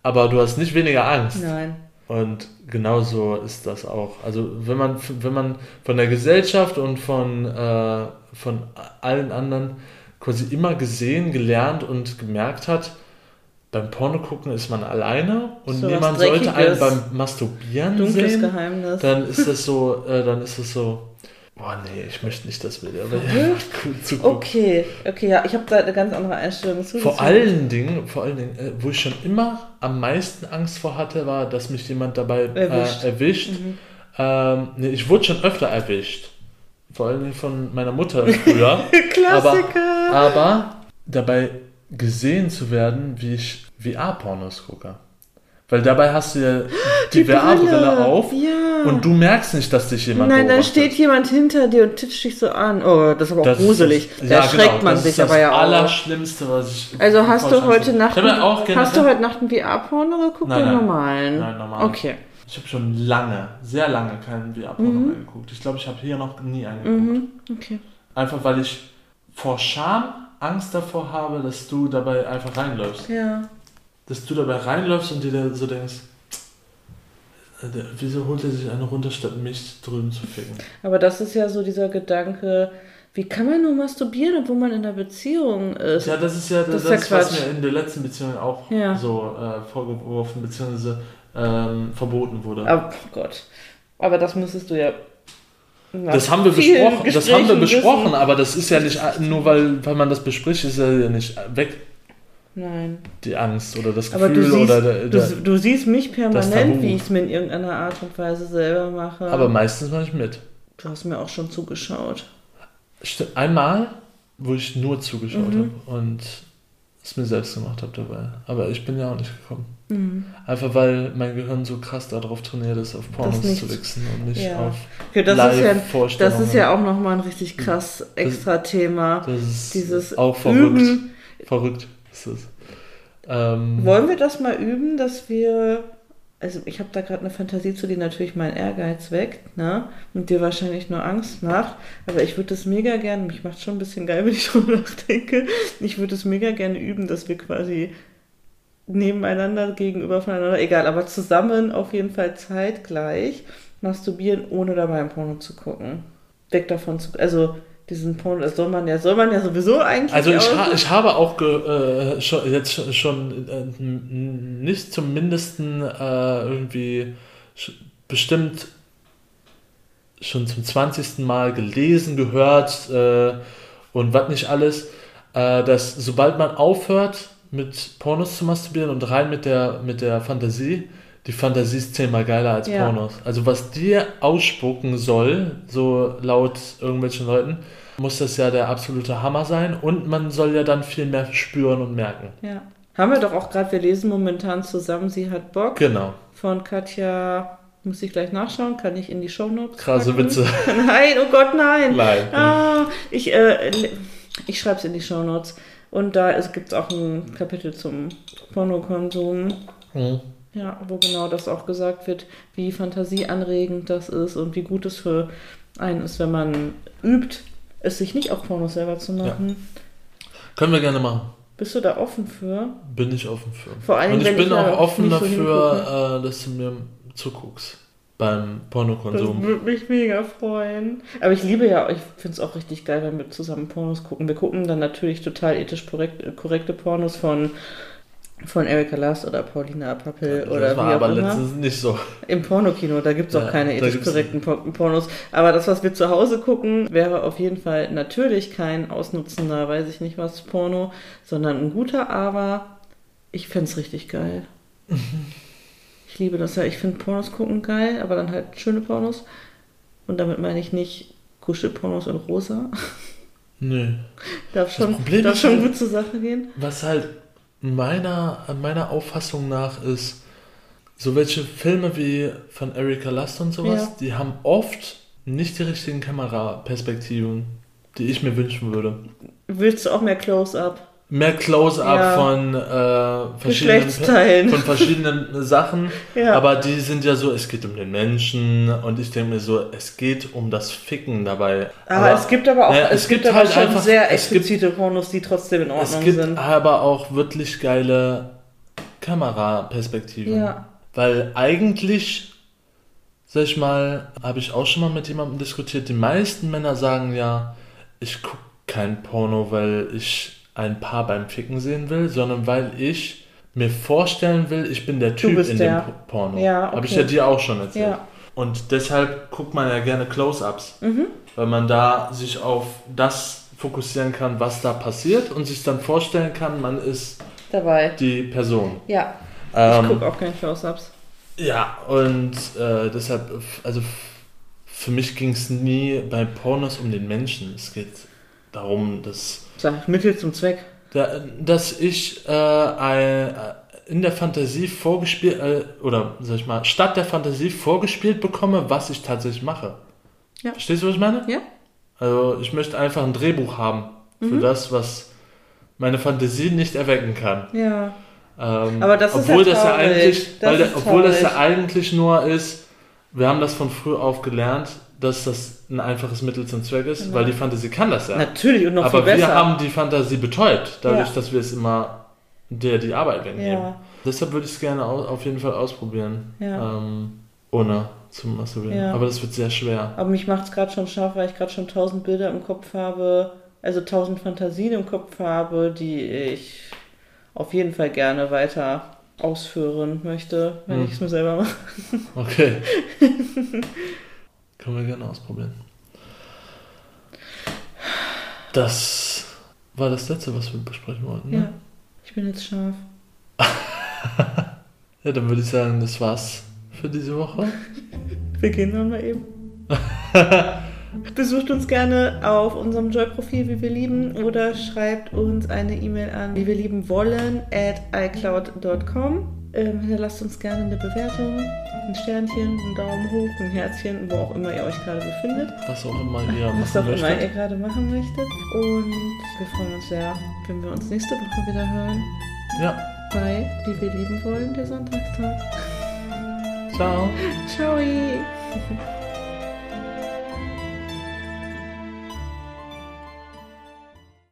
aber du hast nicht weniger Angst. Nein. Und genauso ist das auch. Also wenn man, wenn man von der Gesellschaft und von, äh, von allen anderen quasi immer gesehen, gelernt und gemerkt hat, beim Porno gucken ist man alleine und So niemand sollte einen beim Masturbieren Dunkles sehen, Geheimnis. dann ist das so, äh, dann ist es so, boah nee, ich möchte nicht das Video, aber zu gucken. Okay, okay, ja, ich habe da eine ganz andere Einstellung zu. Vor allen Dingen, vor allen Dingen, äh, wo ich schon immer am meisten Angst vor hatte, war, dass mich jemand dabei Erwischt. Äh, erwischt. Mhm. Ähm, nee, ich wurde schon öfter erwischt. Vor allen Dingen von meiner Mutter früher. *laughs* Klassiker. aber, aber dabei gesehen zu werden, wie ich VR-Pornos gucke. Weil dabei hast du ja die, VR-Brille auf Ja. Und du merkst nicht, dass dich jemand Nein, dann beobachtet. steht jemand hinter dir und titscht dich so an. Oh, das ist aber auch Das ist- gruselig. da ja, erschreckt genau, man das sich ist das aber ja auch. Allerschlimmste, was ich. Also hast du heute. Nacht, hast du heute Nacht ein VR-Porno geguckt Nein, oder nein. normalen? Nein, normal. Okay. Ich habe schon lange, sehr lange keinen VR-Porno Mhm. mehr geguckt. Ich glaube, ich habe hier noch nie einen geguckt. Mhm. Okay. Einfach weil ich vor Scham Angst davor habe, dass du dabei einfach reinläufst. Ja. Dass du dabei reinläufst und dir so denkst, wieso holt er sich eine runter, statt mich drüben zu ficken? Aber das ist ja so dieser Gedanke, wie kann man nur masturbieren, obwohl man in einer Beziehung ist? Ja, das ist ja das, Das ist ja was mir in der letzten Beziehung auch Ja. so äh, vorgeworfen bzw. Ähm, verboten wurde. Oh Gott. Aber das müsstest du ja. Das haben wir besprochen, das haben wir besprochen, wissen. aber das ist ja nicht, nur weil, weil man das bespricht, ist ja nicht weg, Nein. die Angst oder das Gefühl du siehst, oder der, du, der, du siehst mich permanent, wie ich es mir in irgendeiner Art und Weise selber mache. Aber meistens mache ich mit. du hast mir auch schon zugeschaut. Einmal, wo ich nur zugeschaut Mhm. habe und es mir selbst gemacht habe dabei. Aber ich bin ja auch nicht gekommen. Mhm. Einfach weil mein Gehirn so krass darauf trainiert ist, auf Pornos nicht- zu wichsen und nicht Ja. auf Okay, das, ist ja, das ist ja auch nochmal ein richtig krass extra Thema. Das ist Dieses auch verrückt. Üben. Verrückt ist es. Ähm, Wollen wir das mal üben, dass wir. Also ich habe da gerade eine Fantasie zu, die natürlich meinen Ehrgeiz weckt, ne? Und dir wahrscheinlich nur Angst macht. Aber ich würde das mega gerne, mich macht schon ein bisschen geil, *laughs* wenn ich drüber nachdenke. Ich würde es mega gerne üben, dass wir quasi nebeneinander, gegenüber voneinander, egal, aber zusammen auf jeden Fall zeitgleich masturbieren, ohne dabei ein Porno zu gucken. Weg davon zu. Also diesen Porno, das soll man ja, soll man ja sowieso eigentlich. Also ich, ha ich habe auch äh, schon, jetzt schon, äh, nicht zum Mindesten äh, irgendwie bestimmt schon zum 20. Mal gelesen, gehört äh, und was nicht alles, äh, dass sobald man aufhört mit Pornos zu masturbieren und rein mit der, mit der Fantasie, die Fantasie ist zehnmal geiler als Ja. Pornos. Also was dir ausspucken soll, so laut irgendwelchen Leuten, muss das ja der absolute Hammer sein und man soll ja dann viel mehr spüren und merken. Ja. Haben wir doch auch gerade, wir lesen momentan zusammen, sie hat Bock. Genau. Von Katja, muss ich gleich nachschauen, kann ich in die Shownotes Krasse packen? Witze. *laughs* Nein, oh Gott, nein. Nein. Ah, ich äh, ich schreibe es in die Shownotes. Und da gibt es auch ein Kapitel zum Pornokonsum. Mhm. Ja, wo genau das auch gesagt wird, wie fantasieanregend das ist und wie gut es für einen ist, wenn man übt, es sich nicht auch Pornos selber zu machen. Können wir gerne machen. Bist du da offen für? Bin ich offen für. Vor allem, und ich wenn bin ich ja auch offen nicht so dafür, äh, dass du mir zuguckst. beim Das Pornokonsum. würde mich mega freuen. Aber ich liebe ja, ich finde es auch richtig geil, wenn wir zusammen Pornos gucken. Wir gucken dann natürlich total ethisch korrekt, korrekte Pornos von, von Erika Last oder Paulina Pappel das oder war wie auch aber immer. letztens nicht so. Im Pornokino, da gibt es auch Ja, keine ethisch korrekten Por- Pornos. Aber das, was wir zu Hause gucken, wäre auf jeden Fall natürlich kein ausnutzender, weiß ich nicht was, Porno, sondern ein guter, aber ich find's richtig geil. *laughs* Ich liebe das ja. Ich finde Pornos gucken geil, aber dann halt schöne Pornos. Und damit meine ich nicht Kuschelpornos in rosa. Nö. *laughs* Darf schon, darf schon halt- gut zur Sache gehen. Was halt meiner, meiner Auffassung nach ist, so welche Filme wie von Erika Lust und sowas, Ja. die haben oft nicht die richtigen Kameraperspektiven, die ich mir wünschen würde. Willst du auch mehr Close-Up? Mehr Close-up Ja. von äh, verschiedenen von verschiedenen Sachen, *laughs* Ja. aber die sind ja so, es geht um den Menschen und ich denke mir so, es geht um das Ficken dabei. Aber, es gibt aber auch, naja, es, es gibt, gibt aber halt schon einfach- sehr es explizite Pornos, die trotzdem in Es Ordnung gibt sind. aber auch wirklich geile Kameraperspektiven. Ja. Weil eigentlich, sag ich mal, habe ich auch schon mal mit jemandem diskutiert, die meisten Männer sagen ja, ich gucke kein Porno, weil ich ein Paar beim Ficken sehen will, sondern weil ich mir vorstellen will, ich bin der Typ in dem Po- Porno. Ja, Habe ich okay. ja dir auch schon erzählt. Ja. Und deshalb guckt man ja gerne Close-Ups, Mhm. weil man da sich auf das fokussieren kann, was da passiert und sich dann vorstellen kann, man ist Dabei. die Person. Ja. Ich Ähm, gucke auch keine Close-Ups. ja, und äh, deshalb, also für mich ging es nie bei Pornos um den Menschen. Es geht darum, dass, Sag, Mittel zum Zweck. da, dass ich äh, ein, äh, in der Fantasie vorgespielt, äh, oder sag ich mal, statt der Fantasie vorgespielt bekomme, was ich tatsächlich mache. Ja. Verstehst du, was ich meine? Ja. Also ich möchte einfach ein Drehbuch haben für Mhm. das, was meine Fantasie nicht erwecken kann. Ja. Ähm, Aber das ist obwohl ja das ja eigentlich, Das der, ist obwohl das ja eigentlich nur ist, wir haben das von früh auf gelernt, dass das ein einfaches Mittel zum Zweck ist, Genau. weil die Fantasie kann das ja. Natürlich und noch Aber viel besser. wir haben die Fantasie betäubt, dadurch, Ja. dass wir es immer der die Arbeit wegnehmen. Ja. Deshalb würde ich es gerne au auf jeden Fall ausprobieren, Ja. ähm, ohne zu masturbieren. Ja. Aber das wird sehr schwer. Aber mich macht es gerade schon scharf, weil ich gerade schon tausend Bilder im Kopf habe, also tausend Fantasien im Kopf habe, die ich auf jeden Fall gerne weiter ausführen möchte, wenn Hm. ich es mir selber mache. Okay. *laughs* Können wir gerne ausprobieren. Das war das letzte, was wir besprechen wollten. Ja. Ne? Ich bin jetzt scharf. *laughs* Ja, dann würde ich sagen, das war's für diese Woche. *laughs* Wir gehen dann mal eben. *laughs* Besucht uns gerne auf unserem Joy-Profil, wie wir lieben, oder schreibt uns eine E-Mail an, wie wir lieben wollen, at icloud.com. Ähm, hinterlasst uns gerne eine Bewertung, ein Sternchen, einen Daumen hoch, ein Herzchen, wo auch immer ihr euch gerade befindet. Was auch immer ihr Was machen auch immer ihr gerade machen möchtet. Und wir freuen uns sehr, wenn wir uns nächste Woche wieder hören Ja, bei Wie wir lieben wollen, der Sonntagstag. ciao. *laughs* Ciao!